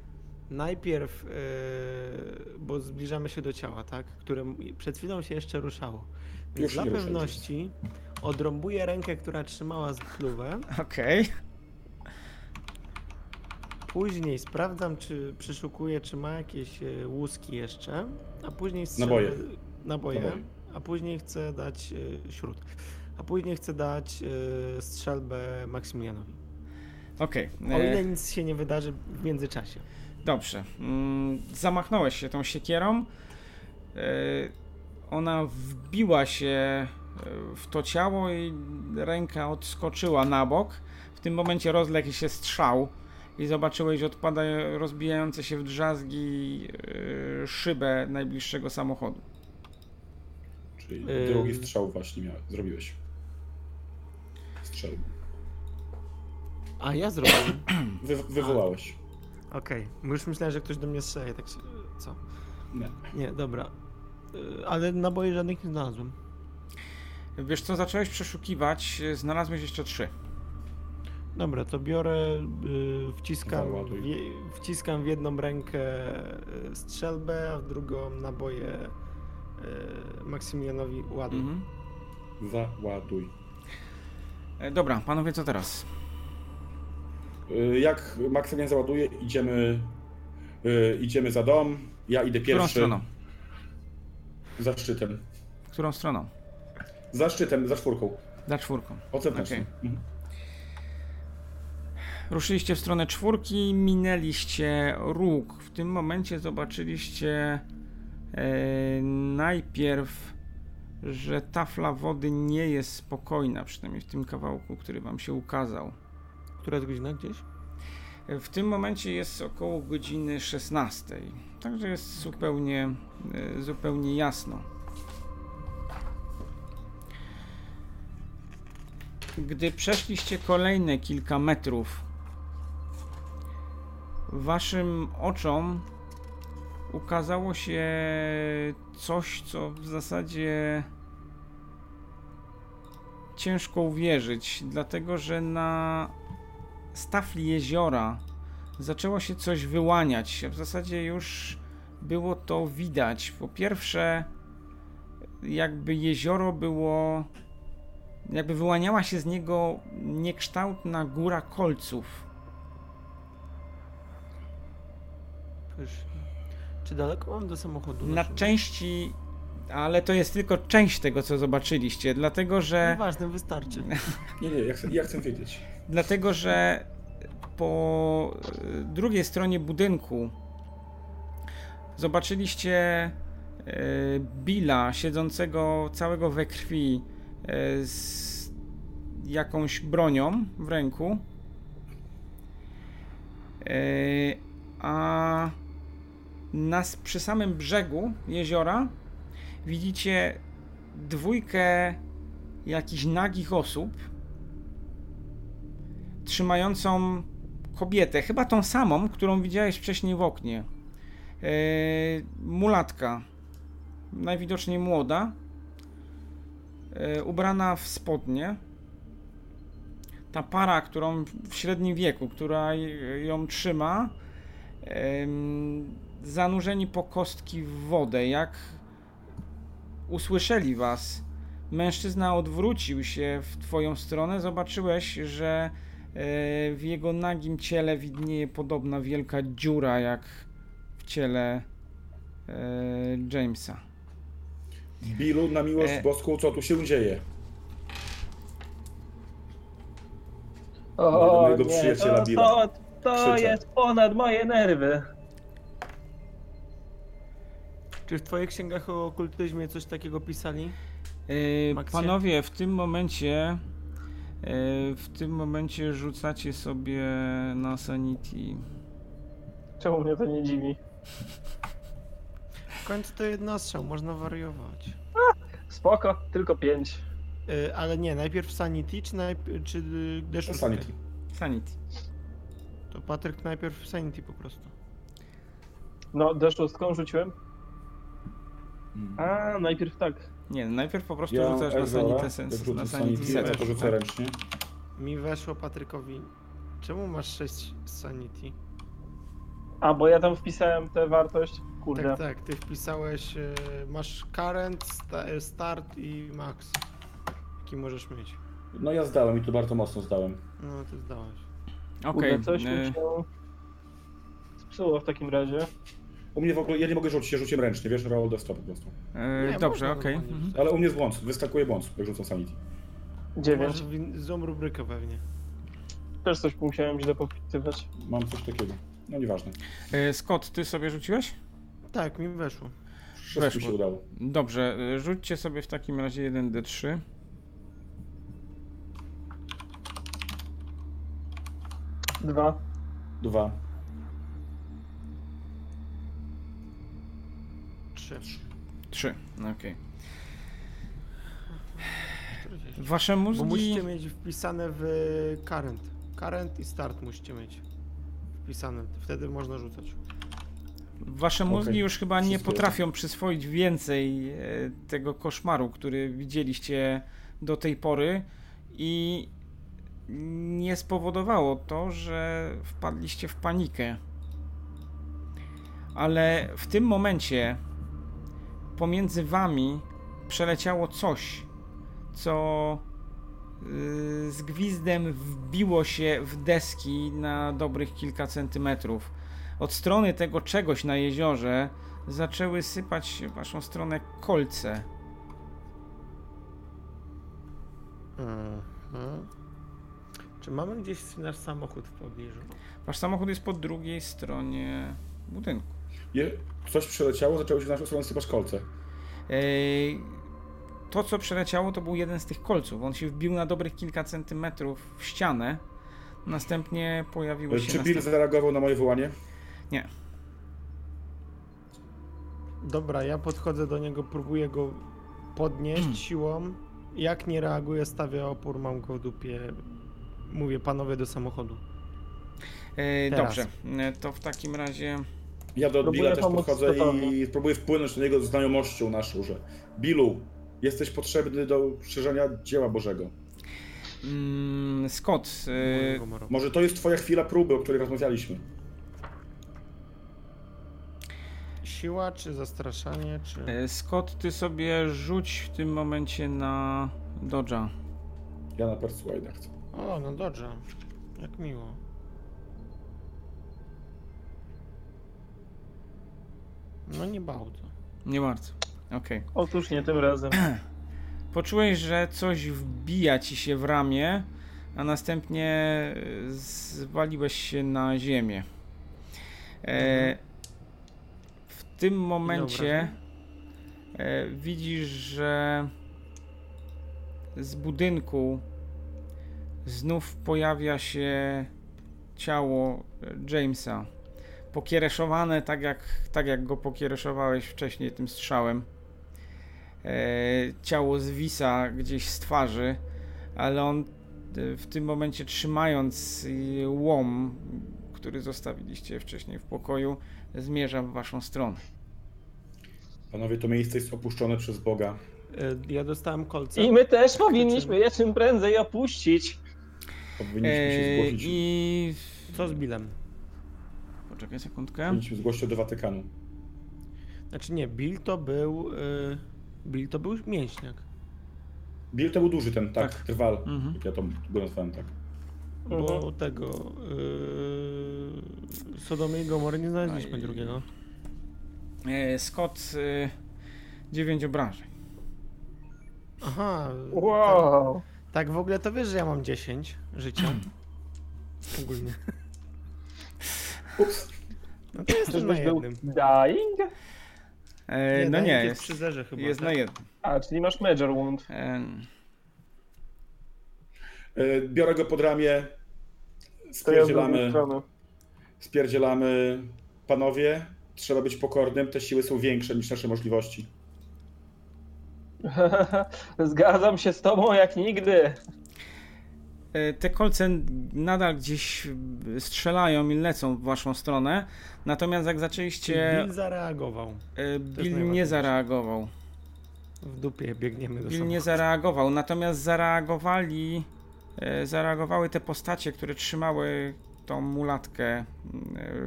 Speaker 2: najpierw, yy, bo zbliżamy się do ciała, tak? Które przed chwilą się jeszcze ruszało. Więc Już dla pewności odrąbuję rękę, która trzymała spluwę.
Speaker 1: Okej. Okay.
Speaker 2: Później sprawdzam, czy przyszukuję, czy ma jakieś e, łuski jeszcze, a później
Speaker 3: strzelę, naboje.
Speaker 2: naboje. naboje. A później chcę dać e, śród. A później chcę dać strzelbę Maksymilianowi.
Speaker 1: Okej.
Speaker 2: Okay. O ile nic się nie wydarzy w międzyczasie.
Speaker 1: Dobrze. Mm, zamachnąłeś się tą siekierą. E, ona wbiła się e, w to ciało i ręka odskoczyła na bok. W tym momencie rozległ się strzał i zobaczyłeś, że odpada rozbijające się w drzazgi e, szybę najbliższego samochodu.
Speaker 3: Czyli drugi strzał właśnie miałeś, zrobiłeś. Strzel.
Speaker 2: A ja zrobiłem.
Speaker 3: Wy, wywołałeś.
Speaker 2: Okej, okay. już myślałem, że ktoś do mnie strzeli, tak się... co?
Speaker 3: Nie.
Speaker 2: Nie, dobra. Y, ale naboje żadnych nie znalazłem.
Speaker 1: Wiesz co, zacząłeś przeszukiwać, znalazłeś jeszcze trzy.
Speaker 2: Dobra, to biorę, y, wciskam, w, wciskam w jedną rękę y, strzelbę, a w drugą naboje y, Maksymilianowi ładuj. Mhm.
Speaker 3: Załaduj.
Speaker 1: E, dobra, panowie, co teraz?
Speaker 3: Jak Maksymilian załaduje, idziemy, idziemy za dom. Ja idę pierwszy.
Speaker 1: Którą stroną?
Speaker 3: Za szczytem.
Speaker 1: Którą stroną?
Speaker 3: Za szczytem, za czwórką.
Speaker 1: Za czwórką.
Speaker 3: Od. Okay. Mhm.
Speaker 1: Ruszyliście w stronę czwórki, minęliście róg. W tym momencie zobaczyliście e, najpierw, że tafla wody nie jest spokojna, przynajmniej w tym kawałku, który wam się ukazał.
Speaker 2: Która jest godzina gdzieś?
Speaker 1: W tym momencie jest około godziny 16, także jest zupełnie, e, zupełnie jasno. Gdy przeszliście kolejne kilka metrów, waszym oczom ukazało się coś, co w zasadzie ciężko uwierzyć, dlatego że na stafli jeziora zaczęło się coś wyłaniać. W zasadzie już było to widać. Po pierwsze, jakby jezioro było, jakby wyłaniała się z niego niekształtna góra kolców.
Speaker 2: Czy daleko mam do samochodu?
Speaker 1: Na części ale to jest tylko część tego, co zobaczyliście, dlatego że.
Speaker 2: Nieważne, wystarczy.
Speaker 3: nie, nie, ja chcę, ja chcę wiedzieć.
Speaker 1: Dlatego, że po e, drugiej stronie budynku zobaczyliście e, Billa siedzącego całego we krwi e, z jakąś bronią w ręku. A nas przy samym brzegu jeziora widzicie dwójkę jakichś nagich osób trzymającą kobietę, chyba tą samą, którą widziałeś wcześniej w oknie. Yy, mulatka, najwidoczniej młoda, yy, ubrana w spodnie. Ta para, którą w średnim wieku, która ją trzyma, yy, zanurzeni po kostki w wodę. Jak usłyszeli was, mężczyzna odwrócił się w twoją stronę, zobaczyłeś, że w jego nagim ciele widnieje podobna wielka dziura jak w ciele e, Jamesa.
Speaker 3: Billu, na miłość e... boską, co tu się dzieje?
Speaker 4: O, mojego nie, przyjaciela to, Billa. To, to jest ponad moje nerwy.
Speaker 2: Czy w twoich księgach o okultyzmie coś takiego pisali?
Speaker 1: Yy, panowie, w tym momencie E, w tym momencie rzucacie sobie na Sanity.
Speaker 4: Czemu mnie to nie dziwi?
Speaker 2: W końcu to jednostrzał, można wariować.
Speaker 4: A, spoko, tylko pięć.
Speaker 2: Yy, ale nie, najpierw Sanity czy, najpierw, czy
Speaker 3: D6? Sanity.
Speaker 1: Sanity.
Speaker 2: To Patryk najpierw Sanity po prostu.
Speaker 4: No, D6 rzuciłem. Hmm. A, najpierw tak.
Speaker 1: Nie, najpierw po prostu ja rzucasz na sanity, sens, na sanity.
Speaker 3: Ja to rzucę ręcznie.
Speaker 2: Mi weszło Patrykowi. Czemu masz 6 sanity?
Speaker 4: A, bo ja tam wpisałem tę wartość. Kurde.
Speaker 2: Tak, tak, ty wpisałeś, e, masz current, e, start i max. Jaki możesz mieć.
Speaker 3: No ja zdałem i to bardzo mocno zdałem.
Speaker 2: No, ty zdałeś.
Speaker 4: Okej. Okay. Coś mi się spsuło w takim razie.
Speaker 3: U mnie w ogóle, ja nie mogę rzucić, ja rzuciłem ręcznie, wiesz, roll the stop po prostu.
Speaker 1: Yy, dobrze, okej. Okay. Mhm.
Speaker 3: Ale u mnie jest błąd, wystakuje błąd, jak rzucam sanity.
Speaker 4: Dziewięć.
Speaker 2: Złą rubrykę pewnie.
Speaker 4: Też coś musiałem źle popisywać.
Speaker 3: Mam coś takiego. No nieważne.
Speaker 1: Yy, Scott, ty sobie rzuciłeś?
Speaker 2: Tak, mi weszło.
Speaker 3: Wszystko weszło. się udało.
Speaker 1: Dobrze, e, rzućcie sobie w takim razie 1d3.
Speaker 4: Dwa.
Speaker 3: Dwa.
Speaker 2: Trzy.
Speaker 1: Trzy, okej. Okay. Wasze mózgi...
Speaker 2: Bo musicie mieć wpisane w current. Current i start musicie mieć wpisane. Wtedy można rzucać.
Speaker 1: Wasze mózgi okay. już chyba nie potrafią przyswoić więcej e, tego koszmaru, który widzieliście do tej pory i nie spowodowało to, że wpadliście w panikę. Ale w tym momencie pomiędzy wami przeleciało coś, co yy, z gwizdem wbiło się w deski na dobrych kilka centymetrów. Od strony tego czegoś na jeziorze zaczęły sypać się w waszą stronę kolce.
Speaker 2: Mhm. Czy mamy gdzieś nasz samochód w pobliżu?
Speaker 1: Wasz samochód jest po drugiej stronie budynku.
Speaker 3: Je, coś przeleciało, zaczęło się w naszą stronę sypać kolce.
Speaker 1: Ej, to, co przeleciało, to był jeden z tych kolców. On się wbił na dobrych kilka centymetrów w ścianę. Następnie pojawiło się.
Speaker 3: Czy Bill
Speaker 1: następ...
Speaker 3: zareagował na moje wołanie?
Speaker 1: Nie.
Speaker 2: Dobra, ja podchodzę do niego, próbuję go podnieść siłą. Jak nie reaguje, stawię opór, mam go w dupie. Mówię, panowie do samochodu. Teraz.
Speaker 1: dobrze, E, to w takim razie.
Speaker 3: Ja do
Speaker 4: Próbuję
Speaker 3: Billa też podchodzę i próbuję wpłynąć na niego znajomością naszą, że Billu, jesteś potrzebny do szerzenia dzieła Bożego.
Speaker 1: Mm, Scott,
Speaker 2: moro.
Speaker 3: Może to jest twoja chwila próby, o której rozmawialiśmy.
Speaker 2: Siła, czy zastraszanie, czy...
Speaker 1: e, Scott, ty sobie rzuć w tym momencie na Dodge'a.
Speaker 3: Ja na Persuade'a chcę.
Speaker 2: O, no dobrze. Jak miło. No nie bardzo.
Speaker 1: Nie bardzo. Okej.
Speaker 4: Otóż nie tym razem.
Speaker 1: Poczułeś, że coś wbija ci się w ramię, a następnie e, zwaliłeś się na ziemię. E, w tym momencie e, widzisz, że z budynku znów pojawia się ciało Jamesa. Pokiereszowane tak jak, tak jak go pokiereszowałeś wcześniej tym strzałem. E, ciało zwisa gdzieś z twarzy, ale on e, w tym momencie trzymając łom, który zostawiliście wcześniej w pokoju, zmierza w waszą stronę.
Speaker 3: Panowie, to miejsce jest opuszczone przez Boga.
Speaker 2: E, Ja dostałem kolce.
Speaker 4: I my też powinniśmy je czym prędzej opuścić.
Speaker 3: Powinniśmy się zgłosić.
Speaker 1: I
Speaker 2: Co z Billem?
Speaker 1: Poczekaj sekundkę.
Speaker 3: Powinniśmy zgłosić do Watykanu.
Speaker 2: Znaczy nie, Bill to był... y, Bill to był mięśniak.
Speaker 3: Bill to był duży ten, tak,
Speaker 1: Tak.
Speaker 3: trwal.
Speaker 1: Mhm.
Speaker 3: Jak ja to go nazwałem, tak.
Speaker 2: Bo
Speaker 4: Mhm.
Speaker 2: tego... Yy, Sodomy i Gomory nie znaleźliśmy
Speaker 1: Aj.
Speaker 2: drugiego.
Speaker 1: E, Scott, e, 9 obrażeń.
Speaker 2: Aha.
Speaker 4: Wow.
Speaker 2: Tak, tak w ogóle to wiesz, że ja mam 10 życia. Ogólnie.
Speaker 3: Ups.
Speaker 2: No to jestem na
Speaker 4: Czyżbyś był
Speaker 2: jednym.
Speaker 4: dying?
Speaker 1: E, no
Speaker 2: Danik
Speaker 1: nie,
Speaker 2: jest
Speaker 1: jest,
Speaker 2: przy zerze chyba.
Speaker 1: jest
Speaker 2: tak?
Speaker 1: na jednym.
Speaker 4: A, czyli masz Major Wound.
Speaker 1: E,
Speaker 3: E, Biorę go pod ramię. Spierdzielamy, spierdzielamy. Panowie, trzeba być pokornym. Te siły są większe niż nasze możliwości.
Speaker 4: Zgadzam się z tobą jak nigdy.
Speaker 1: E, Te kolce nadal gdzieś strzelają i lecą w waszą stronę. Natomiast jak zaczęliście.
Speaker 2: Bill zareagował.
Speaker 1: e, Bill nie zareagował.
Speaker 2: W dupie biegniemy do
Speaker 1: Bill
Speaker 2: samochodu.
Speaker 1: nie zareagował. Natomiast zareagowali. e, Zareagowały te postacie, które trzymały tą mulatkę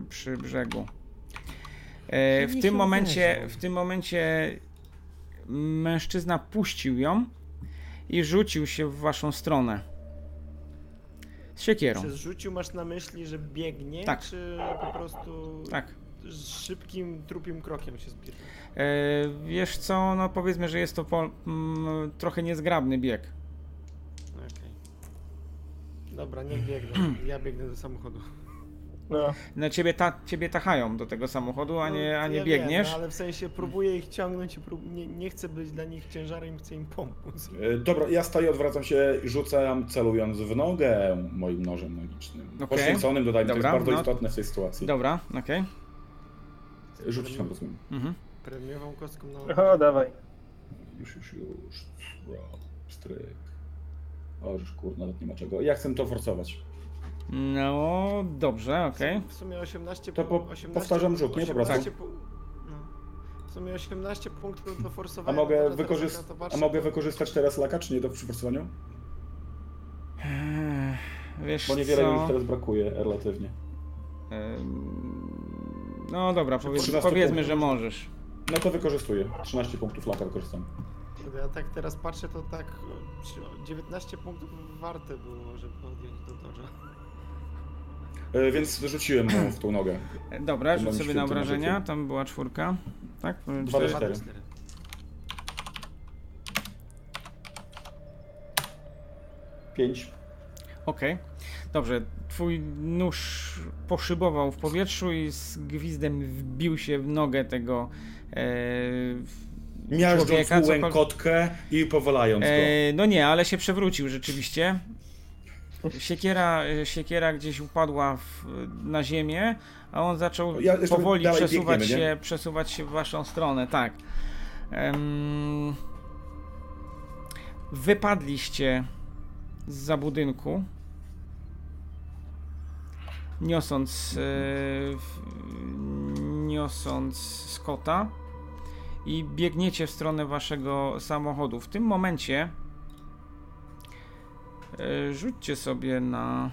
Speaker 1: przy brzegu. W tym momencie, w tym momencie mężczyzna puścił ją i rzucił się w waszą stronę. Z siekierą.
Speaker 2: Czy zrzucił masz na myśli, że biegnie,
Speaker 1: Tak.
Speaker 2: czy po prostu
Speaker 1: Tak.
Speaker 2: szybkim, trupim krokiem się zbliżył?
Speaker 1: E, wiesz co, no powiedzmy, że jest to po, mm, trochę niezgrabny bieg.
Speaker 2: Okej. Dobra, niech biegną. Ja biegnę do samochodu.
Speaker 4: No.
Speaker 1: No ciebie, ta, ciebie tachają do tego samochodu, a nie, a
Speaker 2: No,
Speaker 1: nie
Speaker 2: ja
Speaker 1: biegniesz.
Speaker 2: Wiem, no, ale w sensie próbuję ich ciągnąć i prób... nie, nie chcę być dla nich ciężarem, chcę im pomóc.
Speaker 3: E, Dobra, ja staję, odwracam się i rzucam, celując w nogę moim nożem magicznym.
Speaker 1: Okej.
Speaker 3: Poświęconym, dodajmy, to jest bardzo
Speaker 1: no.
Speaker 3: istotne w tej sytuacji.
Speaker 1: Dobra, okej.
Speaker 3: Rzucić tam rozumiem.
Speaker 1: Mhm.
Speaker 2: Premiową kostką na
Speaker 4: O, dawaj.
Speaker 3: Już, już, już. Stryk. O, już kur, nawet nie ma czego. Ja chcę to forsować.
Speaker 1: No dobrze, okej.
Speaker 2: W sumie 18
Speaker 3: To po-
Speaker 2: 18
Speaker 3: powtarzam rzut, nie? Po prostu.
Speaker 2: 18 pu- no. W sumie 18 punktów do
Speaker 3: A
Speaker 2: forsowania.
Speaker 3: mogę,
Speaker 2: to teraz
Speaker 3: wykorzyst-
Speaker 2: jak na to
Speaker 3: a
Speaker 2: patrzę,
Speaker 3: mogę
Speaker 2: to-
Speaker 3: wykorzystać teraz laka, czy nie, to przy forsowaniu?
Speaker 1: Eee, wiesz
Speaker 3: Bo niewiele
Speaker 1: co?
Speaker 3: już teraz brakuje relatywnie.
Speaker 1: No dobra, powiedz,
Speaker 3: 13
Speaker 1: powiedzmy,
Speaker 3: punktów.
Speaker 1: że możesz.
Speaker 3: No to wykorzystuję. 13 punktów lata wykorzystam.
Speaker 2: Ja tak teraz patrzę, to tak o, 19 punktów warte było, żeby odjąć do dodża.
Speaker 3: E, więc rzuciłem mu w tą nogę.
Speaker 1: E, Dobra,
Speaker 3: To
Speaker 1: rzuć sobie na obrażenia. Tam była czwórka. Tak?
Speaker 3: Dwa do
Speaker 1: Cztery?
Speaker 3: Pięć.
Speaker 1: Okej. Dobrze. Twój nóż poszybował w powietrzu i z gwizdem wbił się w nogę tego e,
Speaker 3: Miażdżąc
Speaker 1: człowieka.
Speaker 3: łękotkę i powalając go.
Speaker 1: E, no nie, ale się przewrócił rzeczywiście. Siekiera, siekiera gdzieś upadła w, na ziemię, a on zaczął
Speaker 3: Ja
Speaker 1: powoli przesuwać
Speaker 3: biegniemy,
Speaker 1: się, przesuwać się w waszą stronę, tak. Em, wypadliście z budynku, niosąc, e, niosąc Scotta i biegniecie w stronę waszego samochodu. W tym momencie rzućcie sobie na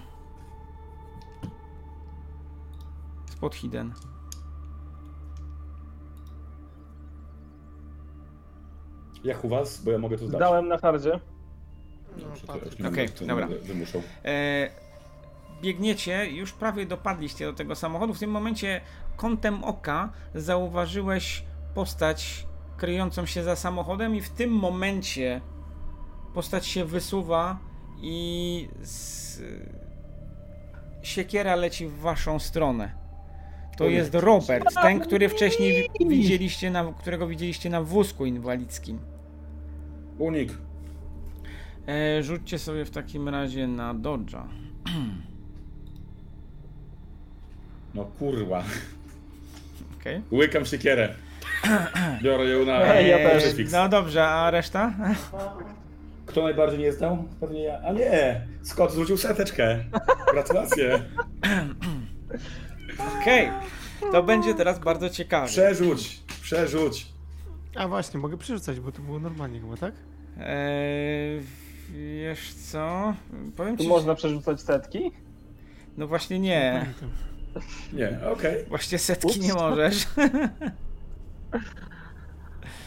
Speaker 1: spot hidden.
Speaker 3: Jak u was? Bo ja mogę to zdać.
Speaker 4: Zdałem na hardzie.
Speaker 2: No,
Speaker 1: Okej,
Speaker 3: to
Speaker 1: dobra. E, biegniecie, już prawie dopadliście do tego samochodu. W tym momencie kątem oka zauważyłeś postać kryjącą się za samochodem, i w tym momencie postać się wysuwa i z... siekiera leci w waszą stronę. To jest Robert, ten, który wcześniej wi- widzieliście na, którego widzieliście na wózku inwalidzkim.
Speaker 3: Unik.
Speaker 1: E, rzućcie sobie w takim razie na Dodge'a.
Speaker 3: No kurwa.
Speaker 1: Okej.
Speaker 3: Łykam siekierę. Biorę ją na
Speaker 4: Ej, ja też.
Speaker 1: No dobrze, a reszta?
Speaker 3: Kto najbardziej nie zdał? Pewnie ja. A nie! Scott zwrócił seteczkę. Gratulacje.
Speaker 1: Okej. To będzie teraz bardzo ciekawe.
Speaker 3: Przerzuć. Przerzuć.
Speaker 2: A właśnie, mogę przerzucać, bo to było normalnie chyba, tak?
Speaker 1: Eee, wiesz co? Powiem
Speaker 4: Tu
Speaker 1: ci,
Speaker 4: można przerzucać setki.
Speaker 1: no właśnie nie.
Speaker 3: Nie, okej.
Speaker 1: Właśnie setki
Speaker 4: Ups.
Speaker 1: nie możesz.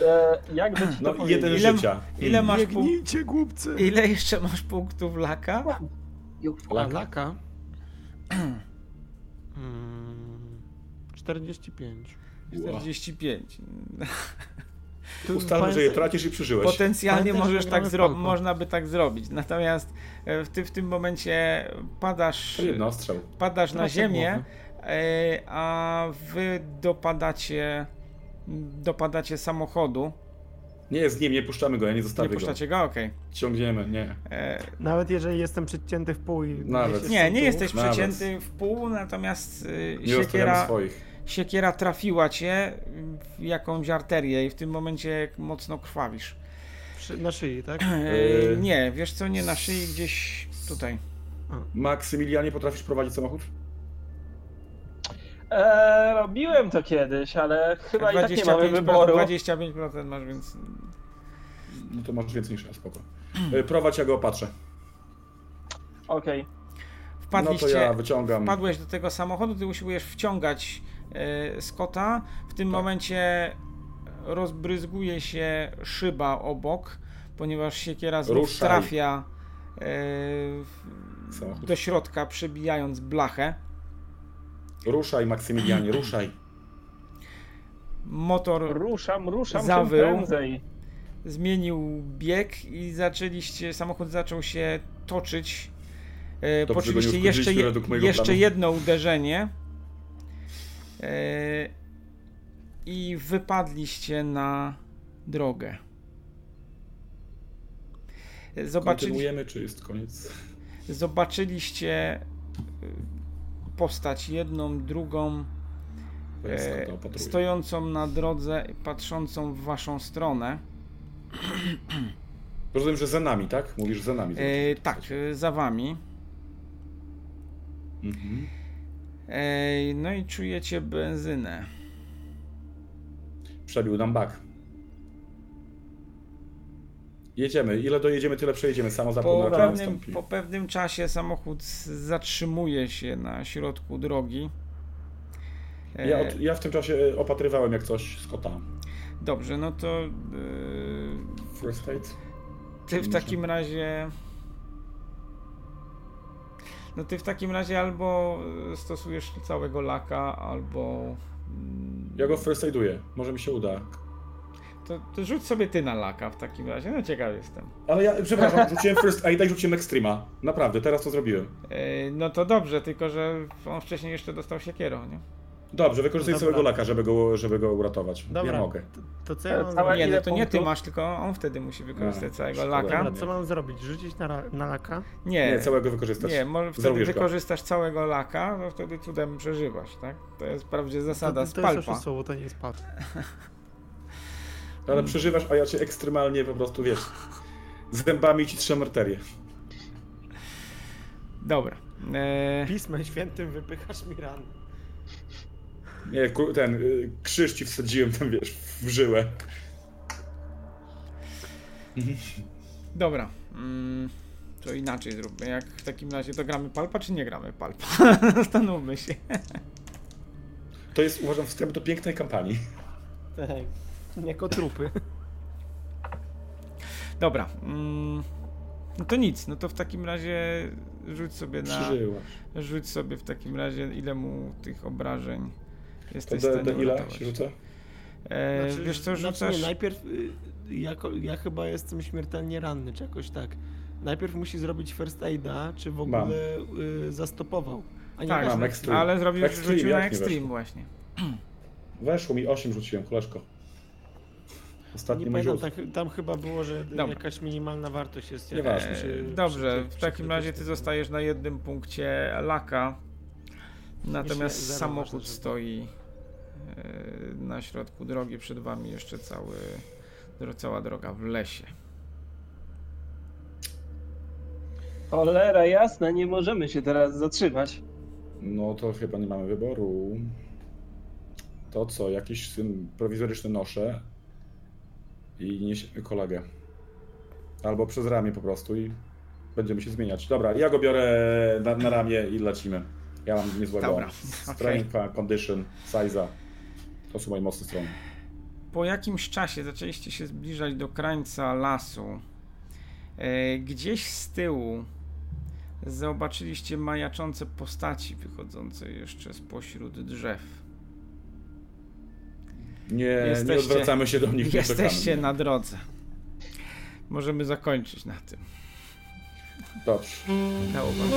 Speaker 4: E, jakby ci to
Speaker 3: No
Speaker 4: powiedzieć?
Speaker 3: jeden
Speaker 1: Ile-
Speaker 3: życia.
Speaker 1: Ile masz?
Speaker 2: Biegnijcie, głupcy!
Speaker 1: Ile jeszcze masz punktów laka?
Speaker 3: Laka.
Speaker 2: laka? Mm, 45.
Speaker 1: 45.
Speaker 2: Tu
Speaker 3: Ustalmy, że je tracisz i przeżyłeś.
Speaker 1: Potencjalnie
Speaker 2: Pamiętaj,
Speaker 1: możesz tak
Speaker 2: Falco.
Speaker 1: można by tak zrobić. Natomiast e, w, ty, w tym momencie padasz,
Speaker 3: To
Speaker 1: padasz na ziemię,
Speaker 2: głowy.
Speaker 1: e, a wy dopadacie dopadacie samochodu.
Speaker 3: Nie, z nim nie puszczamy go, ja nie
Speaker 1: Nie
Speaker 3: zostawię go.
Speaker 1: puszczacie go? Okej.
Speaker 3: Ciągniemy, nie.
Speaker 1: E,
Speaker 2: Nawet jeżeli jestem przycięty w pół i...
Speaker 3: Nawet.
Speaker 1: Nie, nie jesteś
Speaker 3: Nawet.
Speaker 1: przecięty w pół, natomiast y,
Speaker 3: Nie zostawiamy
Speaker 1: siekiera,
Speaker 3: swoich.
Speaker 1: siekiera trafiła cię w jakąś arterię i w tym momencie mocno krwawisz.
Speaker 2: przy- Na szyi, tak?
Speaker 1: E,
Speaker 3: Yy.
Speaker 1: nie, wiesz co, nie na szyi, gdzieś tutaj.
Speaker 3: Maksymilianie, potrafisz prowadzić samochód?
Speaker 4: E, robiłem to kiedyś, ale chyba i tak nie mamy
Speaker 1: 25%,
Speaker 4: wyboru.
Speaker 1: 25% masz, więc
Speaker 3: No to masz więcej niż ja, spoko. E, Prowadź, ja go opatrzę.
Speaker 4: Okej.
Speaker 3: No to
Speaker 1: wpadliście,
Speaker 3: ja wyciągam.
Speaker 1: wpadłeś do tego samochodu, ty usiłujesz wciągać e, Scotta. W tym
Speaker 3: Tak.
Speaker 1: momencie rozbryzguje się szyba obok, ponieważ siekiera znów trafia w-
Speaker 3: Samochód.
Speaker 1: do środka, przebijając blachę.
Speaker 3: Ruszaj, Maksymilianie, ruszaj.
Speaker 1: Motor
Speaker 4: Ruszam, ruszam
Speaker 1: Zawył. zmienił bieg i zaczęliście, samochód zaczął się toczyć. E,
Speaker 3: Dobrze,
Speaker 1: Poczuliście jeszcze, je, jeszcze
Speaker 3: planu.
Speaker 1: jedno uderzenie e, i wypadliście na drogę. Zobaczyli,
Speaker 3: Kontynuujemy, czy jest koniec?
Speaker 1: zobaczyliście e, postać jedną, drugą e, stojącą na drodze, patrzącą w waszą stronę.
Speaker 3: Rozumiem, że za nami, tak? Mówisz za nami.
Speaker 1: E, tak, e, za wami.
Speaker 3: Mhm.
Speaker 1: E, no i czujecie benzynę.
Speaker 3: Przebił nam bak. Jedziemy. Ile dojedziemy, tyle przejedziemy. Samo zapłon
Speaker 1: Po pewnym, po pewnym czasie samochód zatrzymuje się na środku drogi. E,
Speaker 3: Ja, od, ja w tym czasie opatrywałem jak coś z kota.
Speaker 1: Dobrze, no to e,
Speaker 3: First aid?
Speaker 1: ty w takim razie. No ty w takim razie albo e, stosujesz całego laka, albo. mm,
Speaker 3: Ja go first aiduję. Może mi się uda.
Speaker 1: To, to rzuć sobie ty na laka w takim razie. No ciekaw jestem.
Speaker 3: Ale ja, przepraszam, rzuciłem first aida i rzuciłem extrema. Naprawdę, teraz to zrobiłem.
Speaker 1: E, No to dobrze, tylko że on wcześniej jeszcze dostał siekierą, nie?
Speaker 3: Dobrze, wykorzystaj
Speaker 2: Dobra.
Speaker 3: całego laka, żeby go, żeby go uratować.
Speaker 2: Dobra.
Speaker 3: Ja mogę.
Speaker 2: To, to co ja mam?
Speaker 1: Nie, no to nie ty masz, tylko on wtedy musi wykorzystać
Speaker 3: A,
Speaker 1: całego
Speaker 3: szkoda.
Speaker 1: laka.
Speaker 2: Dobra, co mam zrobić? Rzucić na, na laka?
Speaker 1: Nie,
Speaker 3: Nie, całego wykorzystać.
Speaker 1: nie, może wtedy
Speaker 3: Zarobisz go.
Speaker 1: wykorzystasz całego laka, no wtedy cudem przeżywasz, tak? To jest wprawdzie zasada
Speaker 2: to, to, to jest bo to nie jest palp.
Speaker 3: Ale przeżywasz, a ja cię ekstremalnie po prostu, wiesz, z zębami ci trzem arterię.
Speaker 1: Dobra. E,
Speaker 2: Pismem świętym wypychasz mi rany.
Speaker 3: Nie, ten, y, krzyż ci wsadziłem tam, wiesz, w żyłę.
Speaker 1: dobra. Mm, to inaczej zróbmy. Jak w takim razie to gramy palpa, czy nie gramy palpa? Zastanówmy się.
Speaker 3: To jest, uważam, wstęp do pięknej kampanii.
Speaker 2: Tak. Jako trupy.
Speaker 1: Dobra. Mm, no to nic, no to w takim razie rzuć sobie na.
Speaker 3: Przeżyłaś.
Speaker 1: Rzuć sobie w takim razie, ile mu tych obrażeń
Speaker 3: To
Speaker 1: jesteś w
Speaker 3: do,
Speaker 1: stanie
Speaker 3: do ile
Speaker 1: uratować.
Speaker 3: się rzuca?
Speaker 1: E,
Speaker 2: Znaczy,
Speaker 1: wiesz co,
Speaker 2: znaczy
Speaker 1: rzucasz...
Speaker 2: nie, najpierw y, jako, ja chyba jestem śmiertelnie ranny, czy jakoś tak. Najpierw musi zrobić first aida, czy w ogóle y, zastopował. A nie
Speaker 1: Tak,
Speaker 3: Mam
Speaker 1: ale zrobił,
Speaker 3: Extreme,
Speaker 1: rzucił na extreme właśnie.
Speaker 3: Weszło mi 8 rzuciłem, koleżko. Ostatni
Speaker 2: Nie pamiętam,
Speaker 3: rzut.
Speaker 2: tam, tam chyba było, że
Speaker 1: Dobra.
Speaker 2: jakaś minimalna wartość jest.
Speaker 3: Nieważne.
Speaker 2: jakaś,
Speaker 1: E,
Speaker 2: czy-
Speaker 1: dobrze,
Speaker 2: czy-
Speaker 1: w takim razie ty zostajesz na jednym punkcie laka. Natomiast samochód stoi e, na środku drogi, przed wami jeszcze cały, cała droga w lesie.
Speaker 4: Cholera jasna, nie możemy się teraz zatrzymać.
Speaker 3: No to chyba nie mamy wyboru. To co, jakiś prowizoryczny noszę i niesiemy kolegę. Albo przez ramię po prostu i będziemy się zmieniać. Dobra, ja go biorę na, na ramię i lecimy. Ja mam niezłego
Speaker 1: Dobra,
Speaker 3: strength'a, condition, size'a. To są moje mocne strony.
Speaker 1: Po jakimś czasie zaczęliście się zbliżać do krańca lasu. E, gdzieś z tyłu zobaczyliście majaczące postaci wychodzące jeszcze spośród drzew.
Speaker 3: Nie,
Speaker 1: jesteście, nie
Speaker 3: odwracamy się do nich.
Speaker 1: Jesteście na drodze. Możemy zakończyć na tym.
Speaker 3: Dobrze.
Speaker 1: Dało wam